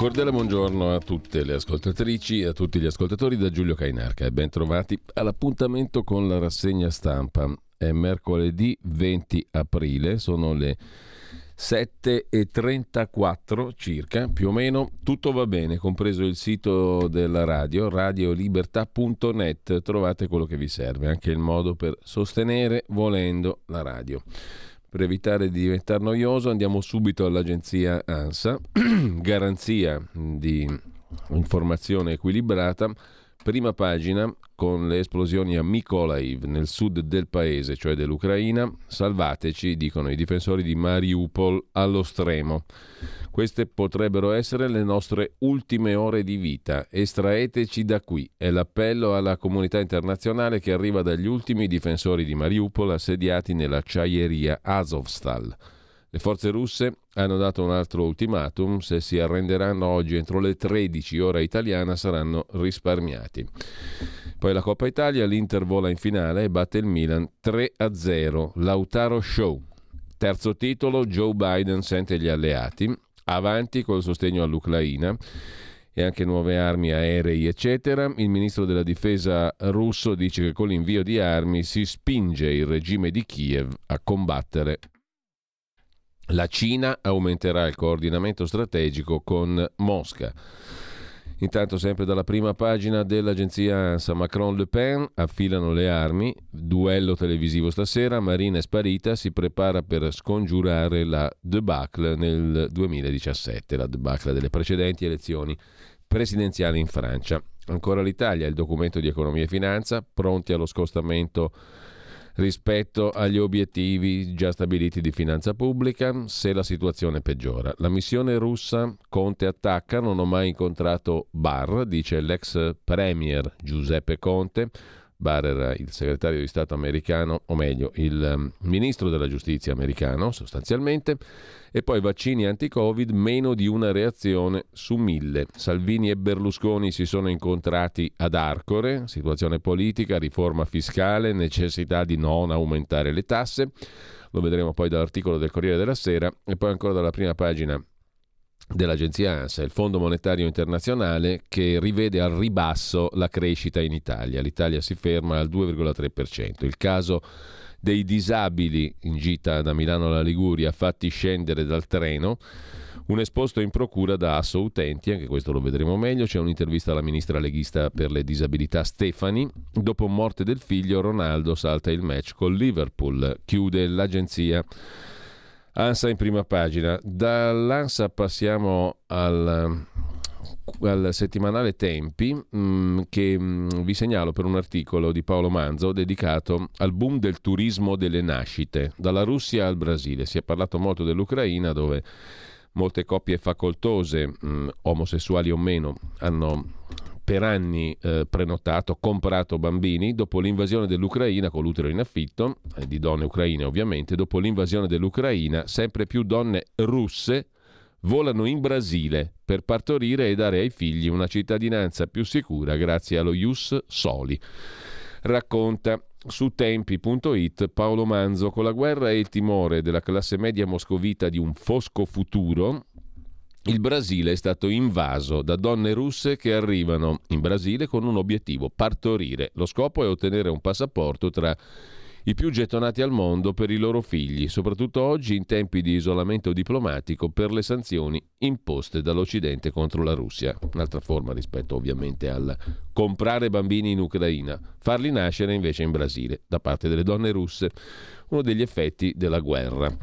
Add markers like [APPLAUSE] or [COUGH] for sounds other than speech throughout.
Cordiale buongiorno a tutte le ascoltatrici e a tutti gli ascoltatori da Giulio Cainarca e ben trovati all'appuntamento con la rassegna stampa. È mercoledì 20 aprile, sono le 7.34 circa, più o meno tutto va bene, compreso il sito della radio, radiolibertà.net, trovate quello che vi serve, anche il modo per sostenere volendo la radio. Per evitare di diventare noioso andiamo subito all'agenzia ANSA, [CLEARS THROAT] garanzia di informazione equilibrata, prima pagina con le esplosioni a Mykolaiv nel sud del paese, cioè dell'Ucraina, salvateci, dicono i difensori di Mariupol allo stremo. Queste potrebbero essere le nostre ultime ore di vita. Estraeteci da qui. È l'appello alla comunità internazionale che arriva dagli ultimi difensori di Mariupol assediati nell'acciaieria Azovstal. Le forze russe hanno dato un altro ultimatum, se si arrenderanno oggi entro le 13 ora italiana saranno risparmiati. Poi la Coppa Italia, l'Inter vola in finale e batte il Milan 3-0, Lautaro Show. Terzo titolo, Joe Biden sente gli alleati, avanti col sostegno all'Ucraina e anche nuove armi aerei, eccetera. Il ministro della difesa russo dice che con l'invio di armi si spinge il regime di Kiev a combattere. La Cina aumenterà il coordinamento strategico con Mosca. Intanto, sempre dalla prima pagina dell'agenzia ANSA, Macron-Le Pen affilano le armi, duello televisivo stasera, Marina è sparita, si prepara per scongiurare la debacle nel 2017, la debacle delle precedenti elezioni presidenziali in Francia. Ancora l'Italia, il documento di economia e finanza, pronti allo scostamento rispetto agli obiettivi già stabiliti di finanza pubblica se la situazione peggiora. La missione russa, Conte attacca, non ho mai incontrato Barr, dice l'ex premier Giuseppe Conte. Barr era il segretario di Stato americano, o meglio, il um, ministro della giustizia americano sostanzialmente, e poi vaccini anti-Covid, meno di una reazione su mille. Salvini e Berlusconi si sono incontrati ad Arcore, situazione politica, riforma fiscale, necessità di non aumentare le tasse. Lo vedremo poi dall'articolo del Corriere della Sera e poi ancora dalla prima pagina dell'agenzia ANSA, il Fondo Monetario Internazionale, che rivede al ribasso la crescita in Italia. L'Italia si ferma al 2,3%. Il caso dei disabili in gita da Milano alla Liguria fatti scendere dal treno. Un esposto in procura da Asso Utenti, anche questo lo vedremo meglio. C'è un'intervista alla ministra leghista per le disabilità Stefani. Dopo morte del figlio, Ronaldo salta il match col Liverpool. Chiude l'agenzia ANSA in prima pagina. Dall'ANSA passiamo al al settimanale Tempi mm, che mm, vi segnalo per un articolo di Paolo Manzo dedicato al boom del turismo delle nascite, dalla Russia al Brasile. Si è parlato molto dell'Ucraina dove molte coppie facoltose, mm, omosessuali o meno, hanno per anni eh, prenotato, comprato bambini dopo l'invasione dell'Ucraina con l'utero in affitto, eh, di donne ucraine ovviamente, dopo l'invasione dell'Ucraina sempre più donne russe volano in Brasile per partorire e dare ai figli una cittadinanza più sicura grazie allo Ius Soli. Racconta su tempi.it Paolo Manzo con la guerra e il timore della classe media moscovita di un fosco futuro il Brasile è stato invaso da donne russe che arrivano in Brasile con un obiettivo, partorire. Lo scopo è ottenere un passaporto tra i più gettonati al mondo per i loro figli, soprattutto oggi in tempi di isolamento diplomatico per le sanzioni imposte dall'Occidente contro la Russia. Un'altra forma rispetto ovviamente al comprare bambini in Ucraina, farli nascere invece in Brasile da parte delle donne russe, uno degli effetti della guerra.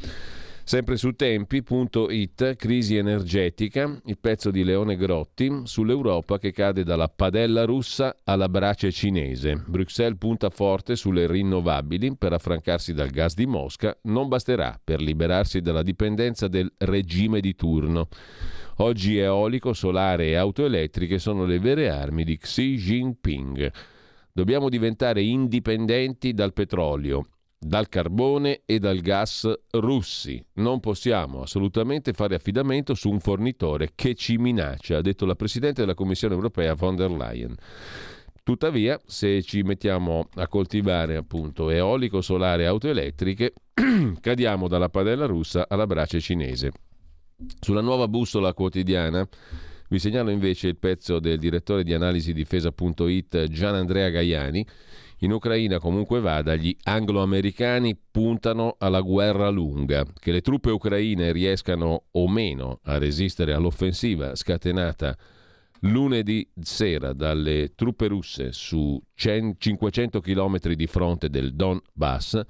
Sempre su tempi.it, crisi energetica, il pezzo di Leone Grotti sull'Europa che cade dalla padella russa alla brace cinese. Bruxelles punta forte sulle rinnovabili per affrancarsi dal gas di Mosca, non basterà per liberarsi dalla dipendenza del regime di turno. Oggi eolico, solare e auto elettriche sono le vere armi di Xi Jinping. Dobbiamo diventare indipendenti dal petrolio dal carbone e dal gas russi. Non possiamo assolutamente fare affidamento su un fornitore che ci minaccia, ha detto la Presidente della Commissione europea von der Leyen. Tuttavia, se ci mettiamo a coltivare appunto eolico, solare e auto elettriche, [CLEARS THROAT] cadiamo dalla padella russa alla brace cinese. Sulla nuova bussola quotidiana vi segnalo invece il pezzo del direttore di analisi difesa.it Gian Andrea Gaiani in Ucraina comunque vada, gli anglo-americani puntano alla guerra lunga. Che le truppe ucraine riescano o meno a resistere all'offensiva scatenata lunedì sera dalle truppe russe su 500 km di fronte del Donbass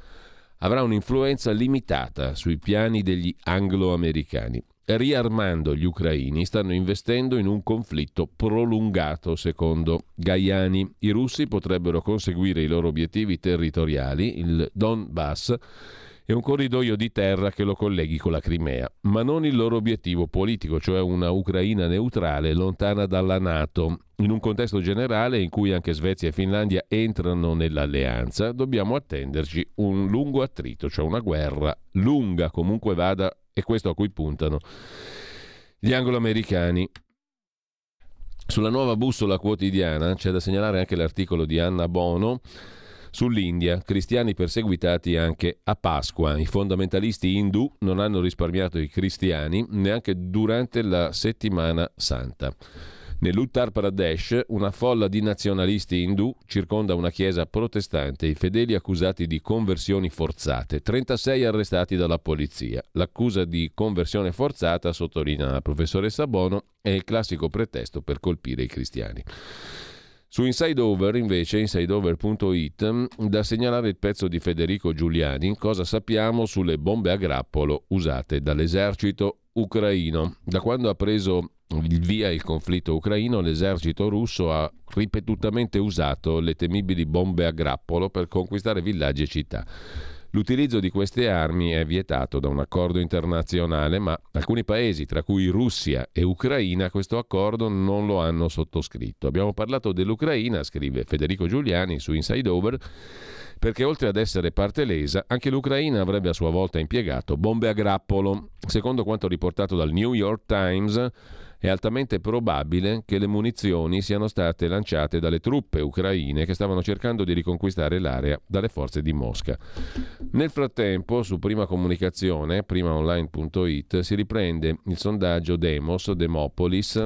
avrà un'influenza limitata sui piani degli anglo-americani riarmando gli ucraini, stanno investendo in un conflitto prolungato, secondo Gaiani. I russi potrebbero conseguire i loro obiettivi territoriali, il Donbass e un corridoio di terra che lo colleghi con la Crimea, ma non il loro obiettivo politico, cioè una Ucraina neutrale lontana dalla Nato. In un contesto generale in cui anche Svezia e Finlandia entrano nell'alleanza, dobbiamo attenderci un lungo attrito, cioè una guerra lunga comunque vada è questo a cui puntano gli anglo-americani. Sulla nuova bussola quotidiana c'è da segnalare anche l'articolo di Anna Bono sull'India, cristiani perseguitati anche a Pasqua. I fondamentalisti indù non hanno risparmiato i cristiani neanche durante la settimana santa. Nell'Uttar Pradesh una folla di nazionalisti indù circonda una chiesa protestante, i fedeli accusati di conversioni forzate, 36 arrestati dalla polizia. L'accusa di conversione forzata, sottolinea la professoressa Bono, è il classico pretesto per colpire i cristiani. Su Inside Over, invece, insideover.it, da segnalare il pezzo di Federico Giuliani, cosa sappiamo sulle bombe a grappolo usate dall'esercito ucraino. Da quando ha preso il via il conflitto ucraino, l'esercito russo ha ripetutamente usato le temibili bombe a grappolo per conquistare villaggi e città. L'utilizzo di queste armi è vietato da un accordo internazionale, ma alcuni paesi, tra cui Russia e Ucraina, questo accordo non lo hanno sottoscritto. Abbiamo parlato dell'Ucraina, scrive Federico Giuliani su Inside Over, perché oltre ad essere parte lesa, anche l'Ucraina avrebbe a sua volta impiegato bombe a grappolo. Secondo quanto riportato dal New York Times, è altamente probabile che le munizioni siano state lanciate dalle truppe ucraine che stavano cercando di riconquistare l'area dalle forze di Mosca. Nel frattempo, su Prima Comunicazione, primaonline.it, si riprende il sondaggio Demos, Demopolis,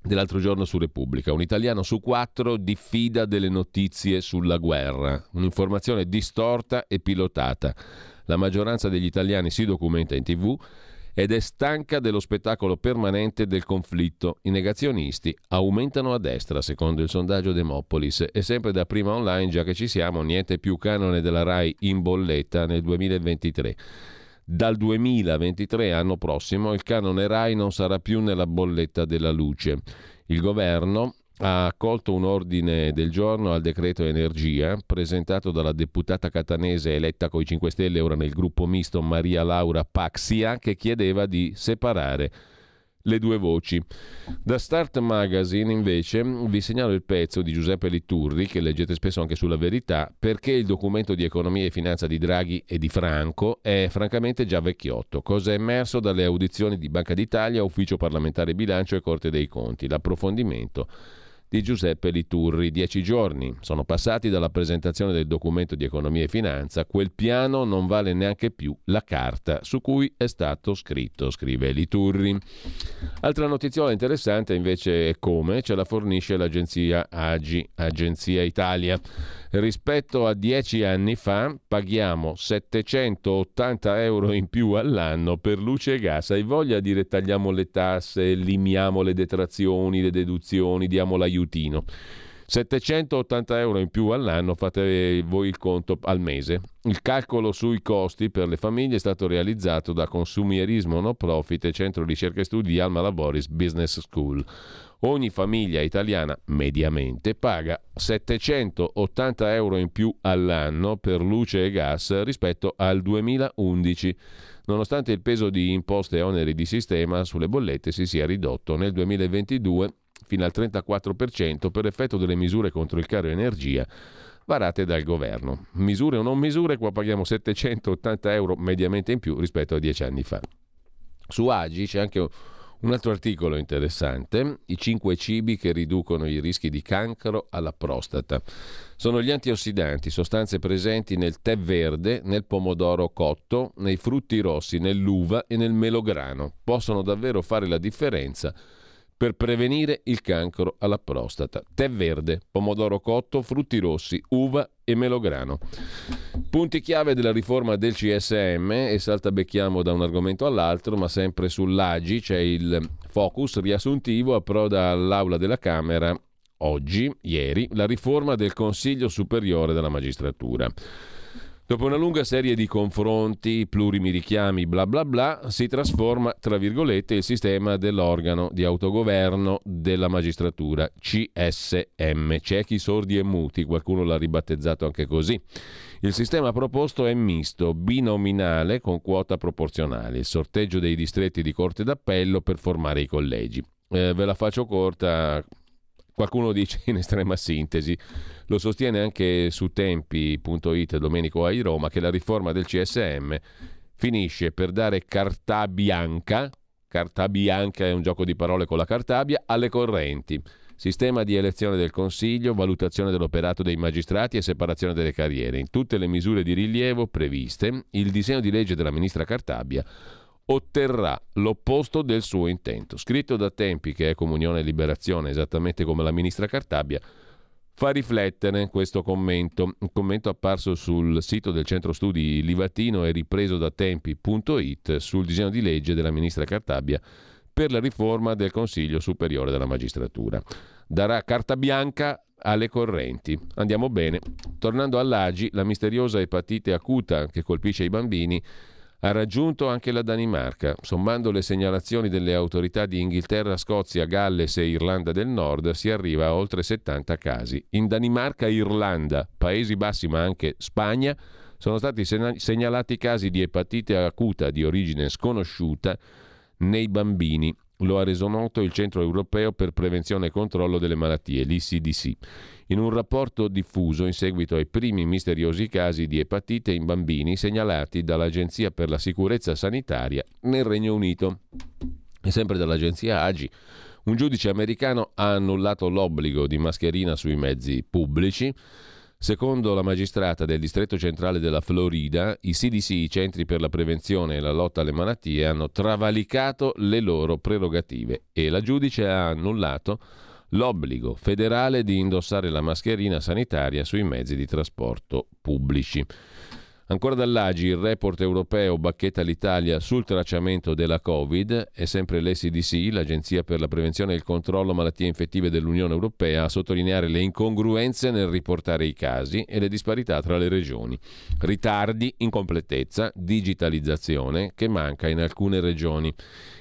dell'altro giorno su Repubblica. Un italiano su quattro diffida delle notizie sulla guerra, un'informazione distorta e pilotata. La maggioranza degli italiani si documenta in tv ed è stanca dello spettacolo permanente del conflitto. I negazionisti aumentano a destra, secondo il sondaggio Demopolis, e sempre da prima online, già che ci siamo, niente più canone della RAI in bolletta nel 2023. Dal 2023, anno prossimo, il canone RAI non sarà più nella bolletta della luce. Il governo ha accolto un ordine del giorno al decreto energia presentato dalla deputata catanese eletta coi 5 Stelle ora nel gruppo misto Maria Laura Paxia che chiedeva di separare le due voci. Da Start Magazine invece vi segnalo il pezzo di Giuseppe Litturri che leggete spesso anche sulla verità perché il documento di economia e finanza di Draghi e di Franco è francamente già vecchiotto. Cosa è emerso dalle audizioni di Banca d'Italia, Ufficio parlamentare bilancio e Corte dei Conti? L'approfondimento di Giuseppe Liturri. Dieci giorni sono passati dalla presentazione del documento di economia e finanza. Quel piano non vale neanche più la carta su cui è stato scritto, scrive Liturri. Altra notiziola interessante invece è come ce la fornisce l'agenzia AGI, Agenzia Italia. Rispetto a dieci anni fa paghiamo 780 euro in più all'anno per luce e gas. Hai voglia di ritagliamo le tasse, limiamo le detrazioni, le deduzioni, diamo l'aiutino. 780 euro in più all'anno, fate voi il conto al mese. Il calcolo sui costi per le famiglie è stato realizzato da Consumierismo No Profit e Centro Ricerca e Studi Alma Laboris Business School. Ogni famiglia italiana mediamente paga 780 euro in più all'anno per luce e gas rispetto al 2011, nonostante il peso di imposte e oneri di sistema sulle bollette si sia ridotto nel 2022 fino al 34% per effetto delle misure contro il caro energia varate dal governo. Misure o non misure, qua paghiamo 780 euro mediamente in più rispetto a dieci anni fa. Su Agi c'è anche un altro articolo interessante, i cinque cibi che riducono i rischi di cancro alla prostata. Sono gli antiossidanti, sostanze presenti nel tè verde, nel pomodoro cotto, nei frutti rossi, nell'uva e nel melograno. Possono davvero fare la differenza per prevenire il cancro alla prostata. Tè verde, pomodoro cotto, frutti rossi, uva e melograno. Punti chiave della riforma del CSM e saltabecchiamo da un argomento all'altro, ma sempre sull'AGI c'è il focus riassuntivo approda all'aula della Camera oggi, ieri, la riforma del Consiglio Superiore della Magistratura. Dopo una lunga serie di confronti, plurimi richiami, bla bla bla, si trasforma, tra virgolette, il sistema dell'organo di autogoverno della magistratura, CSM, ciechi, sordi e muti, qualcuno l'ha ribattezzato anche così. Il sistema proposto è misto, binominale con quota proporzionale, il sorteggio dei distretti di corte d'appello per formare i collegi. Eh, ve la faccio corta, qualcuno dice in estrema sintesi. Lo sostiene anche su tempi.it Domenico Ai Roma che la riforma del CSM finisce per dare carta bianca, carta bianca è un gioco di parole con la cartabia, alle correnti. Sistema di elezione del Consiglio, valutazione dell'operato dei magistrati e separazione delle carriere. In tutte le misure di rilievo previste, il disegno di legge della ministra Cartabia otterrà l'opposto del suo intento. Scritto da Tempi, che è Comunione e Liberazione, esattamente come la ministra Cartabia, fa riflettere questo commento. Un commento apparso sul sito del centro studi Livatino e ripreso da tempi.it sul disegno di legge della ministra Cartabia per la riforma del Consiglio Superiore della Magistratura. Darà carta bianca alle correnti. Andiamo bene. Tornando all'AGI, la misteriosa epatite acuta che colpisce i bambini ha raggiunto anche la Danimarca. Sommando le segnalazioni delle autorità di Inghilterra, Scozia, Galles e Irlanda del Nord, si arriva a oltre 70 casi. In Danimarca, Irlanda, Paesi Bassi ma anche Spagna sono stati segnalati casi di epatite acuta di origine sconosciuta nei bambini. Lo ha reso noto il Centro Europeo per Prevenzione e Controllo delle Malattie, l'ICDC in un rapporto diffuso in seguito ai primi misteriosi casi di epatite in bambini segnalati dall'Agenzia per la sicurezza sanitaria nel Regno Unito. E sempre dall'agenzia AGI, un giudice americano ha annullato l'obbligo di mascherina sui mezzi pubblici. Secondo la magistrata del distretto centrale della Florida, i CDC, i centri per la prevenzione e la lotta alle malattie, hanno travalicato le loro prerogative e la giudice ha annullato l'obbligo federale di indossare la mascherina sanitaria sui mezzi di trasporto pubblici. Ancora dall'Agi il report europeo bacchetta l'Italia sul tracciamento della Covid e sempre l'SDC, l'Agenzia per la Prevenzione e il Controllo Malattie Infettive dell'Unione Europea, a sottolineare le incongruenze nel riportare i casi e le disparità tra le regioni. Ritardi, incompletezza, digitalizzazione che manca in alcune regioni.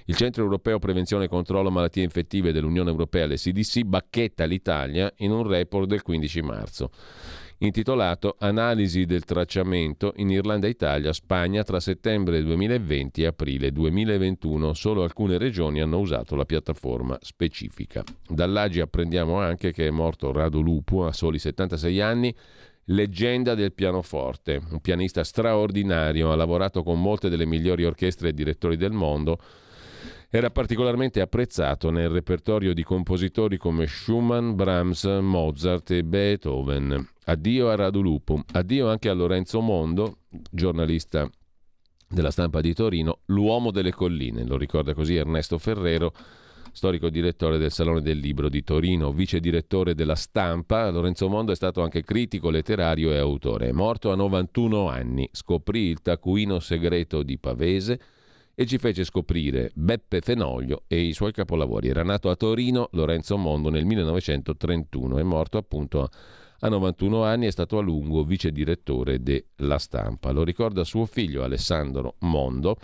Il Centro Europeo Prevenzione e Controllo Malattie Infettive dell'Unione Europea, l'SDC, bacchetta l'Italia in un report del 15 marzo intitolato Analisi del tracciamento in Irlanda, Italia, Spagna tra settembre 2020 e aprile 2021. Solo alcune regioni hanno usato la piattaforma specifica. Dall'Agi apprendiamo anche che è morto Rado Lupo a soli 76 anni leggenda del pianoforte, un pianista straordinario, ha lavorato con molte delle migliori orchestre e direttori del mondo Era particolarmente apprezzato nel repertorio di compositori come Schumann, Brahms, Mozart e Beethoven. Addio a Radulupo, addio anche a Lorenzo Mondo, giornalista della stampa di Torino, l'uomo delle colline, lo ricorda così Ernesto Ferrero, storico direttore del Salone del Libro di Torino, vice direttore della stampa. Lorenzo Mondo è stato anche critico letterario e autore. È morto a 91 anni, scoprì il taccuino segreto di Pavese e ci fece scoprire Beppe Fenoglio e i suoi capolavori. Era nato a Torino Lorenzo Mondo nel 1931, è morto appunto a 91 anni, è stato a lungo vice direttore della stampa. Lo ricorda suo figlio Alessandro Mondo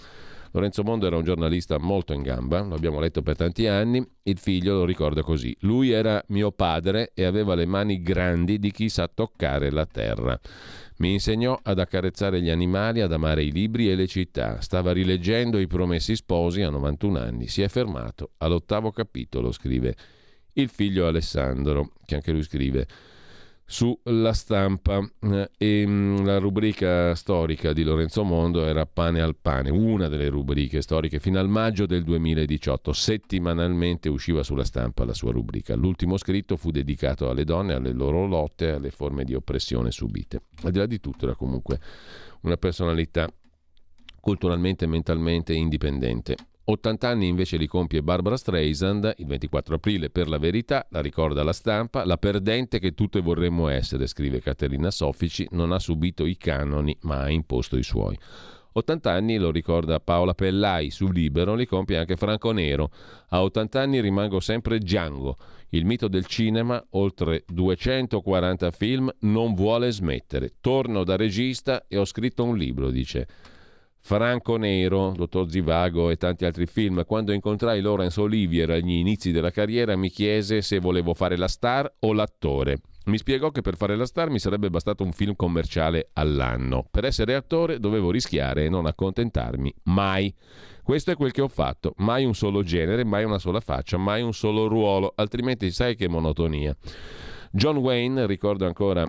Lorenzo Mondo era un giornalista molto in gamba, lo abbiamo letto per tanti anni, il figlio lo ricorda così. Lui era mio padre e aveva le mani grandi di chi sa toccare la terra. Mi insegnò ad accarezzare gli animali, ad amare i libri e le città. Stava rileggendo I Promessi Sposi a 91 anni. Si è fermato all'ottavo capitolo, scrive il figlio Alessandro, che anche lui scrive sulla stampa eh, e mm, la rubrica storica di Lorenzo Mondo era Pane al pane, una delle rubriche storiche fino al maggio del 2018, settimanalmente usciva sulla stampa la sua rubrica. L'ultimo scritto fu dedicato alle donne, alle loro lotte, alle forme di oppressione subite. Al di là di tutto era comunque una personalità culturalmente e mentalmente indipendente. 80 anni invece li compie Barbara Streisand il 24 aprile per la verità, la ricorda la stampa, la perdente che tutte vorremmo essere, scrive Caterina Soffici, non ha subito i canoni ma ha imposto i suoi. 80 anni, lo ricorda Paola Pellai su Libero, li compie anche Franco Nero. A 80 anni rimango sempre Django. Il mito del cinema, oltre 240 film, non vuole smettere. Torno da regista e ho scritto un libro, dice Franco Nero, Dottor Zivago e tanti altri film. Quando incontrai Laurence Olivier agli inizi della carriera mi chiese se volevo fare la star o l'attore. Mi spiegò che per fare la star mi sarebbe bastato un film commerciale all'anno. Per essere attore dovevo rischiare e non accontentarmi mai. Questo è quel che ho fatto. Mai un solo genere, mai una sola faccia, mai un solo ruolo, altrimenti sai che monotonia. John Wayne, ricordo ancora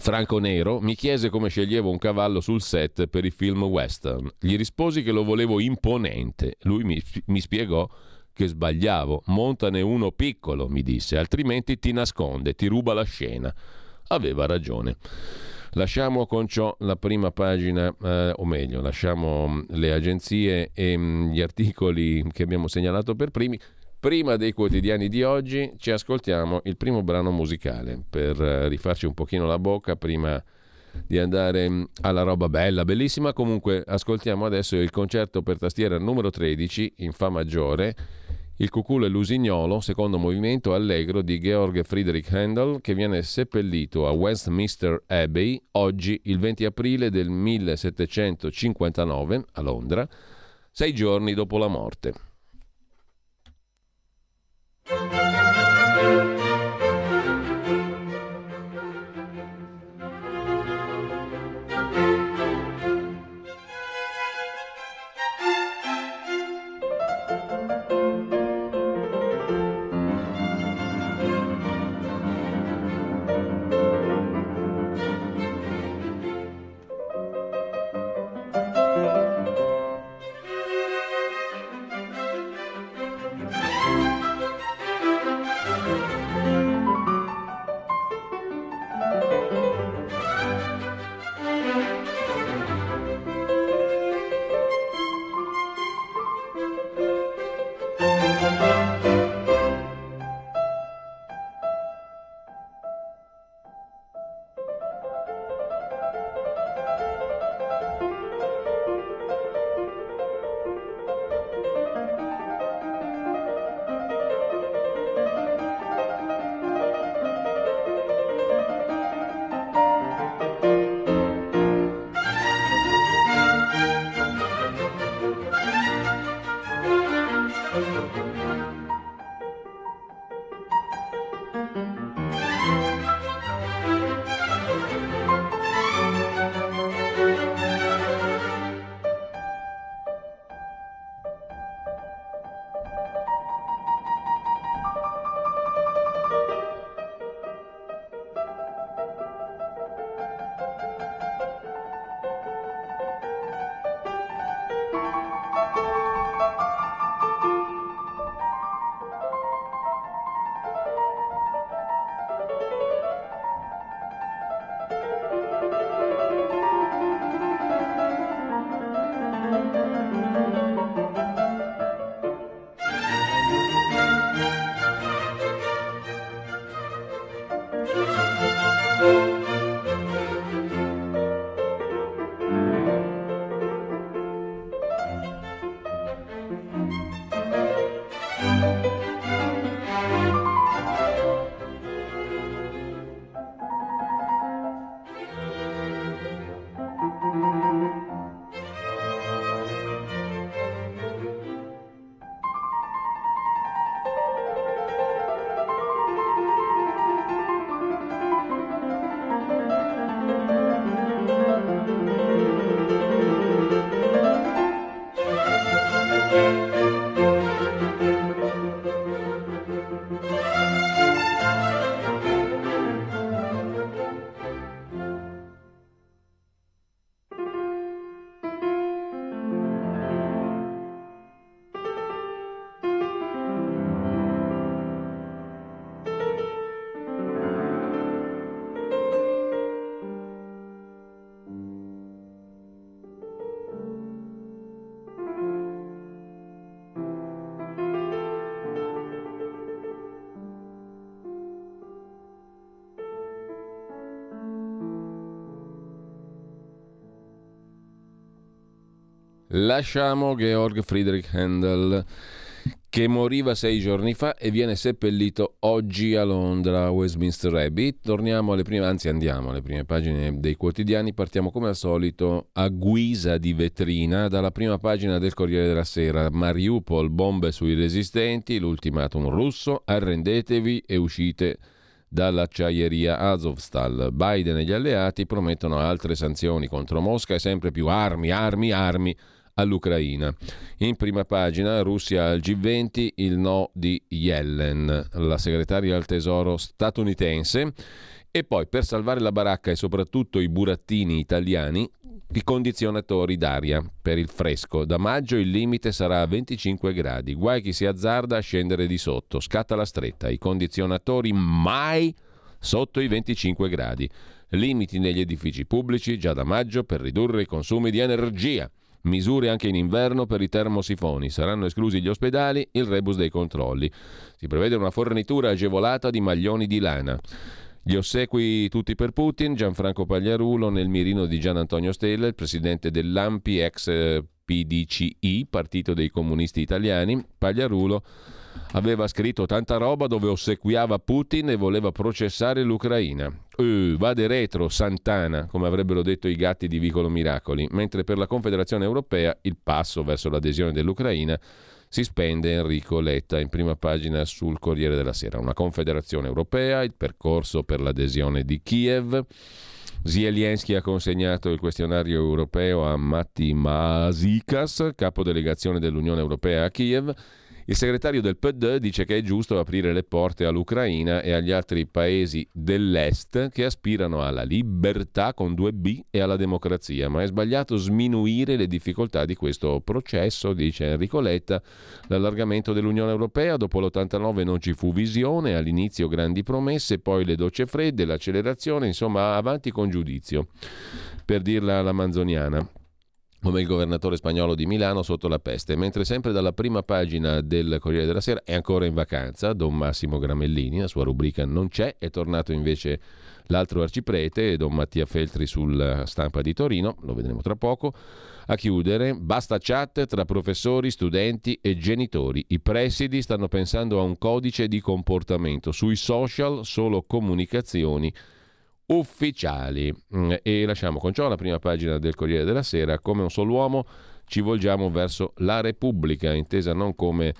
Franco Nero mi chiese come sceglievo un cavallo sul set per i film western. Gli risposi che lo volevo imponente. Lui mi, mi spiegò che sbagliavo. Montane uno piccolo, mi disse, altrimenti ti nasconde, ti ruba la scena. Aveva ragione. Lasciamo con ciò la prima pagina, eh, o meglio, lasciamo mm, le agenzie e mm, gli articoli che abbiamo segnalato per primi. Prima dei quotidiani di oggi ci ascoltiamo il primo brano musicale per eh, rifarci un pochino la bocca prima di andare mm, alla roba bella, bellissima. Comunque ascoltiamo adesso il concerto per tastiera numero 13 in Fa maggiore, il cuculo e l'usignolo, secondo movimento allegro di Georg Friedrich Handel che viene seppellito a Westminster Abbey oggi il 20 aprile del 1759 a Londra, sei giorni dopo la morte. Lasciamo Georg Friedrich Handel che moriva sei giorni fa e viene seppellito oggi a Londra, a Westminster Abbey. Torniamo alle prime, anzi andiamo alle prime pagine dei quotidiani, partiamo come al solito a guisa di vetrina dalla prima pagina del Corriere della Sera. Mariupol, bombe sui resistenti, l'ultimatum russo, arrendetevi e uscite dall'acciaieria Azovstal. Biden e gli alleati promettono altre sanzioni contro Mosca e sempre più armi, armi, armi all'Ucraina. In prima pagina Russia al G20, il no di Yellen, la segretaria al tesoro statunitense. E poi per salvare la baracca e soprattutto i burattini italiani, i condizionatori d'aria per il fresco. Da maggio il limite sarà a 25 gradi. Guai chi si azzarda a scendere di sotto. Scatta la stretta. I condizionatori mai sotto i 25 gradi. Limiti negli edifici pubblici già da maggio per ridurre i consumi di energia. Misure anche in inverno per i termosifoni. Saranno esclusi gli ospedali, il rebus dei controlli. Si prevede una fornitura agevolata di maglioni di lana. Gli ossequi tutti per Putin, Gianfranco Pagliarulo nel mirino di Gian Antonio Stella, il presidente dell'AMPI, ex PDCI, Partito dei Comunisti Italiani. Pagliarulo aveva scritto tanta roba dove ossequiava Putin e voleva processare l'Ucraina. Uh, vade retro, Santana, come avrebbero detto i gatti di Vicolo Miracoli, mentre per la Confederazione Europea il passo verso l'adesione dell'Ucraina si spende Enrico Letta in prima pagina sul Corriere della Sera. Una Confederazione Europea, il percorso per l'adesione di Kiev. Zelensky ha consegnato il questionario europeo a Matti Masikas, capo delegazione dell'Unione Europea a Kiev il segretario del PD dice che è giusto aprire le porte all'Ucraina e agli altri paesi dell'Est che aspirano alla libertà con due B e alla democrazia, ma è sbagliato sminuire le difficoltà di questo processo, dice Enrico Letta. L'allargamento dell'Unione Europea dopo l'89 non ci fu visione, all'inizio grandi promesse, poi le docce fredde, l'accelerazione, insomma avanti con giudizio, per dirla alla manzoniana come il governatore spagnolo di Milano sotto la peste, mentre sempre dalla prima pagina del Corriere della Sera è ancora in vacanza Don Massimo Gramellini, la sua rubrica non c'è, è tornato invece l'altro arciprete, Don Mattia Feltri sulla stampa di Torino, lo vedremo tra poco. A chiudere, basta chat tra professori, studenti e genitori. I presidi stanno pensando a un codice di comportamento. Sui social solo comunicazioni ufficiali. Mm, e lasciamo con ciò la prima pagina del Corriere della Sera. Come un solo uomo ci volgiamo verso la Repubblica, intesa non come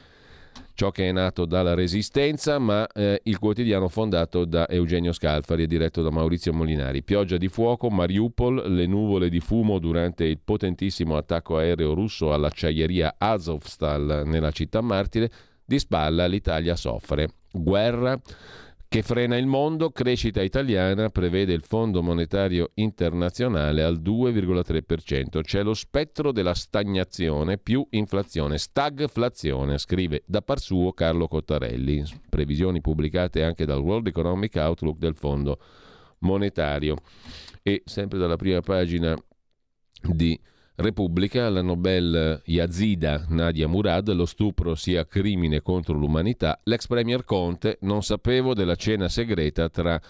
ciò che è nato dalla Resistenza, ma eh, il quotidiano fondato da Eugenio Scalfari e diretto da Maurizio Molinari. Pioggia di fuoco, Mariupol, le nuvole di fumo durante il potentissimo attacco aereo russo all'acciaieria Azovstal nella città martire, di spalla l'Italia soffre. Guerra che frena il mondo, crescita italiana prevede il Fondo Monetario Internazionale al 2,3%. C'è lo spettro della stagnazione più inflazione, stagflazione, scrive da par suo Carlo Cottarelli. Previsioni pubblicate anche dal World Economic Outlook del Fondo Monetario. E sempre dalla prima pagina di Repubblica, la Nobel Yazida Nadia Murad, lo stupro sia crimine contro l'umanità. L'ex premier Conte, non sapevo della cena segreta tra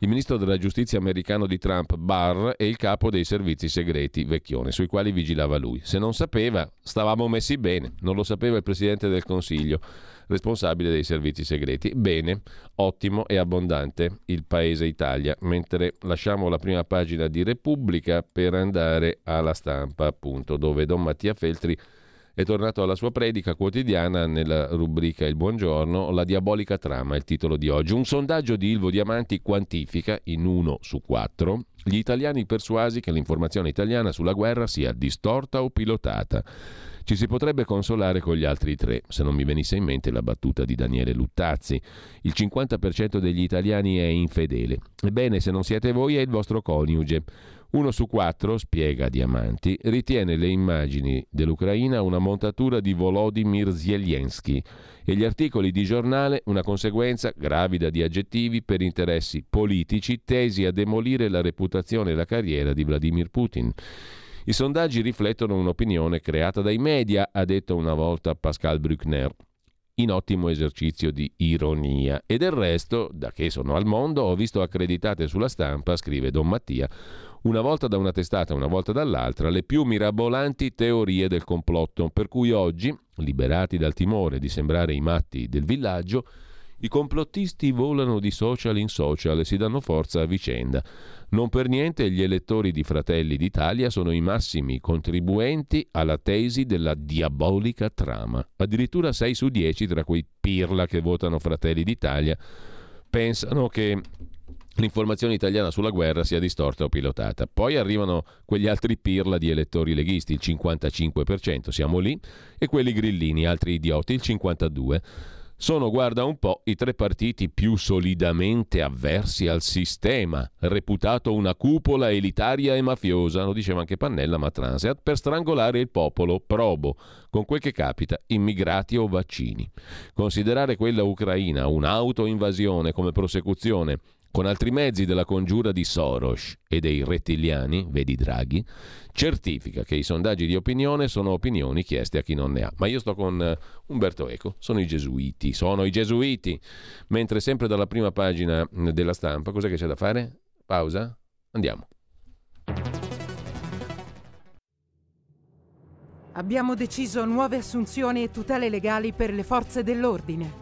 il ministro della giustizia americano di Trump, Barr, e il capo dei servizi segreti, Vecchione, sui quali vigilava lui. Se non sapeva, stavamo messi bene, non lo sapeva il presidente del Consiglio responsabile dei servizi segreti. Bene, ottimo e abbondante il paese Italia, mentre lasciamo la prima pagina di Repubblica per andare alla stampa, appunto, dove Don Mattia Feltri è tornato alla sua predica quotidiana nella rubrica Il buongiorno, la diabolica trama, il titolo di oggi. Un sondaggio di Ilvo Diamanti quantifica in uno su quattro gli italiani persuasi che l'informazione italiana sulla guerra sia distorta o pilotata. Ci si potrebbe consolare con gli altri tre, se non mi venisse in mente la battuta di Daniele Luttazzi. Il 50% degli italiani è infedele. Ebbene, se non siete voi, è il vostro coniuge. Uno su quattro, spiega Diamanti, ritiene le immagini dell'Ucraina una montatura di Volodymyr Zelensky e gli articoli di giornale una conseguenza gravida di aggettivi per interessi politici tesi a demolire la reputazione e la carriera di Vladimir Putin. I sondaggi riflettono un'opinione creata dai media, ha detto una volta Pascal Bruckner. In ottimo esercizio di ironia. E del resto, da che sono al mondo, ho visto accreditate sulla stampa, scrive Don Mattia, una volta da una testata, una volta dall'altra, le più mirabolanti teorie del complotto, per cui oggi, liberati dal timore di sembrare i matti del villaggio, i complottisti volano di social in social e si danno forza a vicenda. Non per niente gli elettori di Fratelli d'Italia sono i massimi contribuenti alla tesi della diabolica trama. Addirittura 6 su 10 tra quei pirla che votano Fratelli d'Italia pensano che l'informazione italiana sulla guerra sia distorta o pilotata. Poi arrivano quegli altri pirla di elettori leghisti, il 55%, siamo lì, e quelli grillini, altri idioti, il 52% sono, guarda un po', i tre partiti più solidamente avversi al sistema, reputato una cupola elitaria e mafiosa, lo diceva anche Pannella ma Transeat, per strangolare il popolo probo, con quel che capita, immigrati o vaccini. Considerare quella ucraina un'autoinvasione come prosecuzione con altri mezzi della congiura di Soros e dei rettiliani, vedi Draghi, certifica che i sondaggi di opinione sono opinioni chieste a chi non ne ha. Ma io sto con eh, Umberto Eco, sono i gesuiti, sono i gesuiti. Mentre sempre dalla prima pagina mm, della stampa, cos'è che c'è da fare? Pausa? Andiamo. Abbiamo deciso nuove assunzioni e tutele legali per le forze dell'ordine.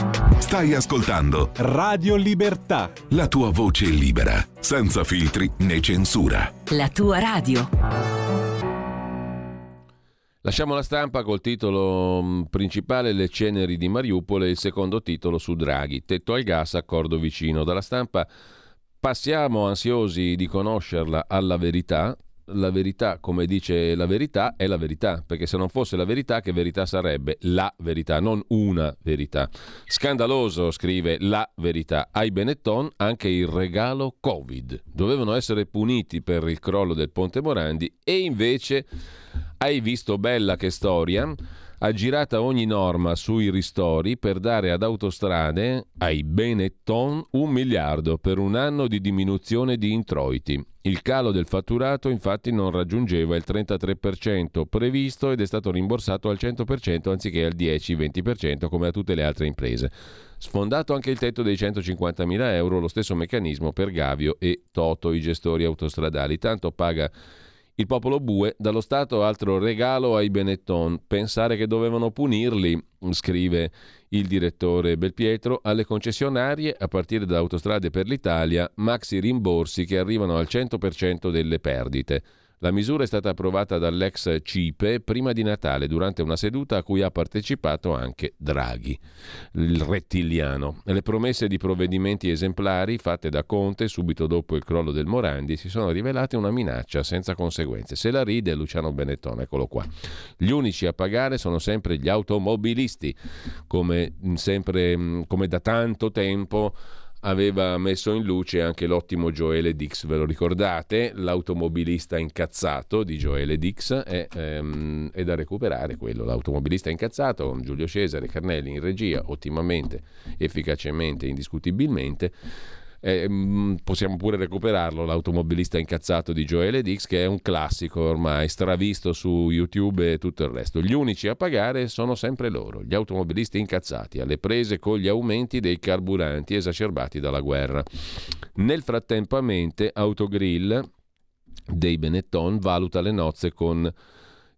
Stai ascoltando Radio Libertà. la tua voce libera, senza filtri né censura. La tua radio. Lasciamo la stampa col titolo mh, principale Le ceneri di Mariupol e il secondo titolo su Draghi, tetto al gas, accordo vicino. Dalla stampa passiamo ansiosi di conoscerla alla verità. La verità, come dice la verità, è la verità, perché se non fosse la verità, che verità sarebbe? La verità, non una verità. Scandaloso, scrive la verità. Ai Benetton anche il regalo Covid. Dovevano essere puniti per il crollo del Ponte Morandi e invece hai visto bella che storia? Ha girata ogni norma sui ristori per dare ad autostrade, ai Benetton, un miliardo per un anno di diminuzione di introiti. Il calo del fatturato infatti non raggiungeva il 33% previsto ed è stato rimborsato al 100% anziché al 10-20% come a tutte le altre imprese. Sfondato anche il tetto dei 150.000 euro, lo stesso meccanismo per Gavio e Toto, i gestori autostradali. Tanto paga il popolo bue, dallo Stato altro regalo ai Benetton. Pensare che dovevano punirli, scrive il direttore Belpietro, alle concessionarie, a partire da Autostrade per l'Italia, maxi rimborsi che arrivano al 100% delle perdite. La misura è stata approvata dall'ex CIPE prima di Natale, durante una seduta a cui ha partecipato anche Draghi, il rettiliano. Le promesse di provvedimenti esemplari fatte da Conte subito dopo il crollo del Morandi si sono rivelate una minaccia senza conseguenze. Se la ride Luciano Benetton, eccolo qua. Gli unici a pagare sono sempre gli automobilisti, come, sempre, come da tanto tempo aveva messo in luce anche l'ottimo Joele Dix, ve lo ricordate? L'automobilista incazzato di Joele Dix è, ehm, è da recuperare quello, l'automobilista incazzato Giulio Cesare Carnelli in regia, ottimamente, efficacemente, indiscutibilmente. Eh, mh, possiamo pure recuperarlo, l'automobilista incazzato di Joele Dix, che è un classico ormai, stravisto su YouTube e tutto il resto. Gli unici a pagare sono sempre loro, gli automobilisti incazzati, alle prese con gli aumenti dei carburanti esacerbati dalla guerra. Nel frattempo a mente, Autogrill dei Benetton valuta le nozze con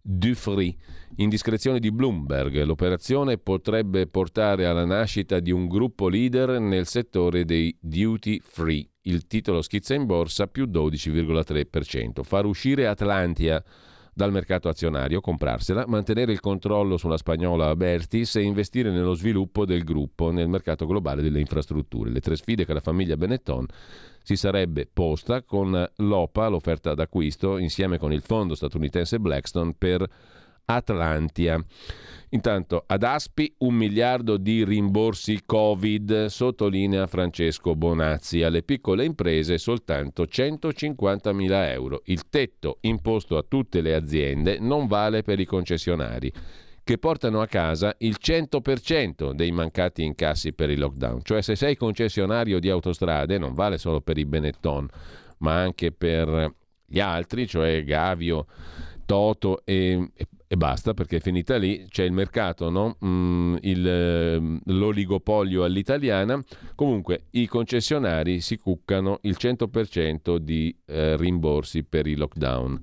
Dufry. Indiscrezione di Bloomberg. L'operazione potrebbe portare alla nascita di un gruppo leader nel settore dei duty free. Il titolo schizza in borsa più 12,3%. Far uscire Atlantia dal mercato azionario, comprarsela, mantenere il controllo sulla spagnola Abertis e investire nello sviluppo del gruppo nel mercato globale delle infrastrutture. Le tre sfide che la famiglia Benetton si sarebbe posta con l'OPA, l'offerta d'acquisto, insieme con il fondo statunitense Blackstone per Atlantia. Intanto ad Aspi un miliardo di rimborsi Covid, sottolinea Francesco Bonazzi. Alle piccole imprese soltanto 150 mila euro. Il tetto imposto a tutte le aziende non vale per i concessionari che portano a casa il 100% dei mancati incassi per il lockdown. Cioè se sei concessionario di autostrade non vale solo per i Benetton, ma anche per gli altri, cioè Gavio, Toto e, e basta perché è finita lì, c'è il mercato, no? mm, il, ehm, l'oligopolio all'italiana, comunque i concessionari si cuccano il 100% di eh, rimborsi per i lockdown.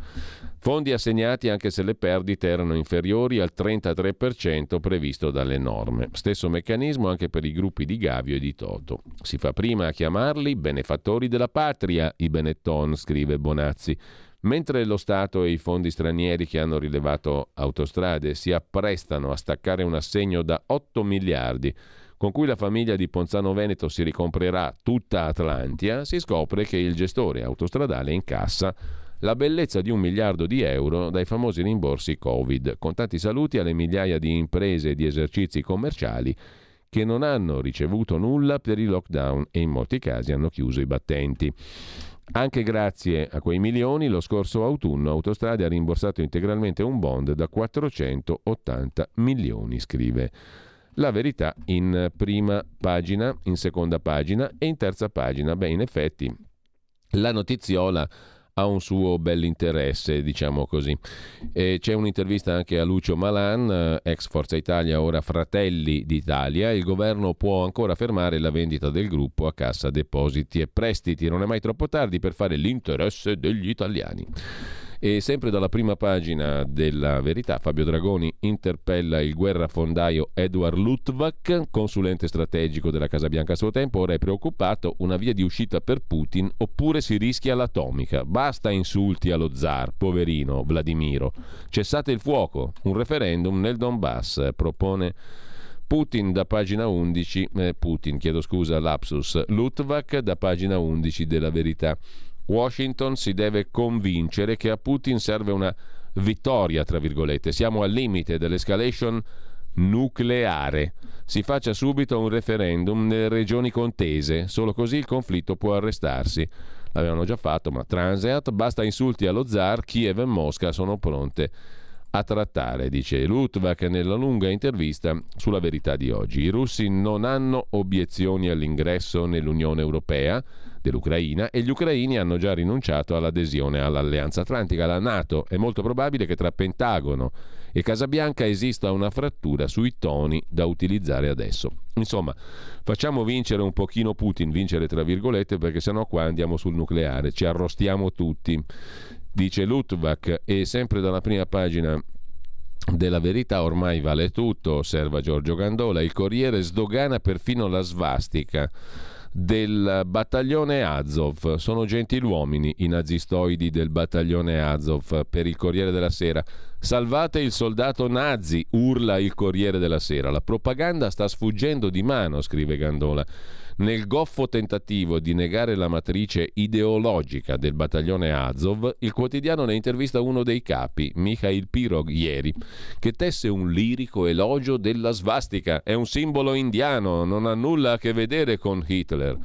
Fondi assegnati anche se le perdite erano inferiori al 33% previsto dalle norme. Stesso meccanismo anche per i gruppi di Gavio e di Toto. Si fa prima a chiamarli benefattori della patria, i Benetton, scrive Bonazzi Mentre lo Stato e i fondi stranieri che hanno rilevato autostrade si apprestano a staccare un assegno da 8 miliardi con cui la famiglia di Ponzano Veneto si ricomprerà tutta Atlantia, si scopre che il gestore autostradale incassa la bellezza di un miliardo di euro dai famosi rimborsi Covid, con tanti saluti alle migliaia di imprese e di esercizi commerciali che non hanno ricevuto nulla per il lockdown e in molti casi hanno chiuso i battenti. Anche grazie a quei milioni, lo scorso autunno Autostrade ha rimborsato integralmente un bond da 480 milioni, scrive. La verità in prima pagina, in seconda pagina e in terza pagina. Beh, in effetti, la notiziola ha un suo bell'interesse, diciamo così. E c'è un'intervista anche a Lucio Malan, eh, ex Forza Italia, ora Fratelli d'Italia. Il governo può ancora fermare la vendita del gruppo a Cassa Depositi e Prestiti. Non è mai troppo tardi per fare l'interesse degli italiani. E sempre dalla prima pagina della Verità, Fabio Dragoni interpella il guerrafondaio Edward Lutvak, consulente strategico della Casa Bianca a suo tempo, ora è preoccupato, una via di uscita per Putin oppure si rischia l'atomica. Basta insulti allo zar, poverino Vladimiro. Cessate il fuoco, un referendum nel Donbass, propone... Putin da pagina 11, eh, Putin, chiedo scusa, lapsus, Lutvak da pagina 11 della verità. Washington si deve convincere che a Putin serve una vittoria, tra virgolette. Siamo al limite dell'escalation nucleare. Si faccia subito un referendum nelle regioni contese, solo così il conflitto può arrestarsi. L'avevano già fatto, ma Transeat, basta insulti allo zar, Kiev e Mosca sono pronte a trattare, dice Lutvak nella lunga intervista sulla verità di oggi. I russi non hanno obiezioni all'ingresso nell'Unione Europea dell'Ucraina e gli ucraini hanno già rinunciato all'adesione all'Alleanza Atlantica, alla Nato. È molto probabile che tra Pentagono e Casabianca esista una frattura sui toni da utilizzare adesso. Insomma, facciamo vincere un pochino Putin, vincere tra virgolette, perché sennò qua andiamo sul nucleare, ci arrostiamo tutti dice Lutvak e sempre dalla prima pagina della verità ormai vale tutto, osserva Giorgio Gandola, il Corriere sdogana perfino la svastica del battaglione Azov. Sono gentiluomini i nazistoidi del battaglione Azov per il Corriere della Sera. Salvate il soldato nazi, urla il Corriere della Sera. La propaganda sta sfuggendo di mano, scrive Gandola. Nel goffo tentativo di negare la matrice ideologica del battaglione Azov, il quotidiano ne intervista uno dei capi, Mikhail Pirog, ieri, che tesse un lirico elogio della svastica. È un simbolo indiano, non ha nulla a che vedere con Hitler.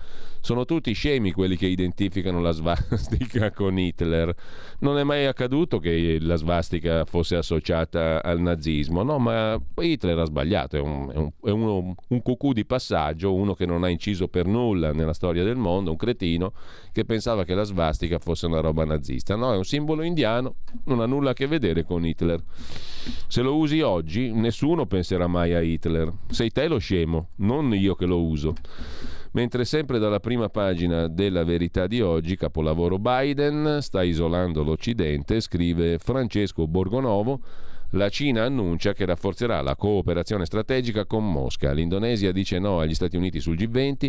Sono tutti scemi quelli che identificano la svastica [LAUGHS] con Hitler. Non è mai accaduto che la svastica fosse associata al nazismo, no, ma Hitler ha sbagliato, è un, è un, è uno, un cucù di passaggio, uno che non ha inciso per nulla nella storia del mondo, un cretino che pensava che la svastica fosse una roba nazista. No, è un simbolo indiano, non ha nulla a che vedere con Hitler. Se lo usi oggi, nessuno penserà mai a Hitler. Sei te lo scemo, non io che lo uso. Mentre sempre dalla prima pagina della verità di oggi, capolavoro Biden, sta isolando l'Occidente, scrive Francesco Borgonovo, la Cina annuncia che rafforzerà la cooperazione strategica con Mosca. L'Indonesia dice no agli Stati Uniti sul G20.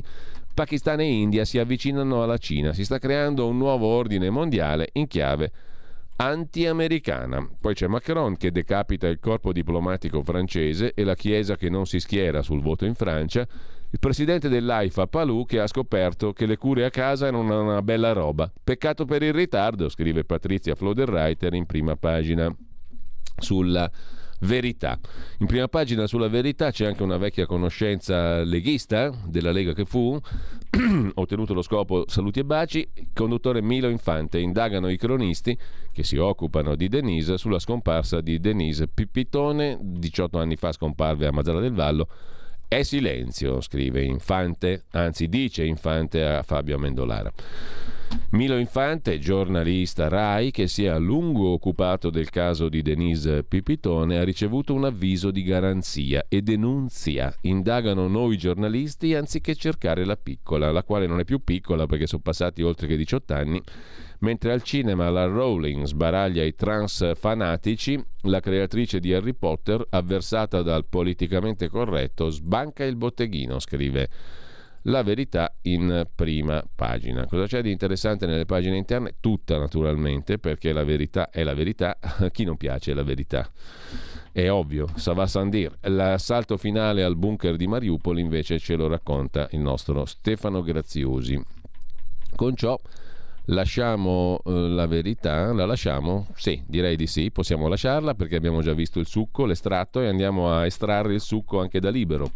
Pakistan e India si avvicinano alla Cina. Si sta creando un nuovo ordine mondiale in chiave anti-americana. Poi c'è Macron che decapita il corpo diplomatico francese e la Chiesa che non si schiera sul voto in Francia il presidente dell'AIFA Palù che ha scoperto che le cure a casa erano una bella roba. Peccato per il ritardo, scrive Patrizia Floderreiter in prima pagina sulla Verità. In prima pagina sulla verità c'è anche una vecchia conoscenza leghista della Lega che fu, [CLEARS THROAT] ottenuto lo scopo saluti e baci, conduttore Milo Infante, indagano i cronisti che si occupano di Denise sulla scomparsa di Denise Pippitone, 18 anni fa scomparve a Mazzara del Vallo, è silenzio, scrive Infante, anzi dice Infante a Fabio Amendolara. Milo Infante, giornalista RAI che si è a lungo occupato del caso di Denise Pipitone, ha ricevuto un avviso di garanzia e denunzia. Indagano noi giornalisti anziché cercare la piccola, la quale non è più piccola perché sono passati oltre che 18 anni, mentre al cinema la Rowling sbaraglia i trans fanatici, la creatrice di Harry Potter, avversata dal politicamente corretto, sbanca il botteghino, scrive la verità in prima pagina. Cosa c'è di interessante nelle pagine interne? Tutta naturalmente, perché la verità è la verità, a [LAUGHS] chi non piace la verità. È ovvio, Sava Sandir. L'assalto finale al bunker di Mariupol invece ce lo racconta il nostro Stefano Graziosi. Con ciò lasciamo eh, la verità, la lasciamo? Sì, direi di sì, possiamo lasciarla perché abbiamo già visto il succo, l'estratto e andiamo a estrarre il succo anche da libero.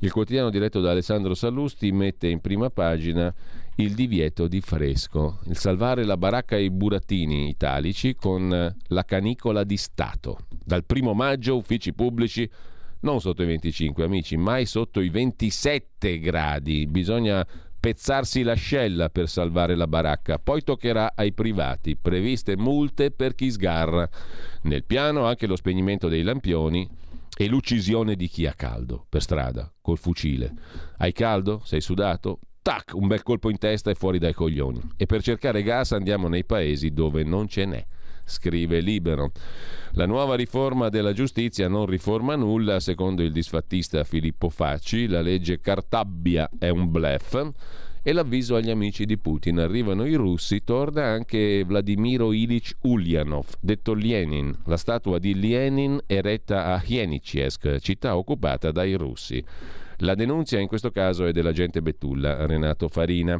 Il quotidiano diretto da Alessandro Sallusti mette in prima pagina il divieto di fresco, il salvare la baracca ai burattini italici con la canicola di Stato. Dal primo maggio uffici pubblici non sotto i 25 amici, mai sotto i 27 gradi. Bisogna pezzarsi l'ascella per salvare la baracca. Poi toccherà ai privati, previste multe per chi sgarra. Nel piano anche lo spegnimento dei lampioni e l'uccisione di chi ha caldo per strada col fucile. Hai caldo? Sei sudato? Tac, un bel colpo in testa e fuori dai coglioni. E per cercare gas andiamo nei paesi dove non ce n'è. Scrive Libero. La nuova riforma della giustizia non riforma nulla, secondo il disfattista Filippo Facci. La legge Cartabbia è un blef e l'avviso agli amici di Putin. Arrivano i russi, torna anche Vladimiro Ilich Ulyanov, detto Lenin. La statua di Lenin eretta a Hienichesk, città occupata dai russi. La denunzia in questo caso è dell'agente Betulla, Renato Farina.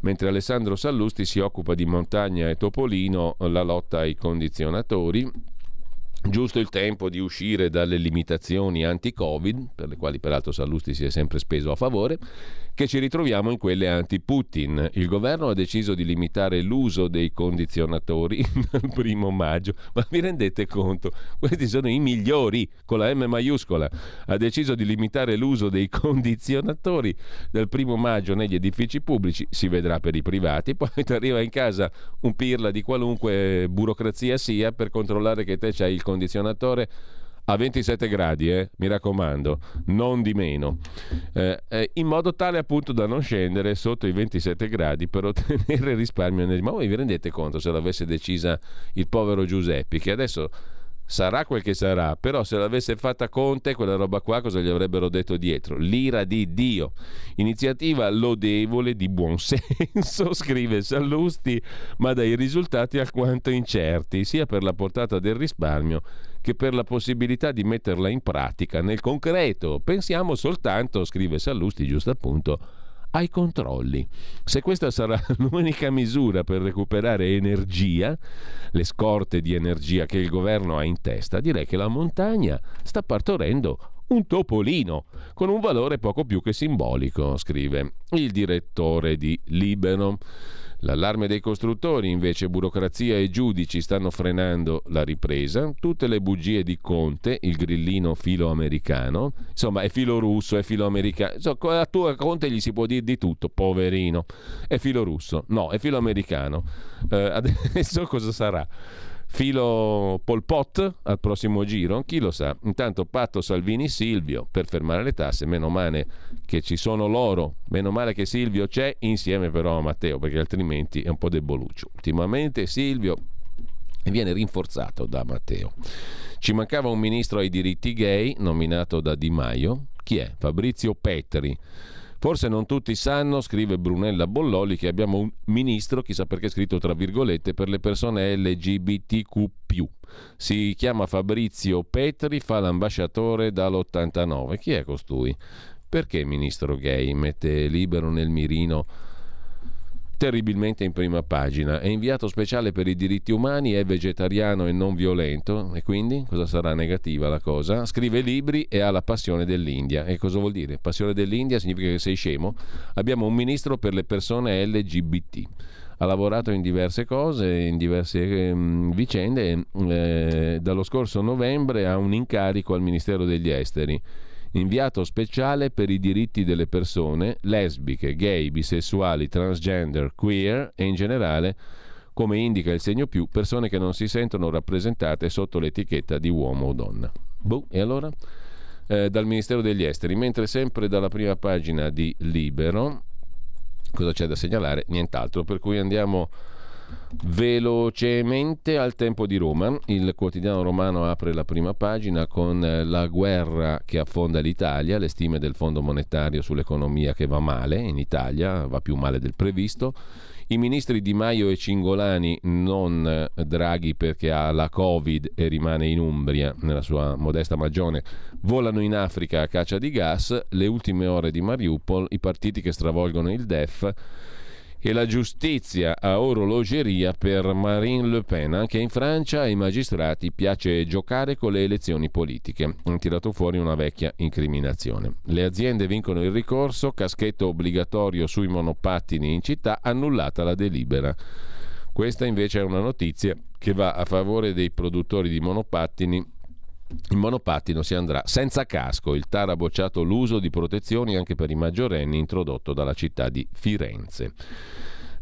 Mentre Alessandro Sallusti si occupa di Montagna e Topolino, la lotta ai condizionatori, Giusto il tempo di uscire dalle limitazioni anti-Covid, per le quali peraltro Sallusti si è sempre speso a favore, che ci ritroviamo in quelle anti-Putin. Il governo ha deciso di limitare l'uso dei condizionatori [LAUGHS] dal primo maggio, ma vi rendete conto? Questi sono i migliori, con la M maiuscola. Ha deciso di limitare l'uso dei condizionatori dal primo maggio negli edifici pubblici, si vedrà per i privati, poi ti arriva in casa un pirla di qualunque burocrazia sia per controllare che te c'hai il condizionatore a 27 gradi, eh, mi raccomando, non di meno, eh, eh, in modo tale appunto da non scendere sotto i 27 gradi per [LAUGHS] ottenere risparmio energetico. Ma voi vi rendete conto se l'avesse decisa il povero Giuseppe, che adesso sarà quel che sarà, però se l'avesse fatta Conte quella roba qua cosa gli avrebbero detto dietro? L'ira di Dio. Iniziativa lodevole di buon [LAUGHS] senso, scrive Sallusti, ma dai risultati alquanto incerti, sia per la portata del risparmio che per la possibilità di metterla in pratica nel concreto. Pensiamo soltanto, scrive Sallusti giusto appunto, ai controlli. Se questa sarà [LAUGHS] l'unica misura per recuperare energia, le scorte di energia che il governo ha in testa, direi che la montagna sta partorendo un topolino con un valore poco più che simbolico, scrive il direttore di Libero. L'allarme dei costruttori, invece, burocrazia e giudici stanno frenando la ripresa. Tutte le bugie di Conte, il grillino filo americano, insomma, è filo russo, è filo americano. Insomma, a tua Conte gli si può dire di tutto, poverino. È filo russo, no, è filo americano. Eh, [LAUGHS] adesso cosa sarà? Filo Pol Pot al prossimo giro? Chi lo sa? Intanto patto Salvini Silvio per fermare le tasse, meno male che ci sono loro, meno male che Silvio c'è insieme però a Matteo perché altrimenti è un po' deboluccio. Ultimamente Silvio viene rinforzato da Matteo. Ci mancava un ministro ai diritti gay nominato da Di Maio. Chi è? Fabrizio Petri Forse non tutti sanno, scrive Brunella Bolloli, che abbiamo un ministro, chissà perché scritto tra virgolette, per le persone LGBTQ. Si chiama Fabrizio Petri, fa l'ambasciatore dall'89. Chi è costui? Perché ministro gay mette libero nel mirino terribilmente in prima pagina. È inviato speciale per i diritti umani, è vegetariano e non violento, e quindi cosa sarà negativa la cosa? Scrive libri e ha la passione dell'India. E cosa vuol dire? Passione dell'India significa che sei scemo. Abbiamo un ministro per le persone LGBT ha lavorato in diverse cose, in diverse eh, vicende. Eh, dallo scorso novembre ha un incarico al Ministero degli Esteri inviato speciale per i diritti delle persone lesbiche, gay, bisessuali, transgender, queer e in generale, come indica il segno più, persone che non si sentono rappresentate sotto l'etichetta di uomo o donna. Boh, e allora? Eh, dal Ministero degli Esteri, mentre sempre dalla prima pagina di Libero, cosa c'è da segnalare? Nient'altro, per cui andiamo Velocemente al tempo di Roma, il quotidiano romano apre la prima pagina con eh, la guerra che affonda l'Italia, le stime del Fondo Monetario sull'economia che va male in Italia, va più male del previsto. I ministri Di Maio e Cingolani, non eh, Draghi perché ha la Covid e rimane in Umbria nella sua modesta magione, volano in Africa a caccia di gas, le ultime ore di Mariupol, i partiti che stravolgono il DEF e la giustizia a orologeria per Marine Le Pen. Anche in Francia ai magistrati piace giocare con le elezioni politiche. Han tirato fuori una vecchia incriminazione. Le aziende vincono il ricorso, caschetto obbligatorio sui monopattini in città, annullata la delibera. Questa invece è una notizia che va a favore dei produttori di monopattini in monopattino si andrà senza casco. Il TAR ha bocciato l'uso di protezioni anche per i maggiorenni introdotto dalla città di Firenze.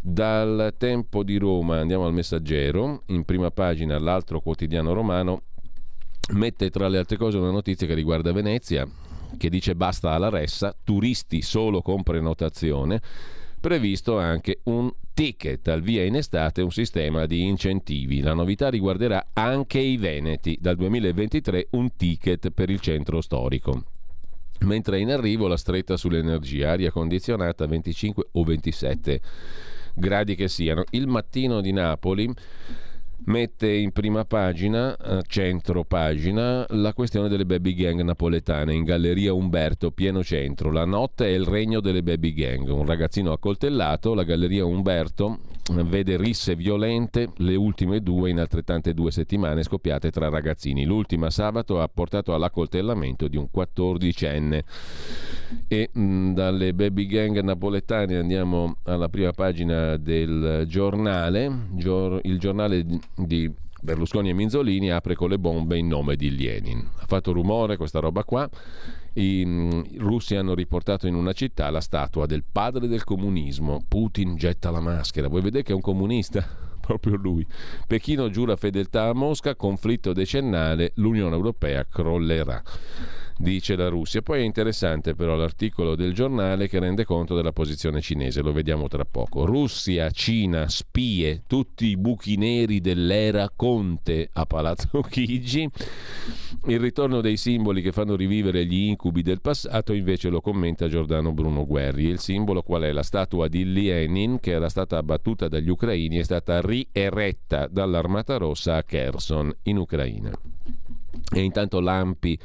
Dal tempo di Roma andiamo al messaggero. In prima pagina l'altro quotidiano romano mette tra le altre cose una notizia che riguarda Venezia che dice basta alla ressa, turisti solo con prenotazione previsto anche un ticket al via in estate, un sistema di incentivi. La novità riguarderà anche i Veneti. Dal 2023 un ticket per il centro storico. Mentre in arrivo la stretta sull'energia, aria condizionata 25 o 27 gradi che siano. Il mattino di Napoli mette in prima pagina, eh, centro pagina, la questione delle baby gang napoletane in Galleria Umberto, pieno centro. La notte è il regno delle baby gang. Un ragazzino accoltellato, la Galleria Umberto vede risse violente, le ultime due in altrettante due settimane scoppiate tra ragazzini. L'ultima sabato ha portato all'accoltellamento di un 14enne. E mh, dalle baby gang napoletane andiamo alla prima pagina del giornale, gior- il giornale di Berlusconi e Minzolini apre con le bombe in nome di Lenin. Ha fatto rumore questa roba qua. I, russi hanno riportato in una città la statua del padre del comunismo. Putin getta la maschera. Vuoi vedere che è un comunista? [LAUGHS] Proprio lui. Pechino giura fedeltà a Mosca, conflitto decennale, l'Unione Europea crollerà dice la Russia. Poi è interessante però l'articolo del giornale che rende conto della posizione cinese, lo vediamo tra poco. Russia, Cina, spie, tutti i buchi neri dell'era Conte a Palazzo [LAUGHS] Chigi. Il ritorno dei simboli che fanno rivivere gli incubi del passato invece lo commenta Giordano Bruno Guerri. Il simbolo qual è? La statua di Lenin che era stata abbattuta dagli ucraini è stata rieretta dall'Armata Rossa a Kherson in Ucraina. E intanto Lampi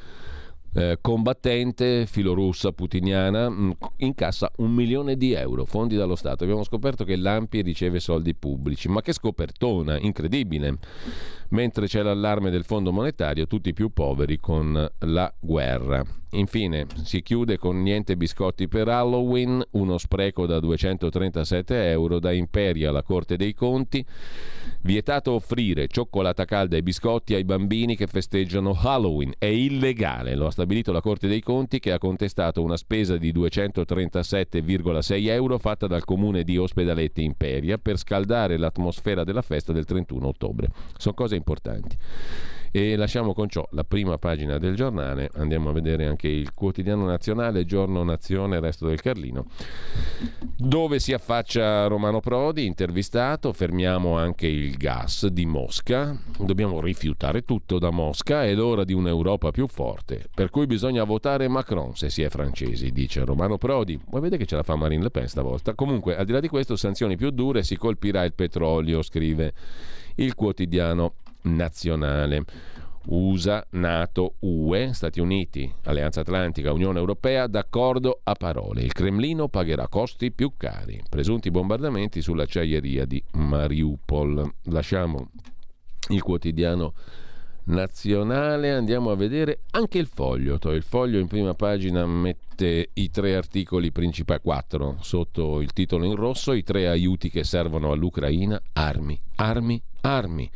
eh, combattente filorussa putiniana mh, mm, incassa un milione di euro fondi dallo Stato. Abbiamo scoperto che l'Ampi riceve soldi pubblici, ma che scopertona, incredibile. Mentre c'è l'allarme del Fondo Monetario, tutti più poveri con la guerra. Infine si chiude con niente biscotti per Halloween, uno spreco da 237 euro da Imperia alla Corte dei Conti. Vietato offrire cioccolata calda e biscotti ai bambini che festeggiano Halloween. È illegale, lo ha stabilito la Corte dei Conti che ha contestato una spesa di 237,6 euro fatta dal comune di Ospedaletti Imperia per scaldare l'atmosfera della festa del 31 ottobre. Sono cose importanti. E lasciamo con ciò la prima pagina del giornale, andiamo a vedere anche il quotidiano nazionale, Giorno Nazione, Resto del Carlino, dove si affaccia Romano Prodi, intervistato, fermiamo anche il gas di Mosca, dobbiamo rifiutare tutto da Mosca, è l'ora di un'Europa più forte, per cui bisogna votare Macron se si è francesi, dice Romano Prodi. Vuoi vedere che ce la fa Marine Le Pen stavolta? Comunque, al di là di questo, sanzioni più dure, si colpirà il petrolio, scrive il quotidiano nazionale. USA, Nato, UE, Stati Uniti, Alleanza Atlantica, Unione Europea, d'accordo a parole. Il Cremlino pagherà costi più cari. Presunti bombardamenti sull'acciaieria di Mariupol. Lasciamo il quotidiano nazionale, andiamo a vedere anche il foglio. Il foglio in prima pagina mette i tre articoli principali, quattro, sotto il titolo in rosso, i tre aiuti che servono all'Ucraina, armi, armi, armi.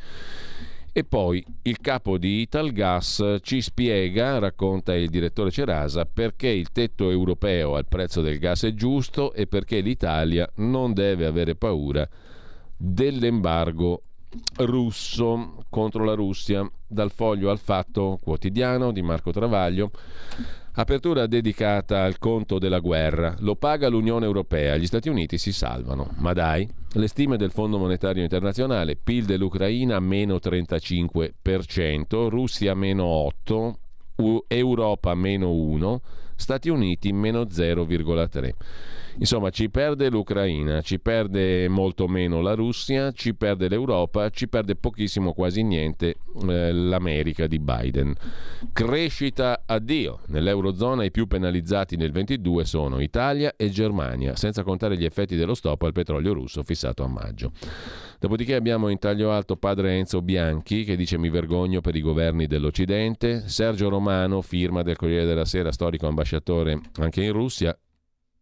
E poi il capo di Italgas ci spiega, racconta il direttore Cerasa, perché il tetto europeo al prezzo del gas è giusto e perché l'Italia non deve avere paura dell'embargo russo contro la Russia. Dal foglio al fatto quotidiano di Marco Travaglio. Apertura dedicata al conto della guerra. Lo paga l'Unione Europea, gli Stati Uniti si salvano. Ma dai, le stime del Fondo Monetario Internazionale, PIL dell'Ucraina meno 35%, Russia meno 8%, Europa meno 1%, Stati Uniti meno 0,3%. Insomma, ci perde l'Ucraina, ci perde molto meno la Russia, ci perde l'Europa, ci perde pochissimo, quasi niente eh, l'America di Biden. Crescita addio. Nell'Eurozona i più penalizzati nel 22 sono Italia e Germania, senza contare gli effetti dello stop al petrolio russo fissato a maggio. Dopodiché abbiamo in taglio alto padre Enzo Bianchi che dice mi vergogno per i governi dell'Occidente, Sergio Romano, firma del Corriere della Sera, storico ambasciatore anche in Russia,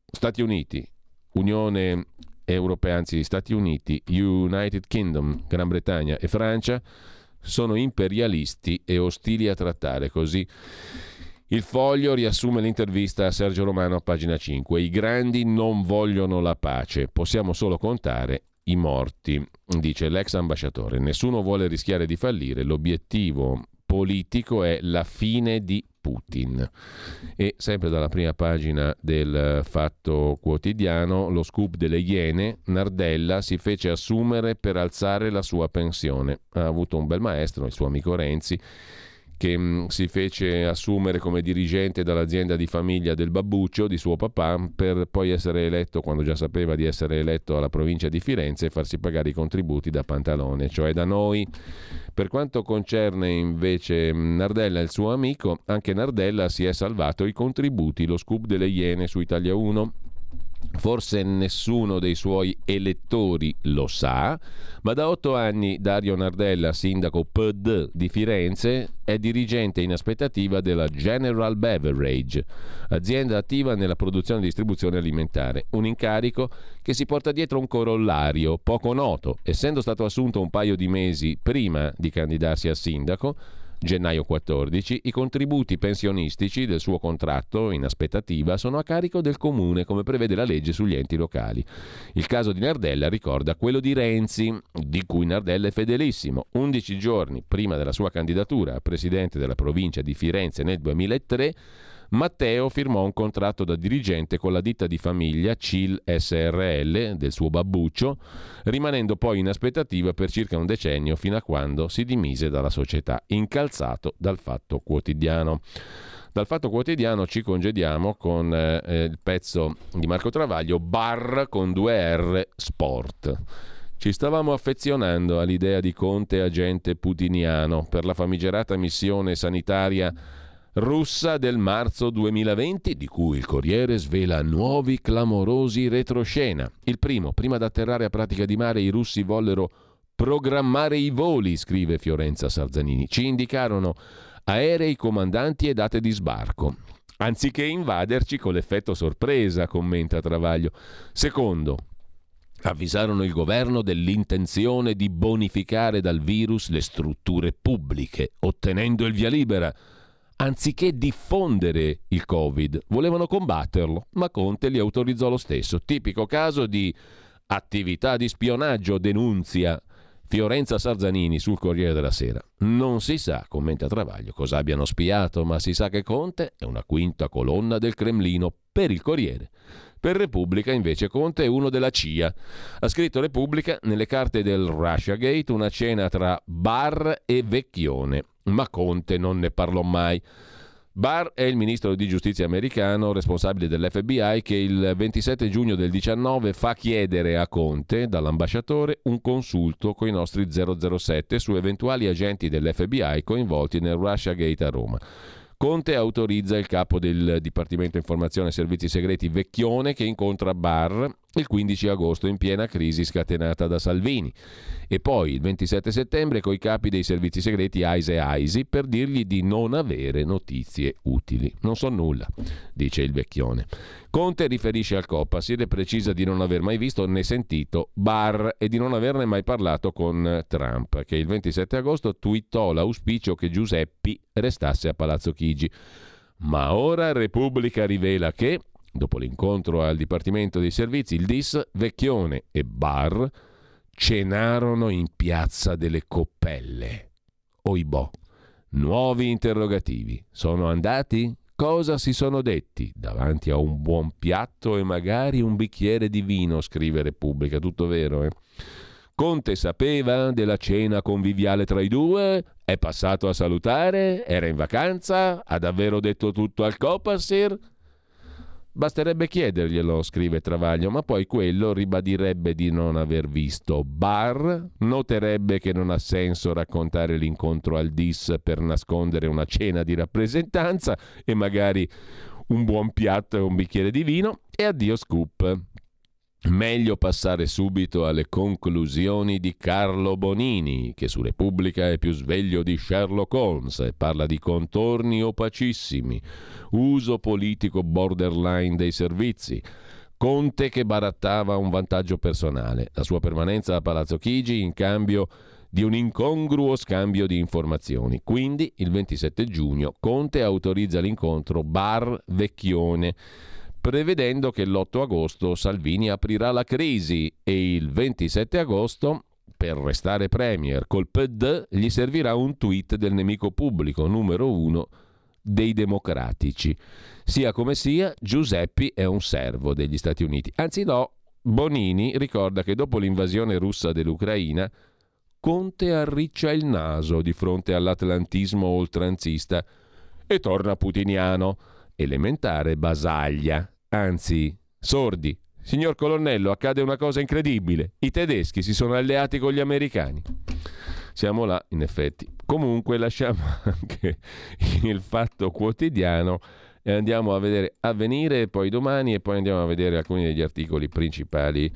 Stati Uniti, Unione Europea, anzi Stati Uniti, United Kingdom, Gran Bretagna e Francia sono imperialisti e ostili a trattare così. Il foglio riassume l'intervista a Sergio Romano a pagina 5. I grandi non vogliono la pace, possiamo solo contare i morti, dice l'ex ambasciatore. Nessuno vuole rischiare di fallire, l'obiettivo politico è la fine di Putin. E sempre dalla prima pagina del Fatto Quotidiano, lo scoop delle Iene, Nardella si fece assumere per alzare la sua pensione. Ha avuto un bel maestro, il suo amico Renzi, che mh, mm, si fece assumere come dirigente dall'azienda di famiglia del babbuccio di suo papà per poi essere eletto, quando già sapeva di essere eletto alla provincia di Firenze e farsi pagare i contributi da Pantalone, cioè da noi. Per quanto concerne invece mm, Nardella e il suo amico, anche Nardella si è salvato i contributi, lo scoop delle Iene su Italia 1 Forse nessuno dei suoi elettori lo sa, ma da otto anni Dario Nardella, sindaco PD di Firenze, è dirigente in aspettativa della General Beverage, azienda attiva nella produzione e distribuzione alimentare. Un incarico che si porta dietro un corollario poco noto, essendo stato assunto un paio di mesi prima di candidarsi a sindaco gennaio 14, i contributi pensionistici del suo contratto in aspettativa sono a carico del comune, come prevede la legge sugli enti locali. Il caso di Nardella ricorda quello di Renzi, di cui Nardella è fedelissimo. 11 giorni prima della sua candidatura a presidente della provincia di Firenze nel 2003, Matteo firmò un contratto da dirigente con la ditta di famiglia CIL SRL del suo babbuccio, rimanendo poi in aspettativa per circa un decennio fino a quando si dimise dalla società, incalzato dal fatto quotidiano. Dal Fatto Quotidiano ci congediamo con eh, il pezzo di Marco Travaglio, Bar con due R Sport. Ci stavamo affezionando all'idea di Conte agente putiniano per la famigerata missione sanitaria russa del marzo 2020, di cui il Corriere svela nuovi clamorosi retroscena. Il primo, prima di atterrare a pratica di mare, i russi vollero programmare i voli, scrive Fiorenza Sarzanini. Ci indicarono aerei, comandanti e date di sbarco. Anziché invaderci con l'effetto sorpresa, commenta Travaglio. Secondo, avvisarono il governo dell'intenzione di bonificare dal virus le strutture pubbliche, ottenendo il via libera anziché diffondere il Covid, volevano combatterlo, ma Conte li autorizzò lo stesso. Tipico caso di attività di spionaggio, denunzia Fiorenza Sarzanini sul Corriere della Sera. Non si sa, commenta Travaglio, cosa abbiano spiato, ma si sa che Conte è una quinta colonna del Cremlino per il Corriere. Per Repubblica invece Conte è uno della CIA. Ha scritto Repubblica nelle carte del Russia Gate una cena tra bar e vecchione ma Conte non ne parlò mai. Barr è il ministro di giustizia americano responsabile dell'FBI che il 27 giugno del 19 fa chiedere a Conte dall'ambasciatore un consulto con i nostri 007 su eventuali agenti dell'FBI coinvolti nel Russia Gate a Roma. Conte autorizza il capo del Dipartimento Informazione e Servizi Segreti Vecchione che incontra Barr il 15 agosto in piena crisi scatenata da Salvini e poi il 27 settembre coi capi dei servizi segreti Aise e Aisi per dirgli di non avere notizie utili. Non so nulla, dice il vecchione. Conte riferisce al Copasir e precisa di non aver mai visto né sentito Barr e di non averne mai parlato con Trump, che il 27 agosto twittò l'auspicio che Giuseppi restasse a Palazzo Chigi. Ma ora Repubblica rivela che Dopo l'incontro al Dipartimento dei Servizi, il DIS, Vecchione e Bar cenarono in piazza delle Coppelle. Oibò. Nuovi interrogativi. Sono andati? Cosa si sono detti? Davanti a un buon piatto e magari un bicchiere di vino, scrive Repubblica. Tutto vero, eh? Conte sapeva della cena conviviale tra i due? È passato a salutare? Era in vacanza? Ha davvero detto tutto al Copasir? Basterebbe chiederglielo, scrive Travaglio, ma poi quello ribadirebbe di non aver visto Bar, noterebbe che non ha senso raccontare l'incontro al DIS per nascondere una cena di rappresentanza e magari un buon piatto e un bicchiere di vino e addio scoop. Meglio passare subito alle conclusioni di Carlo Bonini, che su Repubblica è più sveglio di Sherlock Holmes e parla di contorni opacissimi, uso politico borderline dei servizi, Conte che barattava un vantaggio personale, la sua permanenza a Palazzo Chigi in cambio di un incongruo scambio di informazioni. Quindi il 27 giugno Conte autorizza l'incontro Bar Vecchione prevedendo che l'8 agosto Salvini aprirà la crisi e il 27 agosto per restare premier col PD gli servirà un tweet del nemico pubblico numero uno dei democratici. Sia come sia, Giuseppi è un servo degli Stati Uniti. Anzi no, Bonini ricorda che dopo l'invasione russa dell'Ucraina Conte arriccia il naso di fronte all'atlantismo oltranzista e torna putiniano, elementare basaglia anzi sordi. Signor colonnello, accade una cosa incredibile. I tedeschi si sono alleati con gli americani. Siamo là, in effetti. Comunque lasciamo [LAUGHS] anche il fatto quotidiano e andiamo a vedere avvenire poi domani e poi andiamo a vedere alcuni degli articoli principali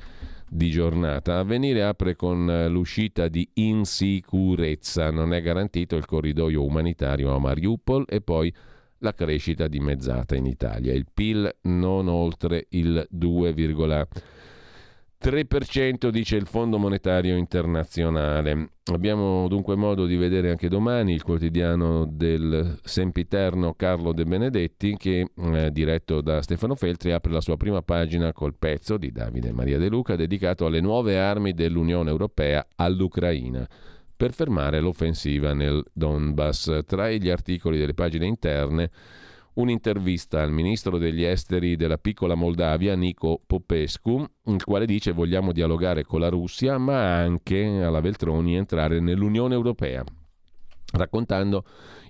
di giornata. Avvenire apre con l'uscita di insicurezza. Non è garantito il corridoio umanitario a Mariupol e poi la crescita dimezzata in Italia, il PIL non oltre il 2,3% dice il Fondo Monetario Internazionale. Abbiamo dunque modo di vedere anche domani il quotidiano del sempiterno Carlo De Benedetti che, eh, diretto da Stefano Feltri, apre la sua prima pagina col pezzo di Davide Maria De Luca dedicato alle nuove armi dell'Unione Europea all'Ucraina per fermare l'offensiva nel Donbass. Tra gli articoli delle pagine interne un'intervista al ministro degli esteri della piccola Moldavia, Nico Popescu, il quale dice vogliamo dialogare con la Russia, ma anche alla Veltroni entrare nell'Unione Europea, raccontando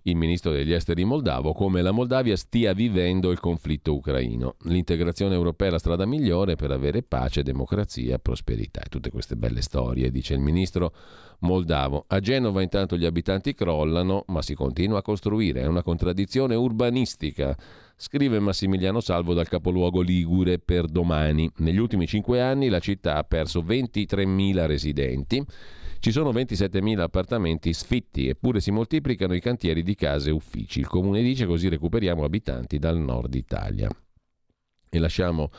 il ministro degli esteri moldavo come la Moldavia stia vivendo il conflitto ucraino. L'integrazione europea è la strada migliore per avere pace, democrazia prosperità. E tutte queste belle storie, dice il ministro moldavo. A Genova intanto gli abitanti crollano, ma si continua a costruire. È una contraddizione urbanistica. Scrive Massimiliano Salvo dal capoluogo Ligure per domani. Negli ultimi cinque anni la città ha perso 23.000 residenti ci sono 27.000 appartamenti sfitti, eppure si moltiplicano i cantieri di case e uffici. Il comune dice così recuperiamo abitanti dal nord Italia. E lasciamo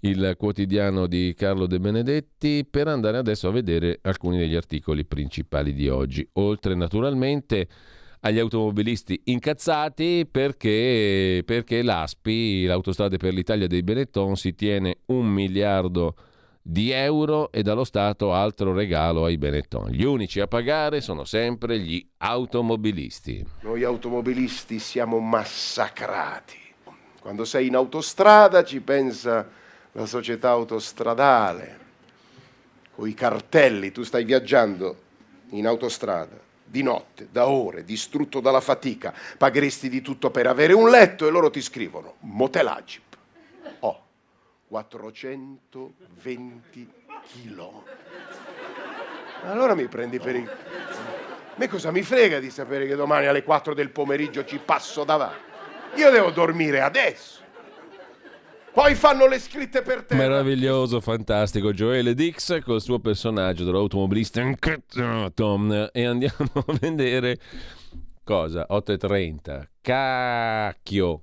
il quotidiano di Carlo De Benedetti per andare adesso a vedere alcuni degli articoli principali di oggi. Oltre naturalmente agli automobilisti incazzati perché, perché l'ASPI, l'Autostrade per l'Italia dei Benetton, si tiene un miliardo di di euro e dallo Stato altro regalo ai Benetton. Gli unici a pagare sono sempre gli automobilisti. Noi automobilisti siamo massacrati. Quando sei in autostrada ci pensa la società autostradale, con i cartelli, tu stai viaggiando in autostrada di notte, da ore, distrutto dalla fatica, pagheresti di tutto per avere un letto e loro ti scrivono Motelagip. Ho 420 chilometri. Allora mi prendi per il... Me cosa mi frega di sapere che domani alle 4 del pomeriggio ci passo davanti? Io devo dormire adesso. Poi fanno le scritte per te. Meraviglioso, fantastico. Joele Dix col suo personaggio dell'automobilista Tom e andiamo a vedere cosa? 8.30. Cacchio.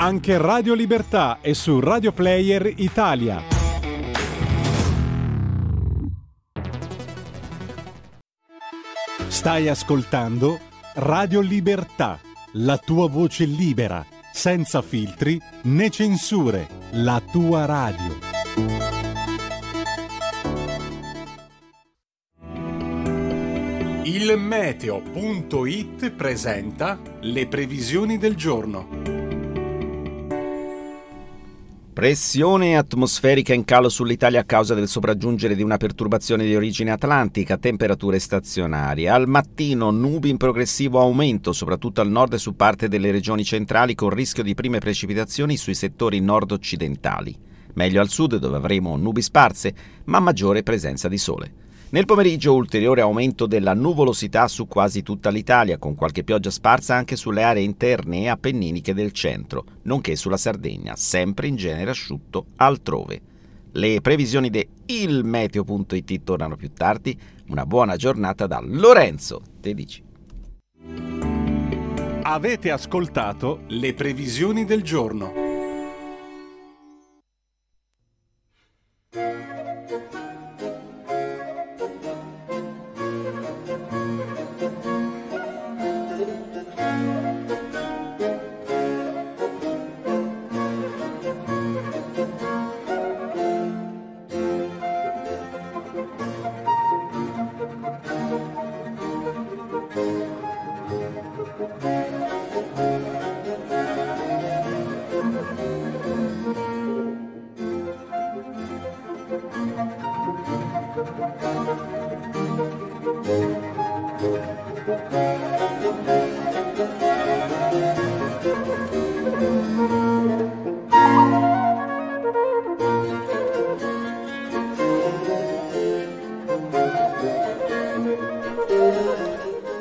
Anche Radio Libertà è su Radio Player Italia. Stai ascoltando Radio Libertà, la tua voce libera, senza filtri né censure, la tua radio. Il meteo.it presenta le previsioni del giorno. Pressione atmosferica in calo sull'Italia a causa del sopraggiungere di una perturbazione di origine atlantica, temperature stazionarie. Al mattino nubi in progressivo aumento, soprattutto al nord e su parte delle regioni centrali, con rischio di prime precipitazioni sui settori nord-occidentali. Meglio al sud dove avremo nubi sparse, ma maggiore presenza di sole. Nel pomeriggio ulteriore aumento della nuvolosità su quasi tutta l'Italia, con qualche pioggia sparsa anche sulle aree interne e appenniniche del centro, nonché sulla Sardegna, sempre in genere asciutto altrove. Le previsioni di ilmeteo.it tornano più tardi. Una buona giornata da Lorenzo Tedici. Avete ascoltato le previsioni del giorno.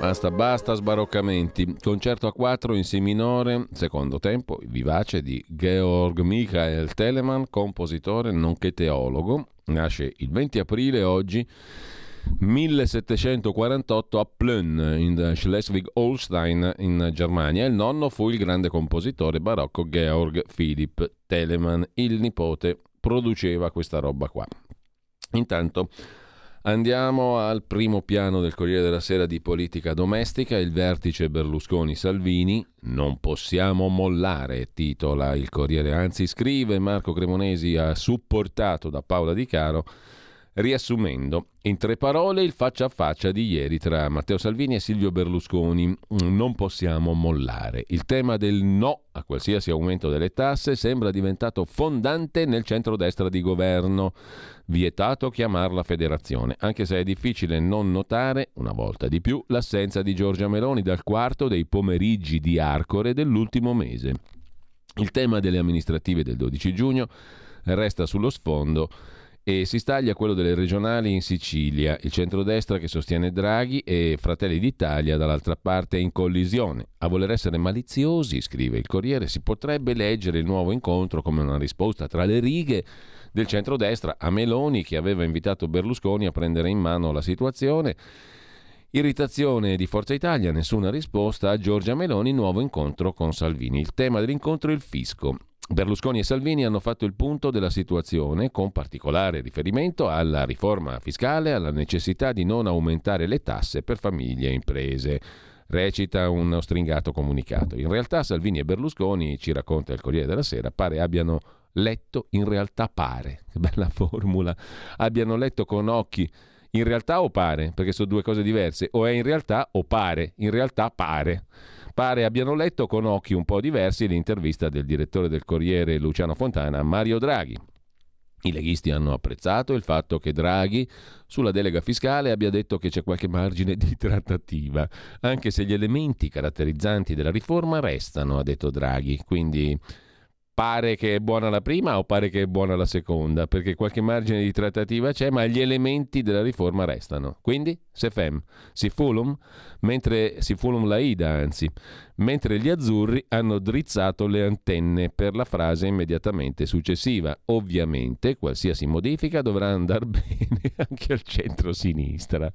Basta, basta sbaroccamenti. Concerto a 4 in Si minore, secondo tempo, vivace di Georg Michael Telemann, compositore nonché teologo. Nasce il 20 aprile oggi 1748 a Plön in Schleswig-Holstein in Germania. Il nonno fu il grande compositore barocco Georg Philipp Telemann. Il nipote produceva questa roba qua. Intanto Andiamo al primo piano del Corriere della Sera di politica domestica, il vertice Berlusconi-Salvini. Non possiamo mollare, titola il Corriere, anzi scrive Marco Cremonesi, supportato da Paola Di Caro, riassumendo in tre parole il faccia a faccia di ieri tra Matteo Salvini e Silvio Berlusconi. Non possiamo mollare. Il tema del no a qualsiasi aumento delle tasse sembra diventato fondante nel centrodestra di governo. Vietato chiamarla federazione, anche se è difficile non notare, una volta di più, l'assenza di Giorgia Meloni dal quarto dei pomeriggi di Arcore dell'ultimo mese. Il tema delle amministrative del 12 giugno resta sullo sfondo e si staglia quello delle regionali in Sicilia, il centrodestra che sostiene Draghi e Fratelli d'Italia dall'altra parte in collisione. A voler essere maliziosi, scrive il Corriere, si potrebbe leggere il nuovo incontro come una risposta tra le righe del centrodestra a Meloni che aveva invitato Berlusconi a prendere in mano la situazione. Irritazione di Forza Italia, nessuna risposta a Giorgia Meloni, nuovo incontro con Salvini. Il tema dell'incontro è il fisco. Berlusconi e Salvini hanno fatto il punto della situazione con particolare riferimento alla riforma fiscale, alla necessità di non aumentare le tasse per famiglie e imprese. Recita uno stringato comunicato. In realtà Salvini e Berlusconi, ci racconta il Corriere della Sera, pare abbiano letto, in realtà pare, che bella formula, abbiano letto con occhi in realtà o pare, perché sono due cose diverse, o è in realtà o pare, in realtà pare. Pare abbiano letto con occhi un po' diversi l'intervista del direttore del Corriere Luciano Fontana a Mario Draghi. I leghisti hanno apprezzato il fatto che Draghi sulla delega fiscale abbia detto che c'è qualche margine di trattativa, anche se gli elementi caratterizzanti della riforma restano, ha detto Draghi. Quindi pare che è buona la prima o pare che è buona la seconda, perché qualche margine di trattativa c'è, ma gli elementi della riforma restano. Quindi, se fem, si fulum, mentre si fulum la ida, anzi, mentre gli azzurri hanno drizzato le antenne per la frase immediatamente successiva. Ovviamente, qualsiasi modifica dovrà andare [LAUGHS] bene anche al centro-sinistra.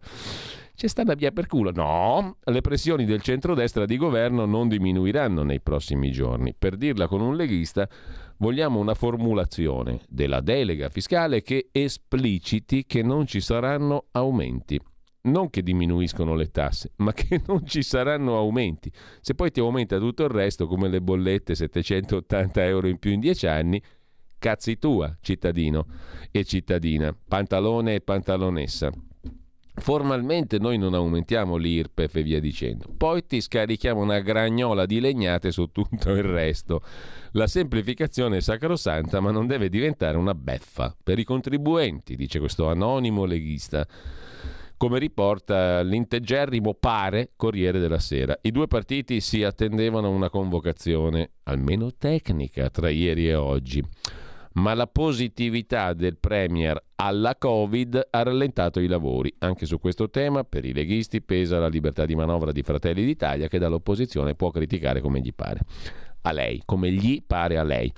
C'è sta una via per culo? No, le pressioni del centrodestra di governo non diminuiranno nei prossimi giorni. Per dirla con un leghista, vogliamo una formulazione della delega fiscale che espliciti che non ci saranno aumenti. Non che diminuiscono le tasse, [LAUGHS] ma che non ci saranno aumenti. Se poi ti aumenta tutto il resto, come le bollette 780 euro in più in 10 anni, cazzi tua, cittadino e cittadina, pantalone e pantalonessa. Formalmente noi non aumentiamo l'IRPEF e via dicendo, poi ti scarichiamo una gragnola di legnate su tutto il resto. La semplificazione è sacrosanta, ma non deve diventare una beffa per i contribuenti, dice questo anonimo leghista. Come riporta l'integerrimo pare Corriere della Sera. I due partiti si attendevano a una convocazione, almeno tecnica, tra ieri e oggi ma la positività del Premier alla Covid ha rallentato i lavori. Anche su questo tema, per i leghisti, pesa la libertà di manovra di Fratelli d'Italia che dall'opposizione può criticare come gli pare. A lei, come gli pare a lei.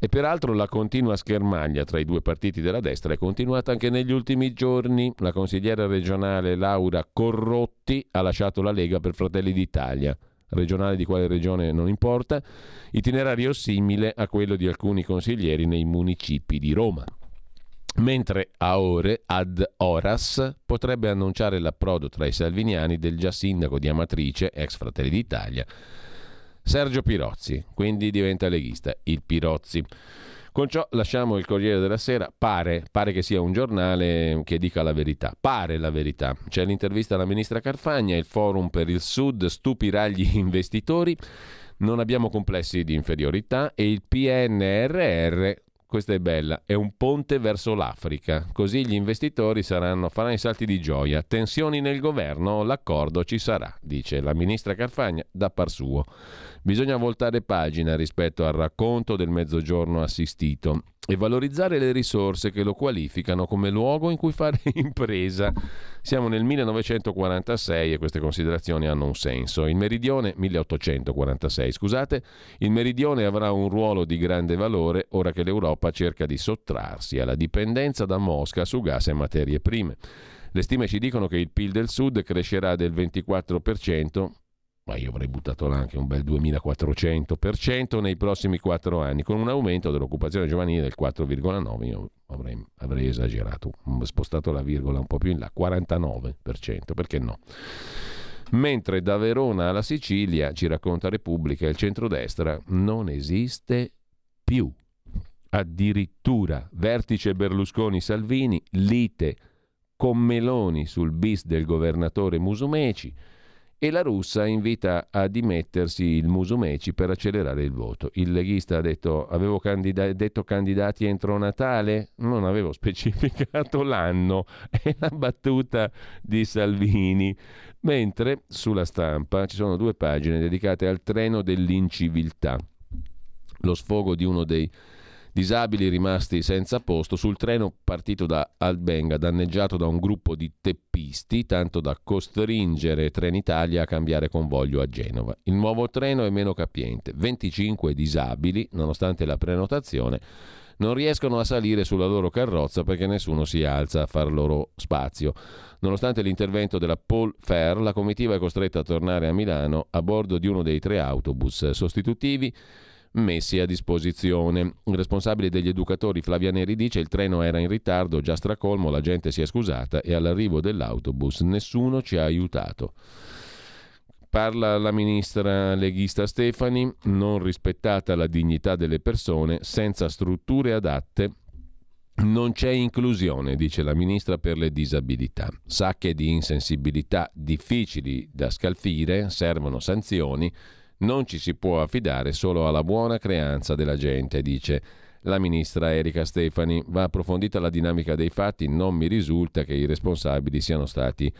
E peraltro la continua schermaglia tra i due partiti della destra è continuata anche negli ultimi giorni. La consigliera regionale Laura Corrotti ha lasciato la Lega per Fratelli d'Italia regionale di quale regione non importa, itinerario simile a quello di alcuni consiglieri nei municipi di Roma. Mentre a ore, ad horas, potrebbe annunciare l'approdo tra i salviniani del già sindaco di Amatrice, ex Fratelli d'Italia, Sergio Pirozzi, quindi diventa leghista, il Pirozzi. Con ciò lasciamo il Corriere della Sera, pare, pare, che sia un giornale che dica la verità, pare la verità. C'è l'intervista alla ministra Carfagna, il forum per il Sud stupirà gli [LAUGHS] investitori, non abbiamo complessi di inferiorità e il PNRR questa è bella, è un ponte verso l'Africa, così gli investitori saranno, faranno i salti di gioia. Tensioni nel governo, l'accordo ci sarà, dice la ministra Carfagna da par suo. Bisogna voltare pagina rispetto al racconto del mezzogiorno assistito e valorizzare le risorse che lo qualificano come luogo in cui fare [LAUGHS] impresa. Siamo nel 1946 e queste considerazioni hanno un senso. Il meridione 1846, scusate, il meridione avrà un ruolo di grande valore ora che l'Europa cerca di sottrarsi alla dipendenza da Mosca su gas e materie prime. Le stime ci dicono che il PIL del Sud crescerà del 24% ma io avrei buttato là anche un bel 2400% nei prossimi quattro anni, con un aumento dell'occupazione giovanile del 4,9%, io avrei, avrei esagerato, spostato la virgola un po' più in là, 49%, perché no? Mentre da Verona alla Sicilia, ci racconta Repubblica, il centrodestra non esiste più. Addirittura vertice Berlusconi-Salvini, lite con Meloni sul bis del governatore Musumeci, e la russa invita a dimettersi il Musumeci per accelerare il voto. Il leghista ha detto avevo candida- detto candidati entro Natale, non avevo [LAUGHS] specificato l'anno, [LAUGHS] è la battuta di Salvini. Mentre sulla stampa ci sono due pagine dedicate al treno dell'inciviltà, lo sfogo di uno dei disabili rimasti senza posto sul treno partito da Albenga, danneggiato da un gruppo di teppisti, tanto da costringere Trenitalia a cambiare convoglio a Genova. Il nuovo treno è meno capiente, 25 disabili, nonostante la prenotazione, non riescono a salire sulla loro carrozza perché nessuno si alza a far loro spazio. Nonostante l'intervento della Paul Fair, la comitiva è costretta a tornare a Milano a bordo di uno dei tre autobus sostitutivi messi a disposizione. Il responsabile degli educatori Flavia Neri dice il treno era in ritardo, già stracolmo, la gente si è scusata e all'arrivo dell'autobus nessuno ci ha aiutato. Parla la ministra leghista Stefani, non rispettata la dignità delle persone, senza strutture adatte non c'è inclusione, dice la ministra per le disabilità. Sacche di insensibilità difficili da scalfire, servono sanzioni, non ci si può affidare solo alla buona creanza della gente, dice la ministra Erika Stefani. Va approfondita la dinamica dei fatti, non mi risulta che i responsabili siano stati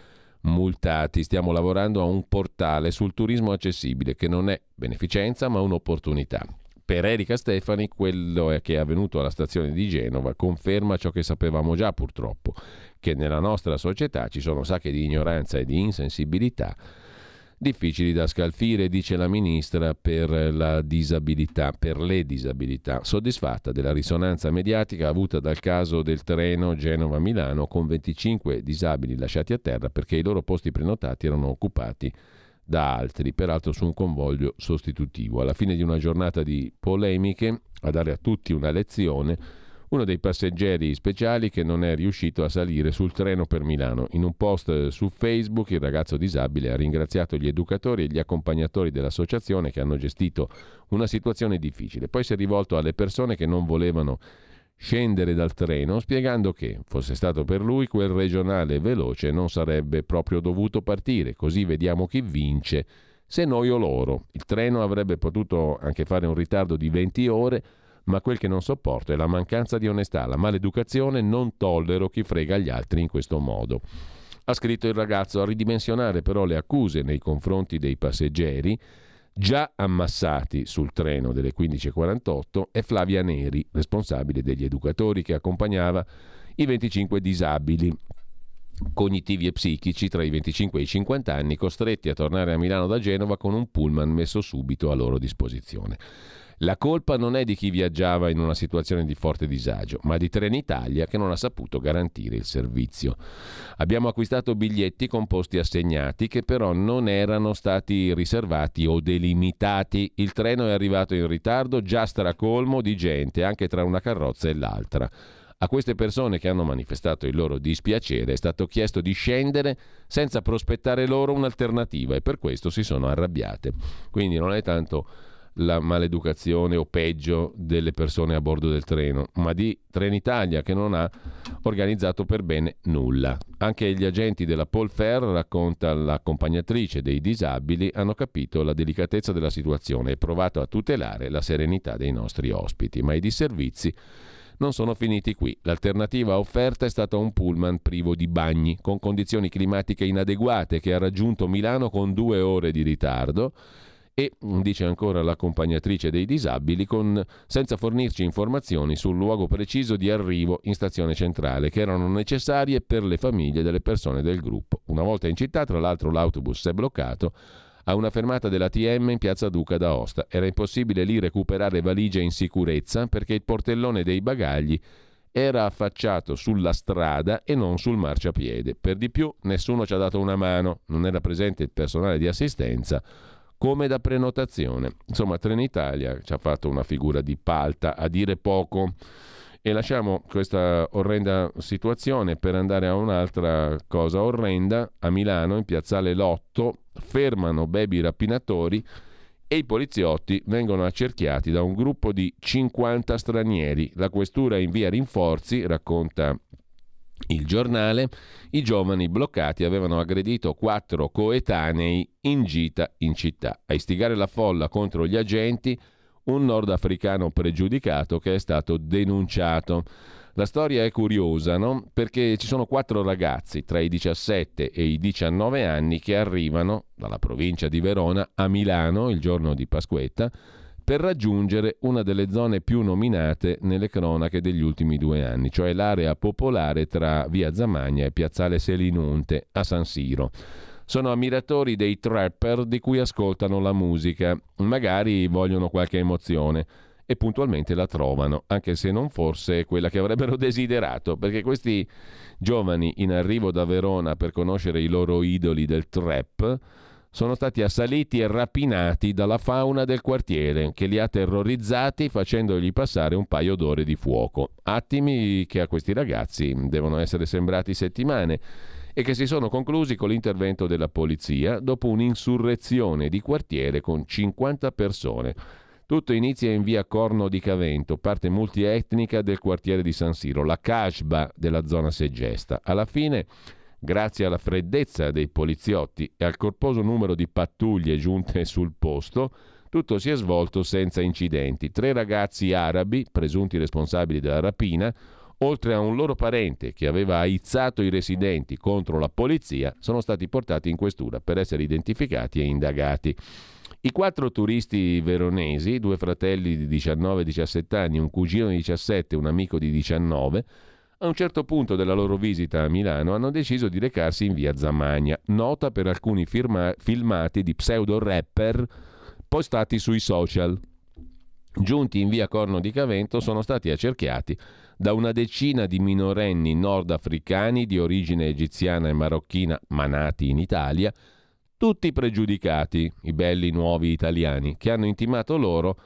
multati. Stiamo lavorando a un portale sul turismo accessibile che non è beneficenza ma un'opportunità. Per Erika Stefani quello che è avvenuto alla stazione di Genova conferma ciò che sapevamo già purtroppo, che nella nostra società ci sono sacche di ignoranza e di insensibilità difficili da scalfire, dice la ministra per la disabilità, per le disabilità, soddisfatta della risonanza mediatica avuta dal caso del treno Genova-Milano con 25 disabili lasciati a terra perché i loro posti prenotati erano occupati da altri, peraltro su un convoglio sostitutivo. Alla fine di una giornata di polemiche, a dare a tutti una lezione, uno dei passeggeri speciali che non è riuscito a salire sul treno per Milano. In un post su Facebook il ragazzo disabile ha ringraziato gli educatori e gli accompagnatori dell'associazione che hanno gestito una situazione difficile. Poi si è rivolto alle persone che non volevano scendere dal treno spiegando che, fosse stato per lui, quel regionale veloce non sarebbe proprio dovuto partire, così vediamo chi vince, se noi o loro. Il treno avrebbe potuto anche fare un ritardo di 20 ore, ma quel che non sopporto è la mancanza di onestà, la maleducazione, non tollero chi frega gli altri in questo modo. Ha scritto il ragazzo a ridimensionare però le accuse nei confronti dei passeggeri già ammassati sul treno delle 15.48 è Flavia Neri, responsabile degli educatori che accompagnava i 25 disabili cognitivi e psichici tra i 25 e i 50 anni costretti a tornare a Milano da Genova con un pullman messo subito a loro disposizione. La colpa non è di chi viaggiava in una situazione di forte disagio, ma di Trenitalia che non ha saputo garantire il servizio. Abbiamo acquistato biglietti con posti assegnati che però non erano stati riservati o delimitati. Il treno è arrivato in ritardo, già stracolmo di gente, anche tra una carrozza e l'altra. A queste persone che hanno manifestato il loro dispiacere è stato chiesto di scendere senza prospettare loro un'alternativa e per questo si sono arrabbiate. Quindi non è tanto la maleducazione o peggio delle persone a bordo del treno, ma di Trenitalia che non ha organizzato per bene nulla. Anche gli agenti della Polfer, racconta l'accompagnatrice dei disabili, hanno capito la delicatezza della situazione e provato a tutelare la serenità dei nostri ospiti, ma i disservizi non sono finiti qui. L'alternativa offerta è stata un pullman privo di bagni, con condizioni climatiche inadeguate, che ha raggiunto Milano con due ore di ritardo e, dice ancora l'accompagnatrice dei disabili, con, senza fornirci informazioni sul luogo preciso di arrivo in stazione centrale, che erano necessarie per le famiglie delle persone del gruppo. Una volta in città, tra l'altro, l'autobus è bloccato a una fermata dell'ATM in piazza Duca d'Aosta. Era impossibile lì recuperare valigie in sicurezza perché il portellone dei bagagli era affacciato sulla strada e non sul marciapiede. Per di più, nessuno ci ha dato una mano, non era presente il personale di assistenza come da prenotazione. Insomma, Trenitalia ci ha fatto una figura di palta, a dire poco. E lasciamo questa orrenda situazione per andare a un'altra cosa orrenda. A Milano, in piazzale Lotto, fermano baby rapinatori e i poliziotti vengono accerchiati da un gruppo di 50 stranieri. La questura invia rinforzi, racconta il giornale, i giovani bloccati avevano aggredito quattro coetanei in gita in città. A istigare la folla contro gli agenti, un nordafricano pregiudicato che è stato denunciato. La storia è curiosa, no? Perché ci sono quattro ragazzi tra i 17 e i 19 anni che arrivano dalla provincia di Verona a Milano il giorno di Pasquetta per raggiungere una delle zone più nominate nelle cronache degli ultimi due anni, cioè l'area popolare tra Via Zamagna e Piazzale Selinunte a San Siro. Sono ammiratori dei trapper di cui ascoltano la musica, magari vogliono qualche emozione e puntualmente la trovano, anche se non forse quella che avrebbero [LAUGHS] desiderato, perché questi giovani in arrivo da Verona per conoscere i loro idoli del trap sono stati assaliti e rapinati dalla fauna del quartiere che li ha terrorizzati facendogli passare un paio d'ore di fuoco. Attimi che a questi ragazzi devono essere sembrati settimane e che si sono conclusi con l'intervento della polizia dopo un'insurrezione di quartiere con 50 persone. Tutto inizia in via Corno di Cavento, parte multietnica del quartiere di San Siro, la Casba della zona Segesta. Alla fine Grazie alla freddezza dei poliziotti e al corposo numero di pattuglie giunte sul posto, tutto si è svolto senza incidenti. Tre ragazzi arabi, presunti responsabili della rapina, oltre a un loro parente che aveva aizzato i residenti contro la polizia, sono stati portati in questura per essere identificati e indagati. I quattro turisti veronesi, due fratelli di 19 e 17 anni, un cugino di 17 e un amico di 19, a un certo punto della loro visita a Milano hanno deciso di recarsi in via Zamagna, nota per alcuni firma- filmati di pseudo-rapper postati sui social. Giunti in via Corno di Cavento sono stati accerchiati da una decina di minorenni nordafricani di origine egiziana e marocchina ma nati in Italia, tutti pregiudicati, i belli nuovi italiani, che hanno intimato loro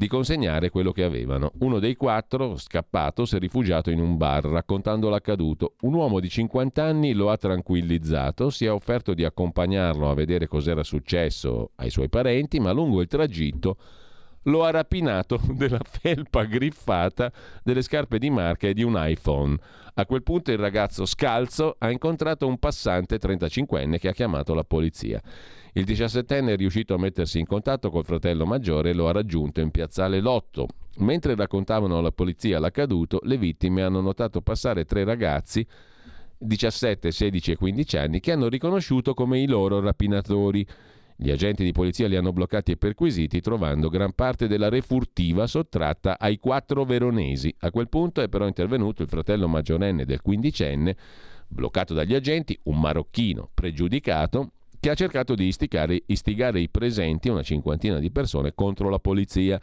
di consegnare quello che avevano. Uno dei quattro, scappato, si è rifugiato in un bar raccontando l'accaduto. Un uomo di 50 anni lo ha tranquillizzato, si è offerto di accompagnarlo a vedere cos'era successo ai suoi parenti, ma lungo il tragitto lo ha rapinato [LAUGHS] della felpa griffata, delle scarpe di marca e di un iPhone. A quel punto il ragazzo scalzo ha incontrato un passante 35enne che ha chiamato la polizia. Il 17enne è riuscito a mettersi in contatto col fratello maggiore e lo ha raggiunto in piazzale Lotto. Mentre raccontavano alla polizia l'accaduto, le vittime hanno notato passare tre ragazzi 17, 16 e 15 anni che hanno riconosciuto come i loro rapinatori. Gli agenti di polizia li hanno bloccati e perquisiti trovando gran parte della refurtiva sottratta ai quattro veronesi. A quel punto è però intervenuto il fratello maggiorenne del quindicenne, bloccato dagli agenti, un marocchino pregiudicato, che ha cercato di istigare, istigare i presenti, una cinquantina di persone, contro la polizia.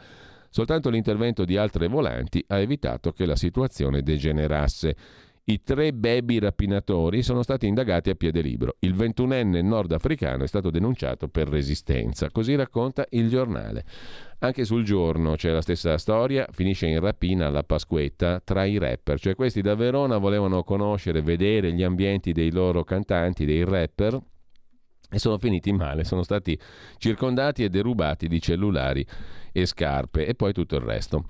Soltanto l'intervento di altre volanti ha evitato che la situazione degenerasse. I tre baby rapinatori sono stati indagati a piede libero. Il ventunenne nordafricano è stato denunciato per resistenza. Così racconta il giornale. Anche sul giorno c'è la stessa storia, finisce in rapina alla Pasquetta tra i rapper, cioè questi da Verona volevano conoscere, vedere gli ambienti dei loro cantanti, dei rapper, e sono finiti male, sono stati circondati e derubati di cellulari e scarpe e poi tutto il resto.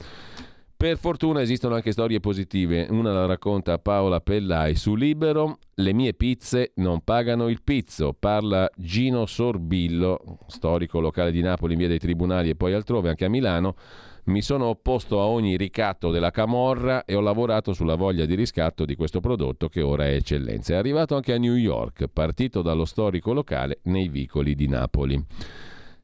Per fortuna esistono anche storie positive. Una la racconta Paola Pellai su Libero. Le mie pizze non pagano il pizzo. Parla Gino Sorbillo, storico locale di Napoli in via dei Tribunali e poi altrove, anche a Milano. Mi sono opposto a ogni ricatto della camorra e ho lavorato sulla voglia di riscatto di questo prodotto che ora è eccellenza. È arrivato anche a New York, partito dallo storico locale nei vicoli di Napoli.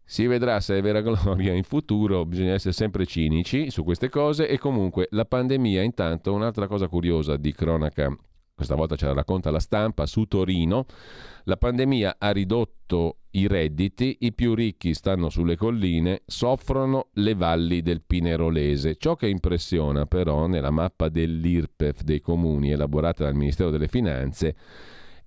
Si vedrà se è vera gloria in futuro, bisogna essere sempre cinici su queste cose e comunque la pandemia intanto, un'altra cosa curiosa di cronaca, questa volta ce la racconta la stampa, su Torino, la pandemia ha ridotto i redditi, i più ricchi stanno sulle colline, soffrono le valli del Pinerolese. Ciò che impressiona però nella mappa dell'IRPEF dei comuni elaborata dal Ministero delle Finanze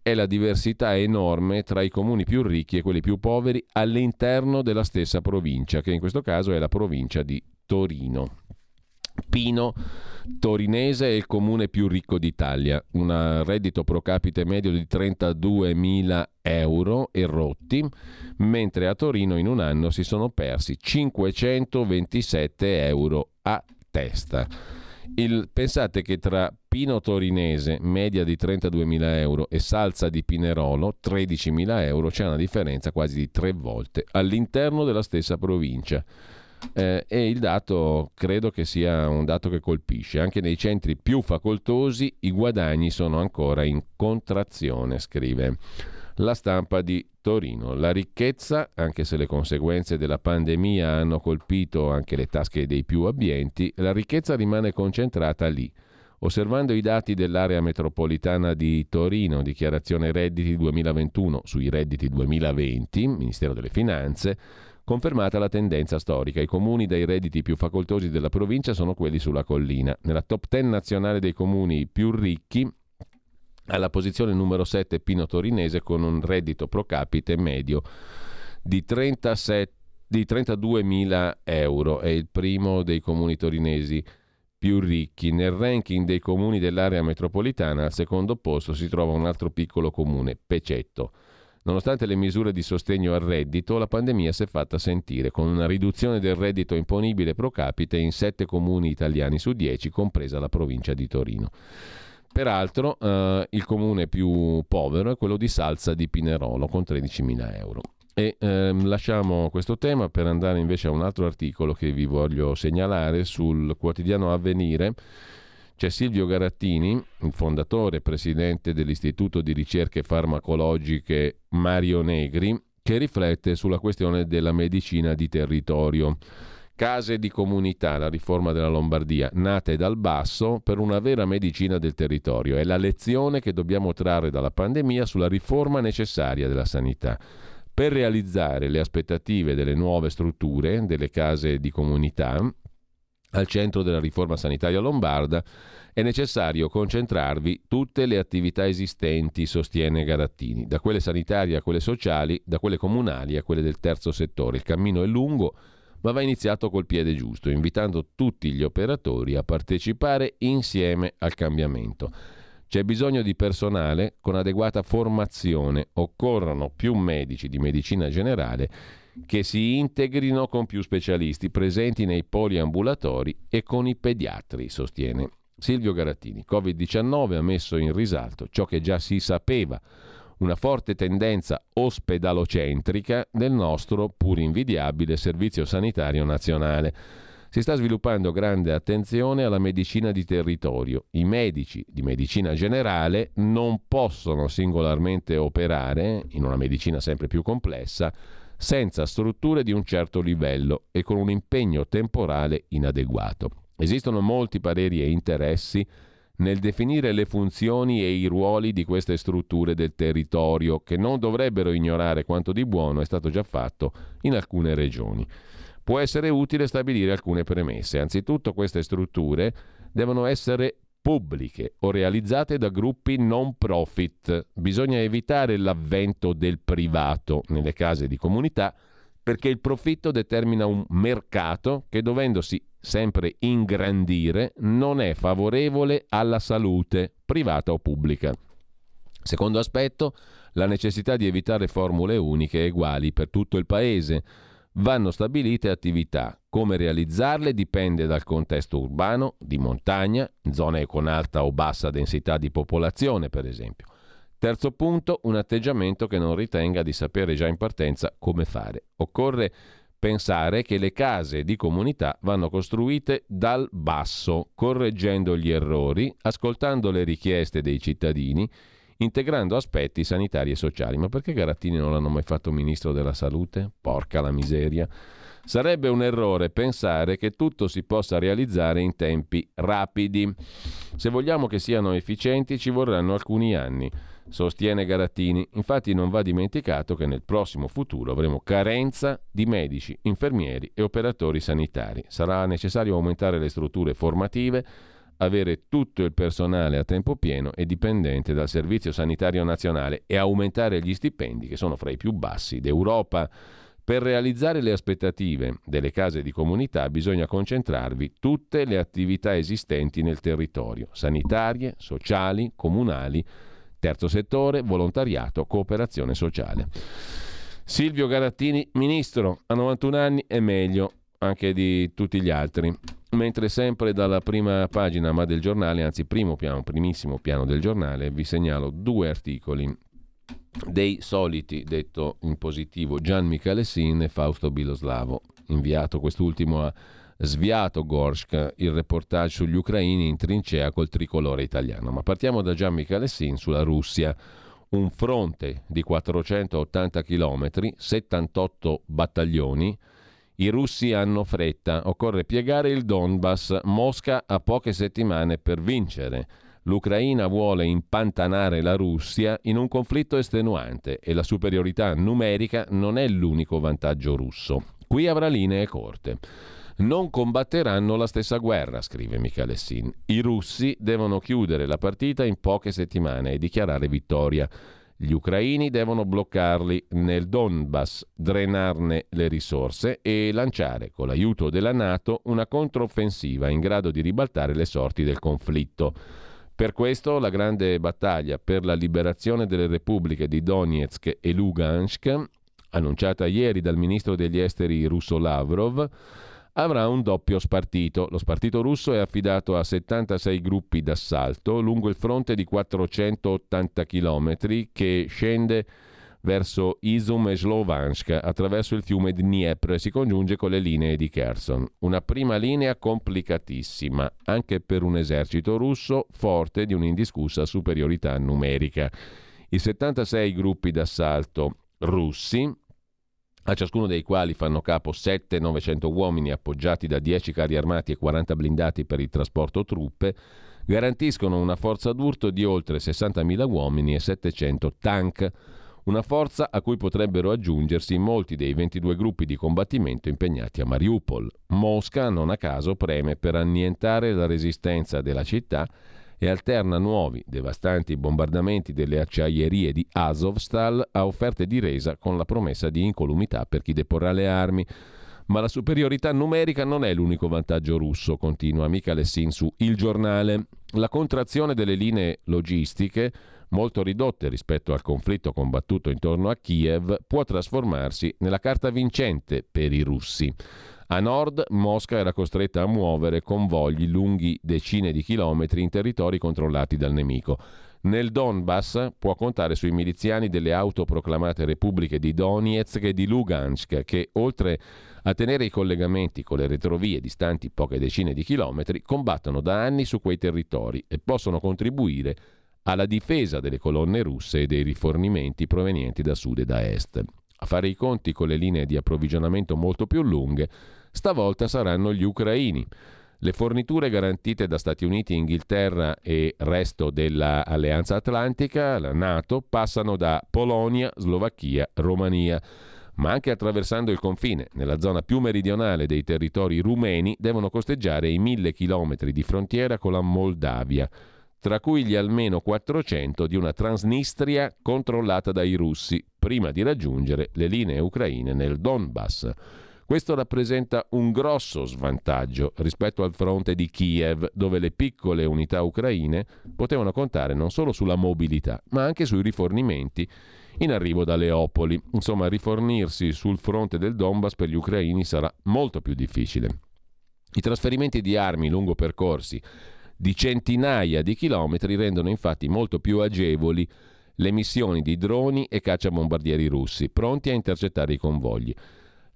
è la diversità enorme tra i comuni più ricchi e quelli più poveri all'interno della stessa provincia, che in questo caso è la provincia di Torino. Pino Torinese è il comune più ricco d'Italia, un reddito pro capite medio di 32.000 euro e rotti, mentre a Torino in un anno si sono persi 527 euro a testa. Il, pensate che tra Pino Torinese, media di 32.000 euro, e Salsa di Pinerolo, 13.000 euro, c'è una differenza quasi di tre volte all'interno della stessa provincia. Eh, e il dato credo che sia un dato che colpisce. Anche nei centri più facoltosi i guadagni sono ancora in contrazione, scrive la stampa di Torino. La ricchezza, anche se le conseguenze della pandemia hanno colpito anche le tasche dei più abbienti, la ricchezza rimane concentrata lì. Osservando i dati dell'area metropolitana di Torino, dichiarazione redditi 2021 sui redditi 2020, Ministero delle Finanze, Confermata la tendenza storica, i comuni dai redditi più facoltosi della provincia sono quelli sulla collina. Nella top 10 nazionale dei comuni più ricchi, alla posizione numero 7 Pino Torinese con un reddito pro capite medio di 37 di 32.000 euro, è il primo dei comuni torinesi più ricchi. Nel ranking dei comuni dell'area metropolitana al secondo posto si trova un altro piccolo comune, Pecetto. Nonostante le misure di sostegno al reddito, la pandemia si è fatta sentire con una riduzione del reddito imponibile pro capite in 7 comuni italiani su 10, compresa la provincia di Torino. Peraltro eh, il comune più povero è quello di Salza di Pinerolo con 13.000 euro. E ehm, lasciamo questo tema per andare invece a un altro articolo che vi voglio segnalare sul quotidiano Avvenire. C'è Silvio Garattini, il fondatore e presidente dell'Istituto di ricerche farmacologiche Mario Negri, che riflette sulla questione della medicina di territorio. Case di comunità, la riforma della Lombardia, nate dal basso per una vera medicina del territorio. È la lezione che dobbiamo trarre dalla pandemia sulla riforma necessaria della sanità per realizzare le aspettative delle nuove strutture, delle case di comunità, al centro della riforma sanitaria lombarda, è necessario concentrarvi tutte le attività esistenti, sostiene Garattini, da quelle sanitarie a quelle sociali, da quelle comunali a quelle del terzo settore. Il cammino è lungo, ma va iniziato col piede giusto, invitando tutti gli operatori a partecipare insieme al cambiamento. C'è bisogno di personale con adeguata formazione, occorrono più medici di medicina generale che si integrino con più specialisti presenti nei poliambulatori e con i pediatri, sostiene Silvio Garattini. Covid-19 ha messo in risalto ciò che già si sapeva, una forte tendenza ospedalocentrica del nostro pur invidiabile Servizio Sanitario Nazionale si sta sviluppando grande attenzione alla medicina di territorio. I medici di medicina generale non possono singolarmente operare in una medicina sempre più complessa senza strutture di un certo livello e con un impegno temporale inadeguato. Esistono molti pareri e interessi nel definire le funzioni e i ruoli di queste strutture del territorio che non dovrebbero ignorare quanto di buono è stato già fatto in alcune regioni può essere utile stabilire alcune premesse. Anzitutto queste strutture devono essere pubbliche o realizzate da gruppi non profit. Bisogna evitare l'avvento del privato nelle case di comunità perché il profitto determina un mercato che dovendosi sempre ingrandire non è favorevole alla salute privata o pubblica. Secondo aspetto, la necessità di evitare formule uniche e uguali per tutto il Paese vanno stabilite attività. Come realizzarle dipende dal contesto urbano, di montagna, zone con alta o bassa densità di popolazione, per esempio. Terzo punto, un atteggiamento che non ritenga di sapere già in partenza come fare. Occorre pensare che le case di comunità vanno costruite dal basso, correggendo gli errori, ascoltando le richieste dei cittadini integrando aspetti sanitari e sociali. Ma perché Garattini non l'hanno mai fatto ministro della salute? Porca la miseria. Sarebbe un errore pensare che tutto si possa realizzare in tempi rapidi. Se vogliamo che siano efficienti ci vorranno alcuni anni, sostiene Garattini. Infatti non va dimenticato che nel prossimo futuro avremo carenza di medici, infermieri e operatori sanitari. Sarà necessario aumentare le strutture formative avere tutto il personale a tempo pieno e dipendente dal Servizio Sanitario Nazionale e aumentare gli stipendi che sono fra i più bassi d'Europa. Per realizzare le aspettative delle case di comunità bisogna concentrarvi tutte le attività esistenti nel territorio, sanitarie, sociali, comunali, terzo settore, volontariato, cooperazione sociale. Silvio Garattini, ministro, a 91 anni è meglio anche di tutti gli altri mentre sempre dalla prima pagina ma del giornale, anzi primo piano, primissimo piano del giornale, vi segnalo due articoli dei soliti, detto in positivo, Gian Michalessin e Fausto Biloslavo, inviato quest'ultimo a Sviato Gorsk, il reportage sugli ucraini in trincea col tricolore italiano. Ma partiamo da Gian Michalessin sulla Russia un fronte di 480 km, 78 battaglioni, i russi hanno fretta, occorre piegare il Donbass, Mosca ha poche settimane per vincere. L'Ucraina vuole impantanare la Russia in un conflitto estenuante e la superiorità numerica non è l'unico vantaggio russo. Qui avrà linee corte. Non combatteranno la stessa guerra, scrive Michalessin. I russi devono chiudere la partita in poche settimane e dichiarare vittoria. Gli ucraini devono bloccarli nel Donbass, drenarne le risorse e lanciare, con l'aiuto della Nato, una controffensiva in grado di ribaltare le sorti del conflitto. Per questo la grande battaglia per la liberazione delle repubbliche di Donetsk e Lugansk, annunciata ieri dal ministro degli esteri russo Lavrov, avrà un doppio spartito. Lo spartito russo è affidato a 76 gruppi d'assalto lungo il fronte di 480 km che scende verso Izum e Slovansk attraverso il fiume Dniepr e si congiunge con le linee di Kherson. Una prima linea complicatissima, anche per un esercito russo forte di un'indiscussa superiorità numerica. I 76 gruppi d'assalto russi, a ciascuno dei quali fanno capo 7-900 uomini appoggiati da 10 carri armati e 40 blindati per il trasporto truppe, garantiscono una forza d'urto di oltre 60.000 uomini e 700 tank una forza a cui potrebbero aggiungersi molti dei 22 gruppi di combattimento impegnati a Mariupol. Mosca, non a caso, preme per annientare la resistenza della città e alterna nuovi, devastanti bombardamenti delle acciaierie di Azovstal a offerte di resa con la promessa di incolumità per chi deporrà le armi. Ma la superiorità numerica non è l'unico vantaggio russo, continua Michele Sin su Il Giornale. La contrazione delle linee logistiche molto ridotte rispetto al conflitto combattuto intorno a Kiev, può trasformarsi nella carta vincente per i russi. A nord Mosca era costretta a muovere convogli lunghi decine di chilometri in territori controllati dal nemico. Nel Donbass può contare sui miliziani delle autoproclamate repubbliche di Donetsk e di Lugansk che, oltre a tenere i collegamenti con le retrovie distanti poche decine di chilometri, combattono da anni su quei territori e possono contribuire alla difesa delle colonne russe e dei rifornimenti provenienti da sud e da est. A fare i conti con le linee di approvvigionamento molto più lunghe, stavolta saranno gli ucraini. Le forniture garantite da Stati Uniti, Inghilterra e resto dell'Alleanza Atlantica, la Nato, passano da Polonia, Slovacchia, Romania ma anche attraversando il confine, nella zona più meridionale dei territori rumeni, devono costeggiare i mille chilometri di frontiera con la Moldavia tra cui gli almeno 400 di una Transnistria controllata dai russi, prima di raggiungere le linee ucraine nel Donbass. Questo rappresenta un grosso svantaggio rispetto al fronte di Kiev, dove le piccole unità ucraine potevano contare non solo sulla mobilità, ma anche sui rifornimenti in arrivo da Leopoli. Insomma, rifornirsi sul fronte del Donbass per gli ucraini sarà molto più difficile. I trasferimenti di armi lungo percorsi di centinaia di chilometri rendono infatti molto più agevoli le missioni di droni e cacciabombardieri russi, pronti a intercettare i convogli.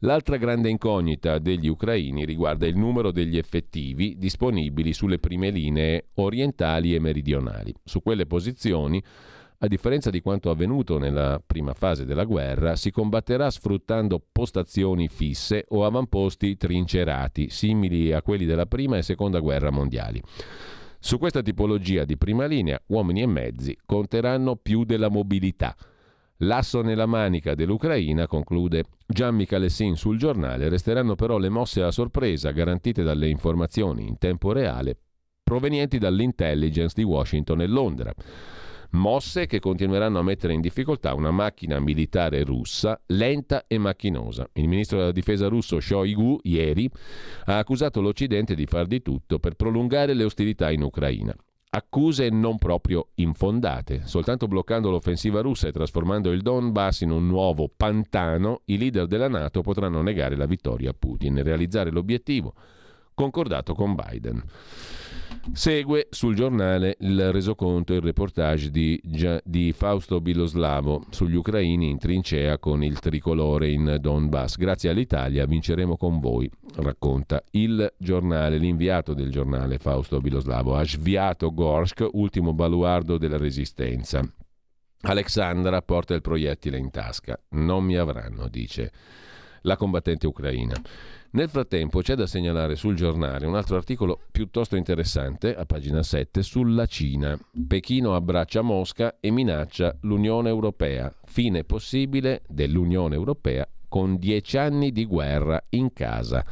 L'altra grande incognita degli ucraini riguarda il numero degli effettivi disponibili sulle prime linee orientali e meridionali. Su quelle posizioni, a differenza di quanto avvenuto nella prima fase della guerra, si combatterà sfruttando postazioni fisse o avamposti trincerati, simili a quelli della prima e seconda guerra mondiali. Su questa tipologia di prima linea, uomini e mezzi conteranno più della mobilità. L'asso nella manica dell'Ucraina, conclude Gian Michalessin sul giornale, resteranno però le mosse a sorpresa garantite dalle informazioni in tempo reale provenienti dall'intelligence di Washington e Londra mosse che continueranno a mettere in difficoltà una macchina militare russa lenta e macchinosa. Il ministro della difesa russo Shoigu ieri ha accusato l'Occidente di far di tutto per prolungare le ostilità in Ucraina. Accuse non proprio infondate. Soltanto bloccando l'offensiva russa e trasformando il Donbass in un nuovo pantano, i leader della Nato potranno negare la vittoria a Putin e realizzare l'obiettivo concordato con Biden. Segue sul giornale il resoconto, il reportage di, di, Fausto Biloslavo sugli ucraini in trincea con il tricolore in Donbass. Grazie all'Italia vinceremo con voi, racconta il giornale, l'inviato del giornale Fausto Biloslavo. Ha sviato Gorsk, ultimo baluardo della resistenza. Alexandra porta il proiettile in tasca. Non mi avranno, dice la combattente ucraina. Nel frattempo c'è da segnalare sul giornale un altro articolo piuttosto interessante, a pagina 7, sulla Cina. Pechino abbraccia Mosca e minaccia l'Unione Europea. Fine possibile dell'Unione Europea con dieci anni di guerra in casa.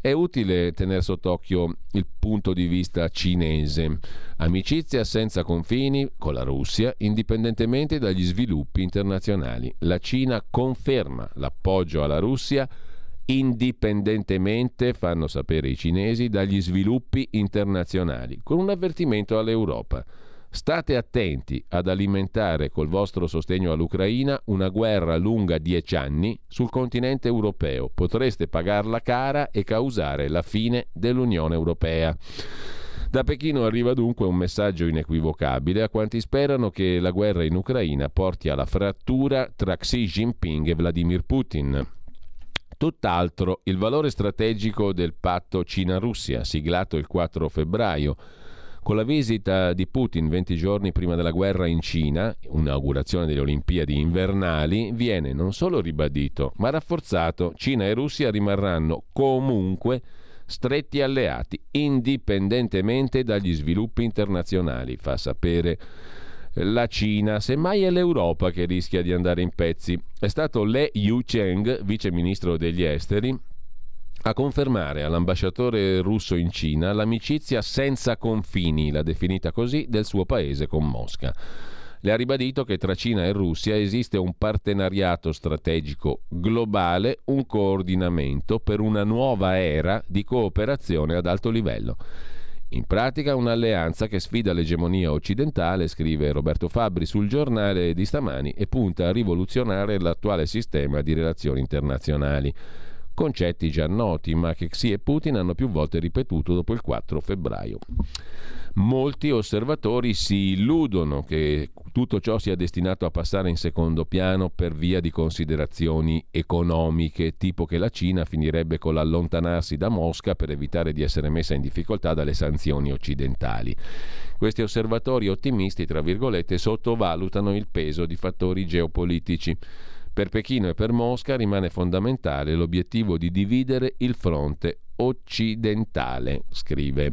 È utile tenere sott'occhio il punto di vista cinese. Amicizia senza confini con la Russia, indipendentemente dagli sviluppi internazionali. La Cina conferma l'appoggio alla Russia indipendentemente, fanno sapere i cinesi, dagli sviluppi internazionali, con un avvertimento all'Europa. State attenti ad alimentare col vostro sostegno all'Ucraina una guerra lunga dieci anni sul continente europeo. Potreste pagarla cara e causare la fine dell'Unione Europea. Da Pechino arriva dunque un messaggio inequivocabile a quanti sperano che la guerra in Ucraina porti alla frattura tra Xi Jinping e Vladimir Putin. Tutt'altro il valore strategico del patto Cina-Russia, siglato il 4 febbraio, con la visita di Putin 20 giorni prima della guerra in Cina, inaugurazione delle Olimpiadi invernali, viene non solo ribadito, ma rafforzato. Cina e Russia rimarranno comunque stretti alleati, indipendentemente dagli sviluppi internazionali, fa sapere la Cina, semmai è l'Europa che rischia di andare in pezzi. È stato Le Yu Cheng, vice ministro degli esteri, a confermare all'ambasciatore russo in Cina l'amicizia senza confini, l'ha definita così, del suo paese con Mosca. Le ha ribadito che tra Cina e Russia esiste un partenariato strategico globale, un coordinamento per una nuova era di cooperazione ad alto livello. In pratica un'alleanza che sfida l'egemonia occidentale, scrive Roberto Fabbri sul giornale di stamani, e punta a rivoluzionare l'attuale sistema di relazioni internazionali concetti già noti, ma che Xi e Putin hanno più volte ripetuto dopo il 4 febbraio. Molti osservatori si illudono che tutto ciò sia destinato a passare in secondo piano per via di considerazioni economiche, tipo che la Cina finirebbe con l'allontanarsi da Mosca per evitare di essere messa in difficoltà dalle sanzioni occidentali. Questi osservatori ottimisti, tra virgolette, sottovalutano il peso di fattori geopolitici. Per Pechino e per Mosca rimane fondamentale l'obiettivo di dividere il fronte occidentale, scrive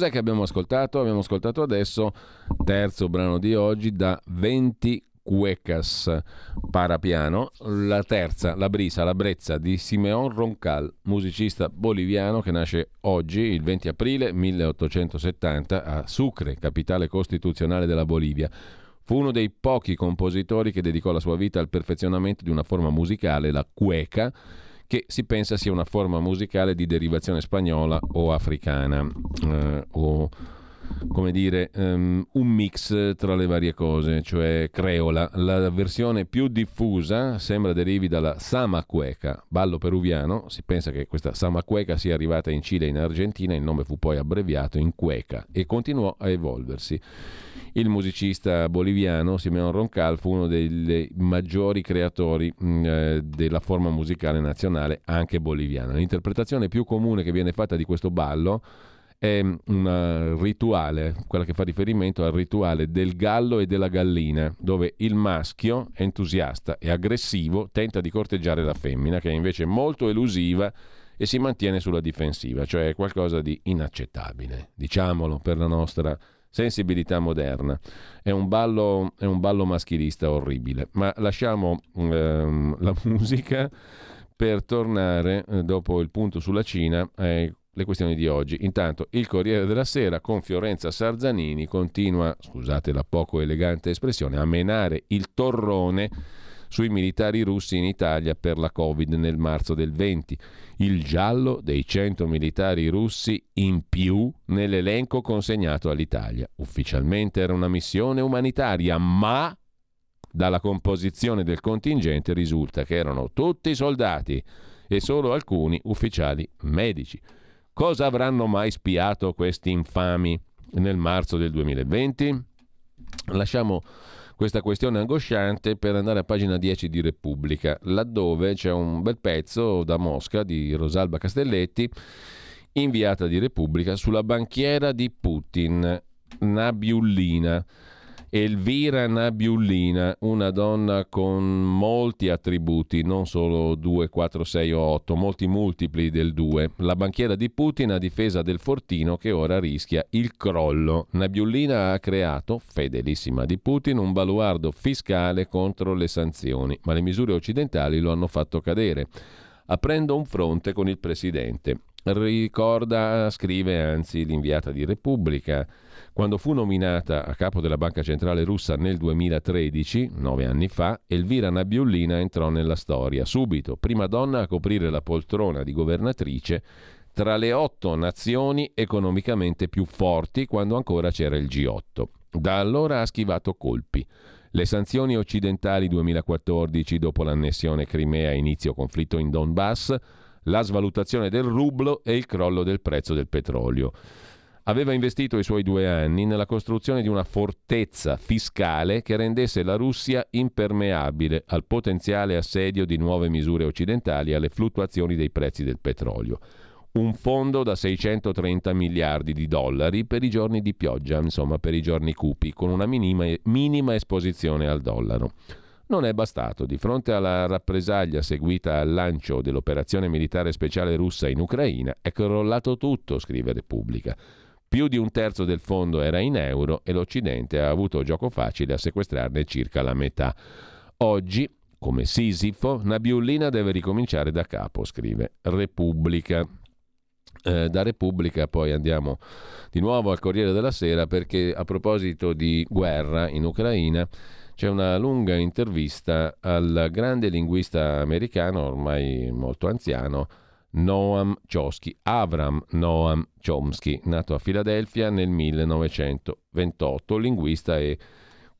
Cos'è che abbiamo ascoltato? Abbiamo ascoltato adesso, terzo brano di oggi, da 20 Cuecas Parapiano, la terza, la brisa, la brezza di Simeon Roncal, musicista boliviano che nasce oggi, il 20 aprile 1870, a Sucre, capitale costituzionale della Bolivia. Fu uno dei pochi compositori che dedicò la sua vita al perfezionamento di una forma musicale, la cueca, che si pensa sia una forma musicale di derivazione spagnola o africana, eh, o come dire, um, un mix tra le varie cose, cioè creola. La versione più diffusa sembra derivi dalla sama cueca, ballo peruviano. Si pensa che questa sama cueca sia arrivata in Cile e in Argentina, il nome fu poi abbreviato in cueca e continuò a evolversi. Il musicista boliviano Simeon Roncal fu uno dei maggiori creatori mh, mm, eh, della forma musicale nazionale, anche boliviana. L'interpretazione più comune che viene fatta di questo ballo è un rituale, quella che fa riferimento al rituale del gallo e della gallina, dove il maschio, entusiasta e aggressivo, tenta di corteggiare la femmina, che è invece molto elusiva e si mantiene sulla difensiva, cioè qualcosa di inaccettabile, diciamolo per la nostra sensibilità moderna. È un ballo, è un ballo maschilista orribile, ma lasciamo ehm, la [LAUGHS] musica per tornare eh, dopo il punto sulla Cina alle questioni di oggi. Intanto il Corriere della Sera con Fiorenza Sarzanini continua, scusate la poco elegante espressione, a menare il torrone sui militari russi in Italia per la Covid nel marzo del 20. Il giallo dei 100 militari russi in più nell'elenco consegnato all'Italia. Ufficialmente era una missione umanitaria, ma dalla composizione del contingente risulta che erano tutti soldati e solo alcuni ufficiali medici. Cosa avranno mai spiato questi infami nel marzo del 2020? Lasciamo questa questione angosciante per andare a pagina 10 di Repubblica, laddove c'è un bel pezzo da Mosca di Rosalba Castelletti, inviata di Repubblica, sulla banchiera di Putin, Nabiullina. Elvira Nabiullina, una donna con molti attributi, non solo 2, 4, 6 o 8, molti multipli del 2. La banchiera di Putin a difesa del fortino che ora rischia il crollo. Nabiullina ha creato, fedelissima di Putin, un baluardo fiscale contro le sanzioni, ma le misure occidentali lo hanno fatto cadere, aprendo un fronte con il presidente. Ricorda, scrive anzi l'inviata di Repubblica, quando fu nominata a capo della Banca Centrale russa nel 2013, nove anni fa, Elvira Nabiullina entrò nella storia. Subito, prima donna a coprire la poltrona di governatrice tra le otto nazioni economicamente più forti quando ancora c'era il G8. Da allora ha schivato colpi. Le sanzioni occidentali 2014 dopo l'annessione Crimea e inizio conflitto in Donbass, la svalutazione del rublo e il crollo del prezzo del petrolio aveva investito i suoi due anni nella costruzione di una fortezza fiscale che rendesse la Russia impermeabile al potenziale assedio di nuove misure occidentali alle fluttuazioni dei prezzi del petrolio. Un fondo da 630 miliardi di dollari per i giorni di pioggia, insomma per i giorni cupi, con una minima, minima esposizione al dollaro. Non è bastato. Di fronte alla rappresaglia seguita al lancio dell'operazione militare speciale russa in Ucraina, è crollato tutto, scrive Repubblica. Più di un terzo del fondo era in euro e l'Occidente ha avuto gioco facile a sequestrarne circa la metà. Oggi, come Sisifo, Nabiullina deve ricominciare da capo, scrive Repubblica. Eh, da Repubblica poi andiamo di nuovo al Corriere della Sera perché a proposito di guerra in Ucraina c'è una lunga intervista al grande linguista americano, ormai molto anziano, Noam Chomsky, Avram Noam Chomsky, nato a Filadelfia nel 1928, linguista e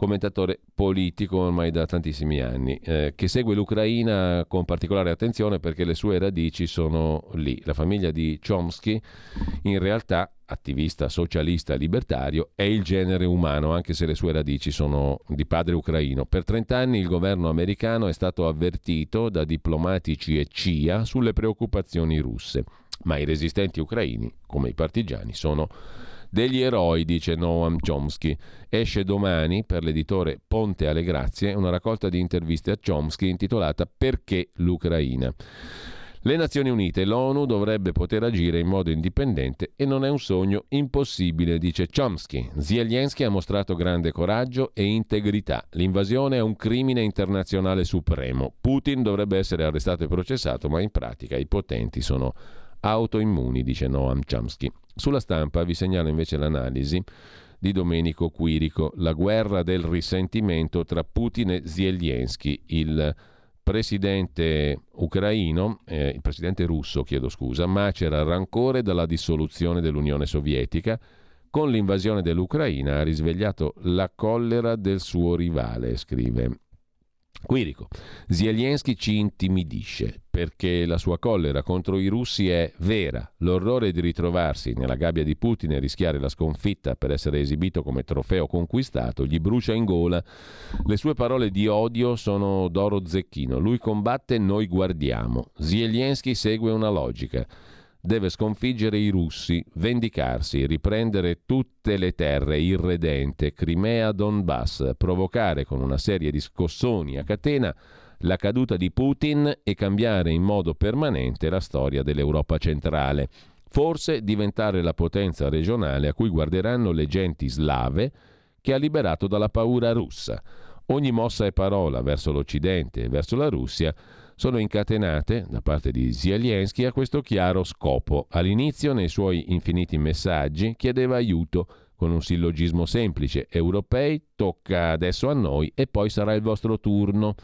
commentatore politico ormai da tantissimi anni, eh, che segue l'Ucraina con particolare attenzione perché le sue radici sono lì. La famiglia di Chomsky in realtà attivista socialista libertario, è il genere umano, anche se le sue radici sono di padre ucraino. Per 30 anni il governo americano è stato avvertito da diplomatici e CIA sulle preoccupazioni russe, ma i resistenti ucraini, come i partigiani, sono degli eroi, dice Noam Chomsky. Esce domani per l'editore Ponte alle Grazie una raccolta di interviste a Chomsky intitolata Perché l'Ucraina. Le Nazioni Unite, l'ONU dovrebbe poter agire in modo indipendente e non è un sogno impossibile, dice Chomsky. Zelensky ha mostrato grande coraggio e integrità. L'invasione è un crimine internazionale supremo. Putin dovrebbe essere arrestato e processato, ma in pratica i potenti sono autoimmuni, dice Noam Chomsky. Sulla stampa vi segnalo invece l'analisi di Domenico Quirico, la guerra del risentimento tra Putin e Zelensky, il presidente ucraino, eh, il presidente russo, chiedo scusa, macera rancore dalla dissoluzione dell'Unione Sovietica. Con l'invasione dell'Ucraina ha risvegliato la collera del suo rivale, scrive Quirico. Zelensky ci intimidisce perché la sua collera contro i russi è vera. L'orrore di ritrovarsi nella gabbia di Putin e rischiare la sconfitta per essere esibito come trofeo conquistato gli brucia in gola. Le sue parole di odio sono d'oro zecchino. Lui combatte, noi guardiamo. Zelensky segue una logica deve sconfiggere i russi, vendicarsi, riprendere tutte le terre irredente, Crimea, Donbass, provocare con una serie di scossoni a catena la caduta di Putin e cambiare in modo permanente la storia dell'Europa centrale. Forse diventare la potenza regionale a cui guarderanno le genti slave che ha liberato dalla paura russa. Ogni mossa e parola verso l'Occidente e verso la Russia sono incatenate da parte di Zelensky a questo chiaro scopo. All'inizio, nei suoi infiniti messaggi, chiedeva aiuto con un sillogismo semplice: Europei, tocca adesso a noi e poi sarà il vostro turno.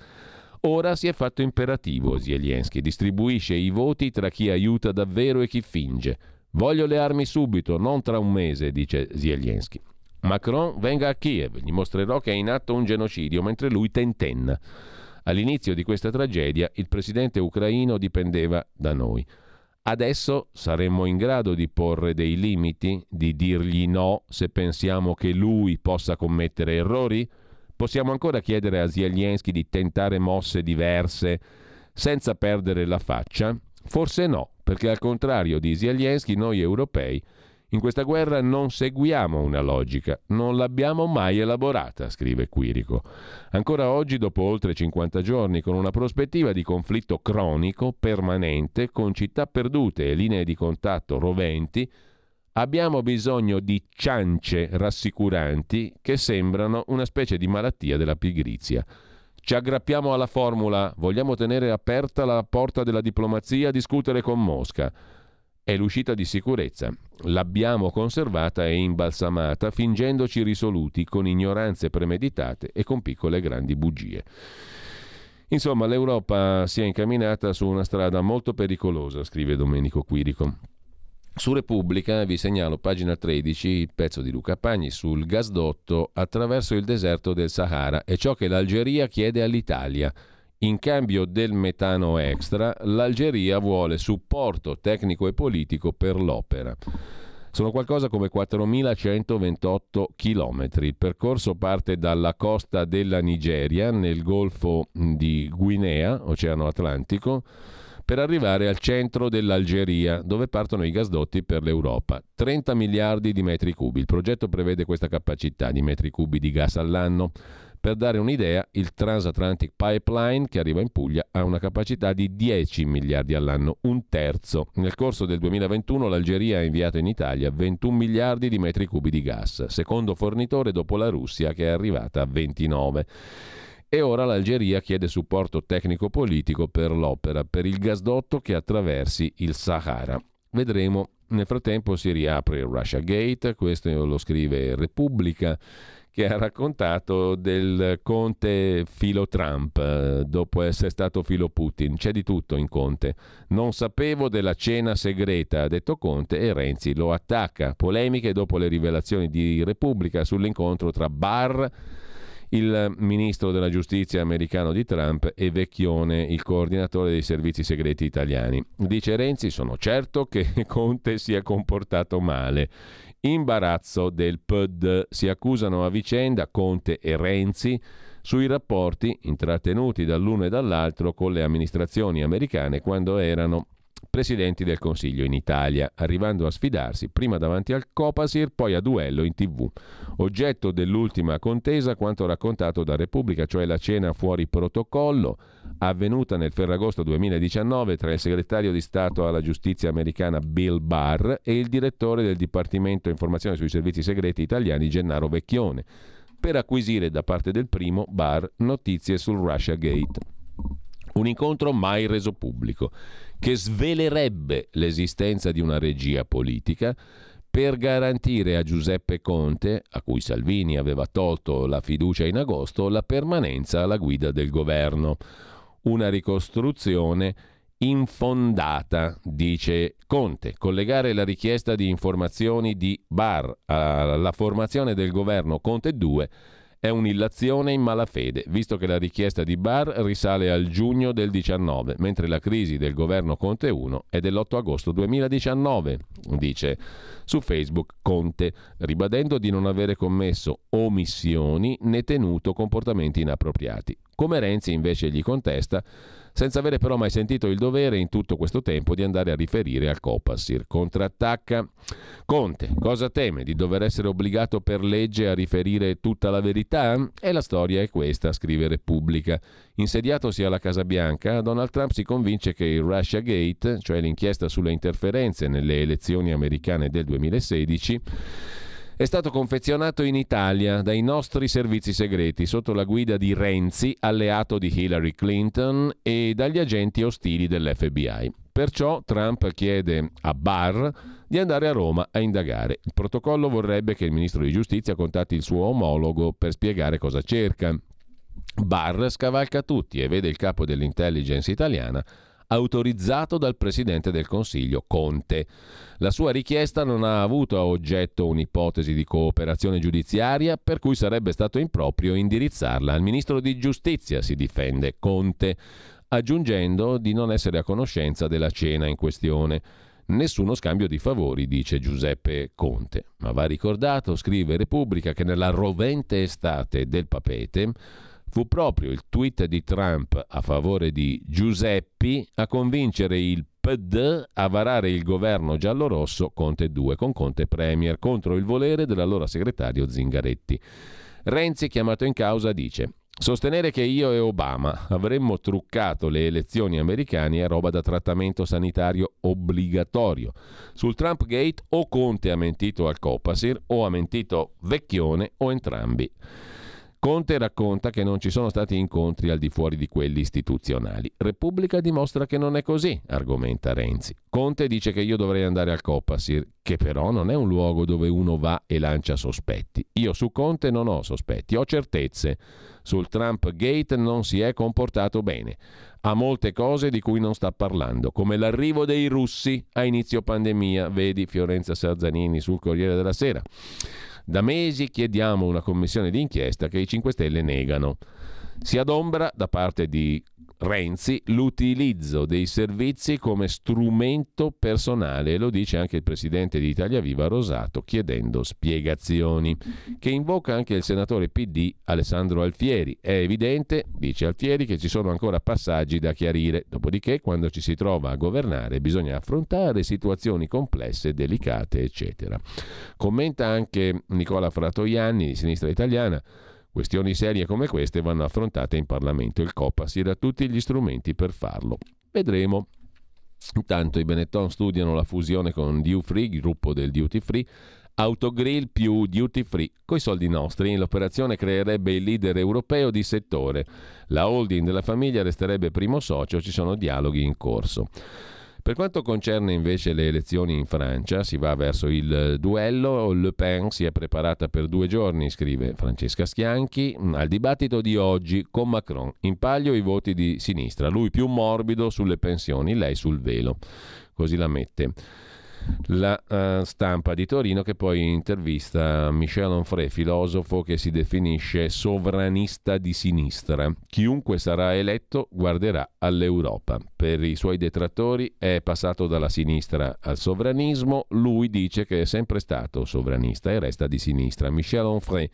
Ora si è fatto imperativo Zelensky, distribuisce i voti tra chi aiuta davvero e chi finge. Voglio le armi subito, non tra un mese, dice Zelensky. Macron venga a Kiev, gli mostrerò che è in atto un genocidio mentre lui tentenna. All'inizio di questa tragedia il presidente ucraino dipendeva da noi. Adesso saremmo in grado di porre dei limiti, di dirgli no se pensiamo che lui possa commettere errori? Possiamo ancora chiedere a Zelensky di tentare mosse diverse senza perdere la faccia? Forse no, perché al contrario di Zelensky noi europei in questa guerra non seguiamo una logica, non l'abbiamo mai elaborata, scrive Quirico. Ancora oggi, dopo oltre 50 giorni, con una prospettiva di conflitto cronico, permanente, con città perdute e linee di contatto roventi, abbiamo bisogno di ciance rassicuranti che sembrano una specie di malattia della pigrizia. Ci aggrappiamo alla formula, vogliamo tenere aperta la porta della diplomazia, discutere con Mosca è l'uscita di sicurezza. L'abbiamo conservata e imbalsamata fingendoci risoluti con ignoranze premeditate e con piccole grandi bugie. Insomma, l'Europa si è incamminata su una strada molto pericolosa, scrive Domenico Quirico. Su Repubblica vi segnalo pagina 13 il pezzo di Luca Pagni sul gasdotto attraverso il deserto del Sahara e ciò che l'Algeria chiede all'Italia. In cambio del metano extra, l'Algeria vuole supporto tecnico e politico per l'opera. Sono qualcosa come 4.128 km. Il percorso parte dalla costa della Nigeria, nel golfo di Guinea, Oceano Atlantico, per arrivare al centro dell'Algeria, dove partono i gasdotti per l'Europa. 30 miliardi di metri cubi. Il progetto prevede questa capacità di metri cubi di gas all'anno. Per dare un'idea, il Transatlantic Pipeline che arriva in Puglia ha una capacità di 10 miliardi all'anno, un terzo. Nel corso del 2021 l'Algeria ha inviato in Italia 21 miliardi di metri cubi di gas, secondo fornitore dopo la Russia che è arrivata a 29. E ora l'Algeria chiede supporto tecnico-politico per l'opera, per il gasdotto che attraversi il Sahara. Vedremo. Nel frattempo si riapre il Russia Gate, questo lo scrive Repubblica che ha raccontato del Conte filo Trump eh, dopo essere stato filo Putin. C'è di tutto in Conte. Non sapevo della cena segreta, ha detto Conte, e Renzi lo attacca. Polemiche dopo le rivelazioni di Repubblica sull'incontro tra Barr il ministro della giustizia americano di Trump e Vecchione, il coordinatore dei servizi segreti italiani. Dice Renzi, sono certo che Conte si è comportato male imbarazzo del PD. Si accusano a vicenda Conte e Renzi sui rapporti intrattenuti dall'uno e dall'altro con le amministrazioni americane quando erano presidenti del Consiglio in Italia, arrivando a sfidarsi prima davanti al Copasir, poi a duello in tv. Oggetto dell'ultima contesa quanto raccontato da Repubblica, cioè la cena fuori protocollo, avvenuta nel Ferragosto 2019 tra il segretario di Stato alla giustizia americana Bill Barr e il direttore del Dipartimento Informazione sui Servizi Segreti italiani Gennaro Vecchione, per acquisire da parte del primo Barr notizie sul Russia Gate. Un incontro mai reso pubblico, che svelerebbe l'esistenza di una regia polica per garantire a Giuseppe Conte, a cui Salvini aveva tolto la fiducia in agosto, la permanenza alla guida del governo. Una ricostruzione infondata, dice Conte. Collegare la richiesta di informazioni di Bar alla formazione del governo Conte 2 è un'illazione in malafede, visto che la richiesta di Bar risale al giugno del 19, mentre la crisi del governo Conte 1 è dell'8 agosto 2019, dice su Facebook Conte, ribadendo di non avere commesso omissioni né tenuto comportamenti inappropriati. Come Renzi invece gli contesta senza avere però mai sentito il dovere in tutto questo tempo di andare a riferire al Copasir. Contrattacca Conte. Cosa teme? Di dover essere obbligato per legge a riferire tutta la verità? E la storia è questa, scrive Repubblica. Insediatosi alla Casa Bianca, Donald Trump si convince che il Russia Gate, cioè l'inchiesta sulle interferenze nelle elezioni americane del 2016, è stato confezionato in Italia dai nostri servizi segreti sotto la guida di Renzi, alleato di Hillary Clinton, e dagli agenti ostili dell'FBI. Perciò Trump chiede a Barr di andare a Roma a indagare. Il protocollo vorrebbe che il ministro di giustizia contatti il suo omologo per spiegare cosa cerca. Barr scavalca tutti e vede il capo dell'intelligence italiana autorizzato dal Presidente del Consiglio Conte. La sua richiesta non ha avuto a oggetto un'ipotesi di cooperazione giudiziaria, per cui sarebbe stato improprio indirizzarla al Ministro di Giustizia, si difende Conte, aggiungendo di non essere a conoscenza della cena in questione. Nessuno scambio di favori, dice Giuseppe Conte. Ma va ricordato, scrive Repubblica, che nella rovente estate del papete fu proprio il tweet di Trump a favore di Giuseppi a convincere il PD a varare il governo giallorosso Conte 2 con Conte Premier contro il volere dell'allora segretario Zingaretti. Renzi, chiamato in causa, dice Sostenere che io e Obama avremmo truccato le elezioni americane è roba da trattamento sanitario obbligatorio. Sul Trump Gate o Conte ha mentito al Copasir o ha mentito Vecchione o entrambi. Conte racconta che non ci sono stati incontri al di fuori di quelli istituzionali. Repubblica dimostra che non è così, argomenta Renzi. Conte dice che io dovrei andare al Copasir, che però non è un luogo dove uno va e lancia sospetti. Io su Conte non ho sospetti, ho certezze. Sul Trump Gate non si è comportato bene. Ha molte cose di cui non sta parlando, come l'arrivo dei russi a inizio pandemia, vedi Fiorenza Sarzanini sul Corriere della Sera. Da mesi chiediamo una commissione d'inchiesta che i 5 Stelle negano. Si adombra da parte di Renzi l'utilizzo dei servizi come strumento personale lo dice anche il presidente di Italia Viva Rosato chiedendo spiegazioni, che invoca anche il senatore PD Alessandro Alfieri. È evidente, dice Alfieri, che ci sono ancora passaggi da chiarire, dopodiché quando ci si trova a governare bisogna affrontare situazioni complesse, delicate, eccetera. Commenta anche Nicola Fratoianni di Sinistra Italiana Questioni serie come queste vanno affrontate in Parlamento. Il Copasir ha tutti gli strumenti per farlo. Vedremo. Intanto i Benetton studiano la fusione con Duty Free, gruppo del Duty Free, Autogrill più Duty Free. Coi soldi nostri l'operazione creerebbe il leader europeo di settore. La holding della famiglia resterebbe primo socio, ci sono dialoghi in corso. Per quanto concerne invece le elezioni in Francia, si va verso il duello. Le Pen si è preparata per due giorni, scrive Francesca Schianchi, al dibattito di oggi con Macron. In palio i voti di sinistra, lui più morbido sulle pensioni, lei sul velo. Così la mette la uh, stampa di Torino che poi intervista Michel Onfray, filosofo che si definisce sovranista di sinistra. Chiunque sarà eletto guarderà all'Europa. Per i suoi detrattori è passato dalla sinistra al sovranismo, lui dice che è sempre stato sovranista e resta di sinistra. Michel Onfray,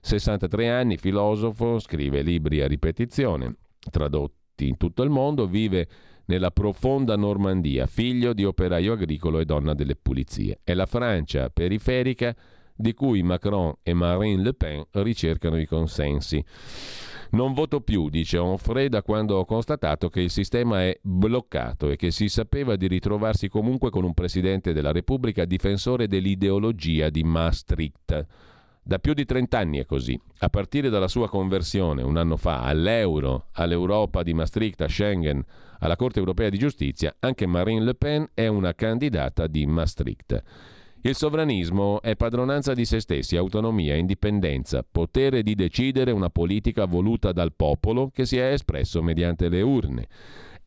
63 anni, filosofo, scrive libri a ripetizione, tradotti in tutto il mondo, vive nella profonda Normandia, figlio di operaio agricolo e donna delle pulizie. È la Francia periferica di cui Macron e Marine Le Pen ricercano i consensi. Non voto più, dice Onfray, da quando ho constatato che il sistema è bloccato e che si sapeva di ritrovarsi comunque con un Presidente della Repubblica difensore dell'ideologia di Maastricht. Da più di 30 anni è così. A partire dalla sua conversione un anno fa all'euro, all'Europa di Maastricht, a Schengen, alla Corte europea di giustizia, anche Marine Le Pen è una candidata di Maastricht. Il sovranismo è padronanza di se stessi, autonomia, indipendenza, potere di decidere una politica voluta dal popolo che si è espresso mediante le urne.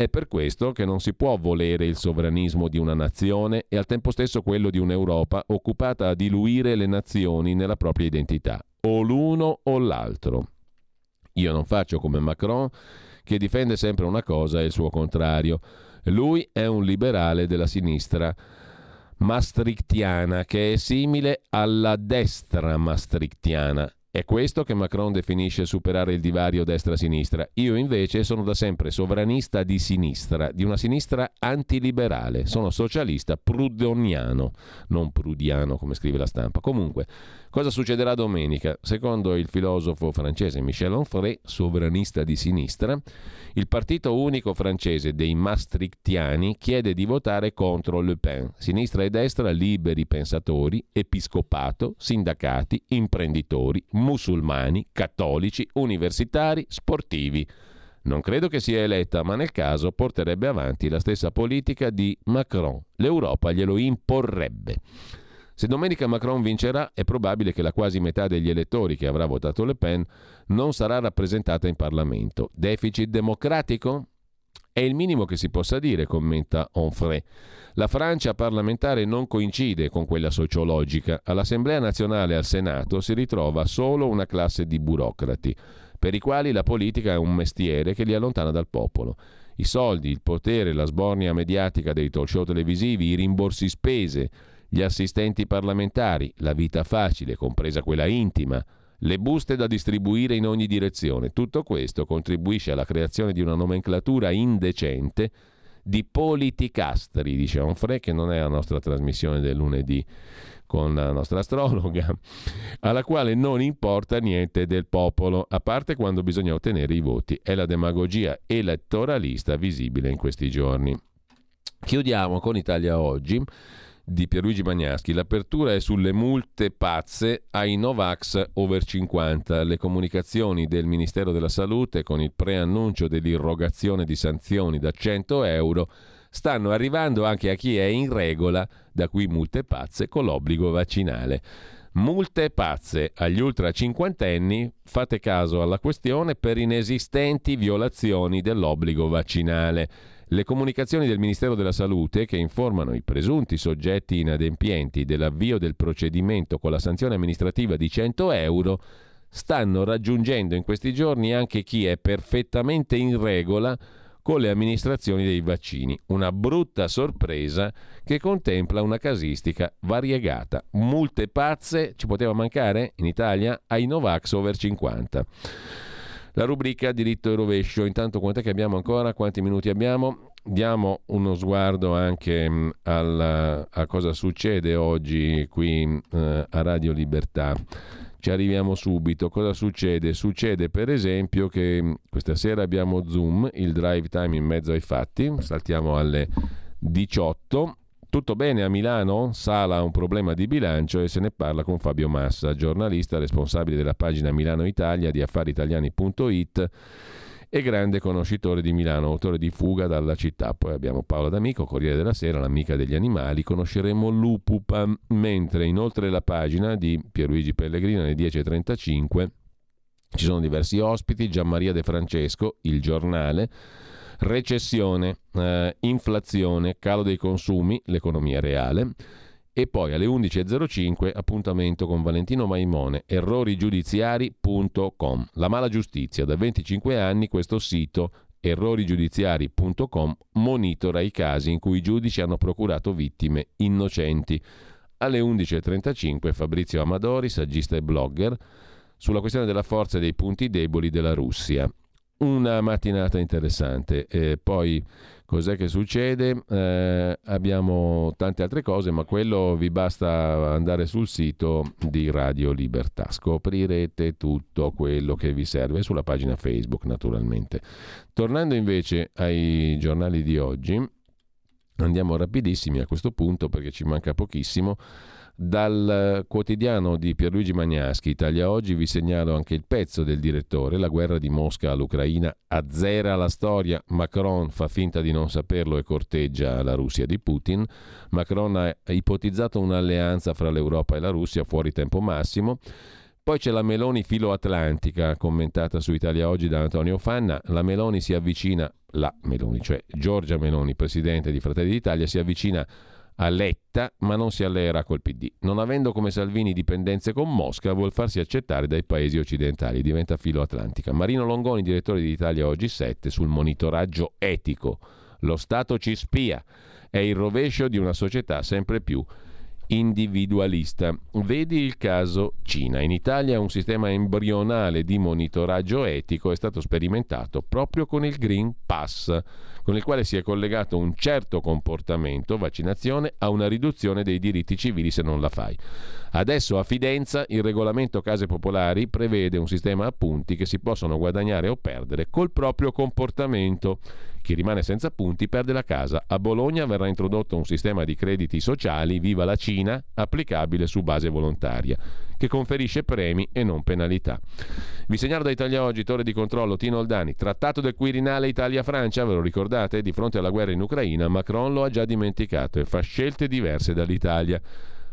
È per questo che non si può volere il sovranismo di una nazione e al tempo stesso quello di un'Europa occupata a diluire le nazioni nella propria identità, o l'uno o l'altro. Io non faccio come Macron che difende sempre una cosa e il suo contrario. Lui è un liberale della sinistra maastrichtiana che è simile alla destra maastrichtiana. È questo che Macron definisce superare il divario destra-sinistra. Io invece sono da sempre sovranista di sinistra, di una sinistra antiliberale. Sono socialista prudoniano, non prudiano come scrive la stampa. Comunque, Cosa succederà domenica? Secondo il filosofo francese Michel Onfray, sovranista di sinistra, il partito unico francese dei Maastrichtiani chiede di votare contro Le Pen. Sinistra e destra liberi pensatori, episcopato, sindacati, imprenditori, musulmani, cattolici, universitari, sportivi. Non credo che sia eletta, ma nel caso porterebbe avanti la stessa politica di Macron. L'Europa glielo imporrebbe. Se domenica Macron vincerà, è probabile che la quasi metà degli elettori che avrà votato Le Pen non sarà rappresentata in Parlamento. Deficit democratico? È il minimo che si possa dire, commenta Onfray. La Francia parlamentare non coincide con quella sociologica. All'Assemblea nazionale e al Senato si ritrova solo una classe di burocrati, per i quali la politica è un mestiere che li allontana dal popolo. I soldi, il potere, la sbornia mediatica dei talk show televisivi, i rimborsi spese, gli assistenti parlamentari, la vita facile, compresa quella intima, le buste da distribuire in ogni direzione. Tutto questo contribuisce alla creazione di una nomenclatura indecente di politicastri, dice Onfray, che non è la nostra trasmissione del lunedì con la nostra astrologa, [LAUGHS] alla quale non importa niente del popolo, a parte quando bisogna ottenere i voti. È la demagogia elettoralista visibile in questi giorni. Chiudiamo con Italia Oggi di Pierluigi Bagnaschi. L'apertura è sulle multe pazze ai Novax over 50. Le comunicazioni del Ministero della Salute con il preannuncio dell'irrogazione di sanzioni da 100 euro stanno arrivando anche a chi è in regola, da qui multe pazze, con l'obbligo vaccinale. Multe pazze agli ultra cinquantenni, fate caso alla questione, per inesistenti violazioni dell'obbligo vaccinale. Le comunicazioni del Ministero della Salute che informano i presunti soggetti inadempienti dell'avvio del procedimento con la sanzione amministrativa di 100 euro stanno raggiungendo in questi giorni anche chi è perfettamente in regola con le amministrazioni dei vaccini. Una brutta sorpresa che contempla una casistica variegata. Multe pazze ci poteva mancare in Italia ai Novax over 50. La rubrica diritto e rovescio, intanto quant'è che abbiamo ancora? Quanti minuti abbiamo? Diamo uno sguardo anche mm, alla, a cosa succede oggi qui mh, eh, a Radio Libertà. Ci arriviamo subito. Cosa succede? Succede per esempio che mm, questa sera abbiamo Zoom, il drive time in mezzo ai fatti, saltiamo alle 18 tutto bene a Milano? Sala ha un problema di bilancio e se ne parla con Fabio Massa, giornalista responsabile della pagina Milano Italia di affaritaliani.it e grande conoscitore di Milano, autore di Fuga dalla città. Poi abbiamo Paola D'Amico, Corriere della Sera, l'amica degli animali, conosceremo Lupupa, mentre inoltre la pagina di Pierluigi Pellegrino alle 10.35 ci sono diversi ospiti, Gianmaria De Francesco, il giornale, recessione, eh, inflazione, calo dei consumi, l'economia reale. E poi alle 11.05 appuntamento con Valentino Maimone, errorigiudiziari.com. La mala giustizia, da 25 anni questo sito errorigiudiziari.com monitora i casi in cui i giudici hanno procurato vittime innocenti. Alle 11.35 Fabrizio Amadori, saggista e blogger, sulla questione della forza e dei punti deboli della Russia una mattinata interessante. E poi Cos'è che succede? Eh, abbiamo tante altre cose, ma quello vi basta andare sul sito di Radio Libertà. Scoprirete tutto quello che vi serve sulla pagina Facebook, naturalmente. Tornando invece ai giornali di oggi, andiamo rapidissimi a questo punto perché ci manca pochissimo. Dal quotidiano di Pierluigi Magnaschi, Italia Oggi, vi segnalo anche il pezzo del direttore. La guerra di Mosca all'Ucraina azzera la storia. Macron fa finta di non saperlo e corteggia la Russia di Putin. Macron ha ipotizzato un'alleanza fra l'Europa e la Russia fuori tempo massimo. Poi c'è la Meloni filo-atlantica, commentata su Italia Oggi da Antonio Fanna. La Meloni si avvicina, la Meloni, cioè Giorgia Meloni, presidente di Fratelli d'Italia, si avvicina a Letta, ma non si alleerà col PD. Non avendo come Salvini dipendenze con Mosca, vuol farsi accettare dai paesi occidentali, diventa filo atlantica. Marino Longoni, direttore di Italia Oggi 7, sul monitoraggio etico. Lo Stato ci spia. È il rovescio di una società sempre più individualista. Vedi il caso Cina. In Italia un sistema embrionale di monitoraggio etico è stato sperimentato proprio con il Green Pass con il quale si è collegato un certo comportamento, vaccinazione, a una riduzione dei diritti civili se non la fai. Adesso a Fidenza il regolamento case popolari prevede un sistema a punti che si possono guadagnare o perdere col proprio comportamento. Chi rimane senza punti perde la casa. A Bologna verrà introdotto un sistema di crediti sociali, viva la Cina, applicabile su base volontaria, che conferisce premi e non penalità. Vi segnalo da Italia Oggi, torre di controllo, Tino Oldani, trattato del Quirinale Italia-Francia, ve lo ricordate? Di fronte alla guerra in Ucraina, Macron lo ha già dimenticato e fa scelte diverse dall'Italia.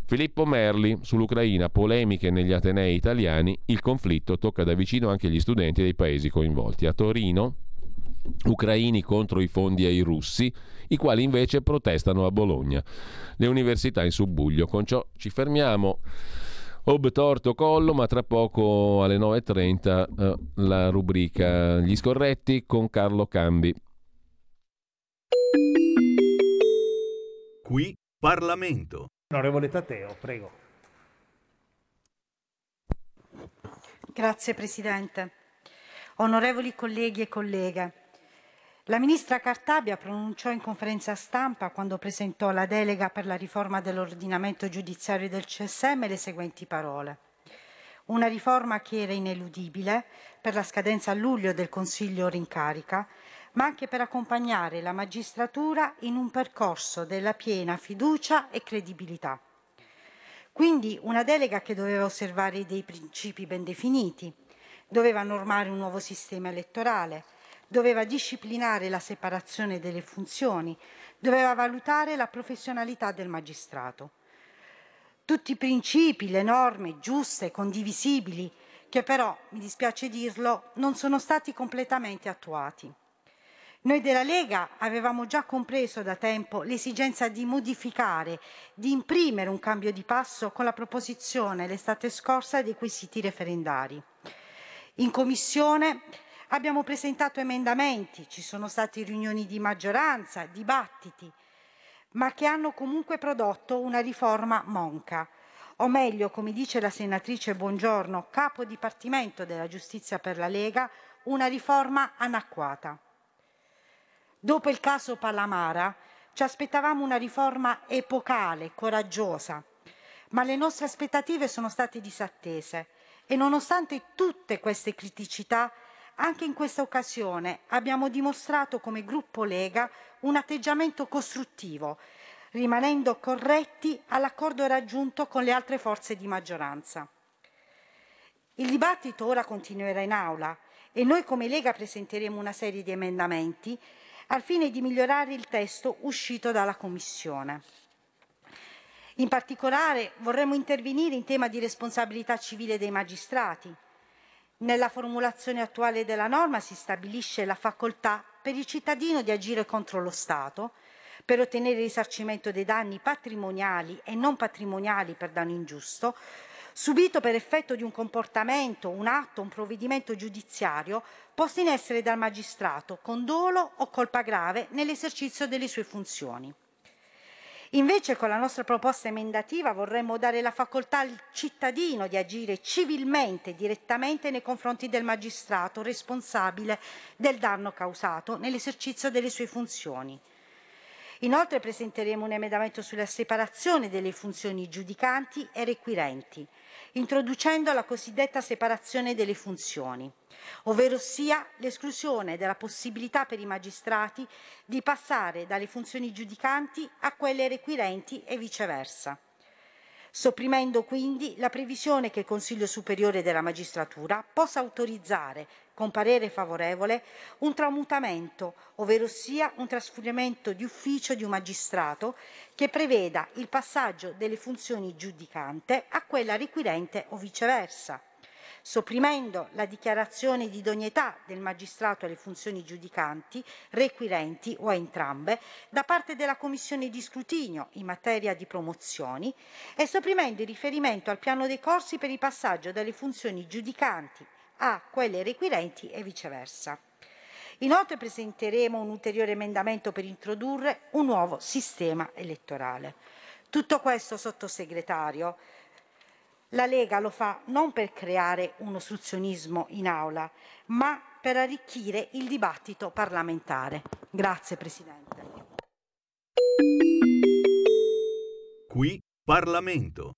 Filippo Merli sull'Ucraina, polemiche negli Atenei italiani, il conflitto tocca da vicino anche gli studenti dei paesi coinvolti. A Torino, ucraini contro i fondi ai russi, i quali invece protestano a Bologna. Le università in subbuglio. Con ciò ci fermiamo. Ob torto collo, ma tra poco alle 9.30 eh, la rubrica Gli scorretti con Carlo Cambi. Qui Parlamento. Onorevole Tateo, prego. Grazie Presidente. Onorevoli colleghi e colleghe, la ministra Cartabia pronunciò in conferenza stampa, quando presentò la delega per la riforma dell'ordinamento giudiziario del CSM, le seguenti parole. Una riforma che era ineludibile per la scadenza a luglio del Consiglio rincarica, ma anche per accompagnare la magistratura in un percorso della piena fiducia e credibilità. Quindi una delega che doveva osservare dei principi ben definiti, doveva normare un nuovo sistema elettorale, doveva disciplinare la separazione delle funzioni, doveva valutare la professionalità del magistrato. Tutti i principi, le norme giuste, condivisibili, che però, mi dispiace dirlo, non sono stati completamente attuati. Noi della Lega avevamo già compreso da tempo l'esigenza di modificare, di imprimere un cambio di passo con la proposizione l'estate scorsa dei quesiti referendari. In Commissione Abbiamo presentato emendamenti, ci sono state riunioni di maggioranza, dibattiti, ma che hanno comunque prodotto una riforma monca, o meglio, come dice la senatrice Buongiorno, capo dipartimento della giustizia per la Lega, una riforma anacquata. Dopo il caso Palamara ci aspettavamo una riforma epocale, coraggiosa, ma le nostre aspettative sono state disattese e nonostante tutte queste criticità anche in questa occasione abbiamo dimostrato come gruppo Lega un atteggiamento costruttivo, rimanendo corretti all'accordo raggiunto con le altre forze di maggioranza. Il dibattito ora continuerà in aula e noi come Lega presenteremo una serie di emendamenti al fine di migliorare il testo uscito dalla Commissione. In particolare vorremmo intervenire in tema di responsabilità civile dei magistrati, nella formulazione attuale della norma si stabilisce la facoltà per il cittadino di agire contro lo Stato per ottenere risarcimento dei danni patrimoniali e non patrimoniali per danno ingiusto, subito per effetto di un comportamento, un atto, un provvedimento giudiziario posto in essere dal magistrato con dolo o colpa grave nell'esercizio delle sue funzioni. Invece con la nostra proposta emendativa vorremmo dare la facoltà al cittadino di agire civilmente, direttamente nei confronti del magistrato responsabile del danno causato nell'esercizio delle sue funzioni. Inoltre presenteremo un emendamento sulla separazione delle funzioni giudicanti e requirenti, introducendo la cosiddetta separazione delle funzioni, ovvero sia l'esclusione della possibilità per i magistrati di passare dalle funzioni giudicanti a quelle requirenti e viceversa. Sopprimendo quindi la previsione che il Consiglio Superiore della Magistratura possa autorizzare, con parere favorevole, un tramutamento, ovvero sia un trasferimento di ufficio di un magistrato che preveda il passaggio delle funzioni giudicante a quella requirente o viceversa. Sopprimendo la dichiarazione di idoneità del magistrato alle funzioni giudicanti, requirenti o a entrambe, da parte della Commissione di scrutinio in materia di promozioni e sopprimendo il riferimento al piano dei corsi per il passaggio dalle funzioni giudicanti a quelle requirenti e viceversa. Inoltre presenteremo un ulteriore emendamento per introdurre un nuovo sistema elettorale. Tutto questo, sottosegretario, la Lega lo fa non per creare un ostruzionismo in aula, ma per arricchire il dibattito parlamentare. Grazie Presidente. Qui Parlamento.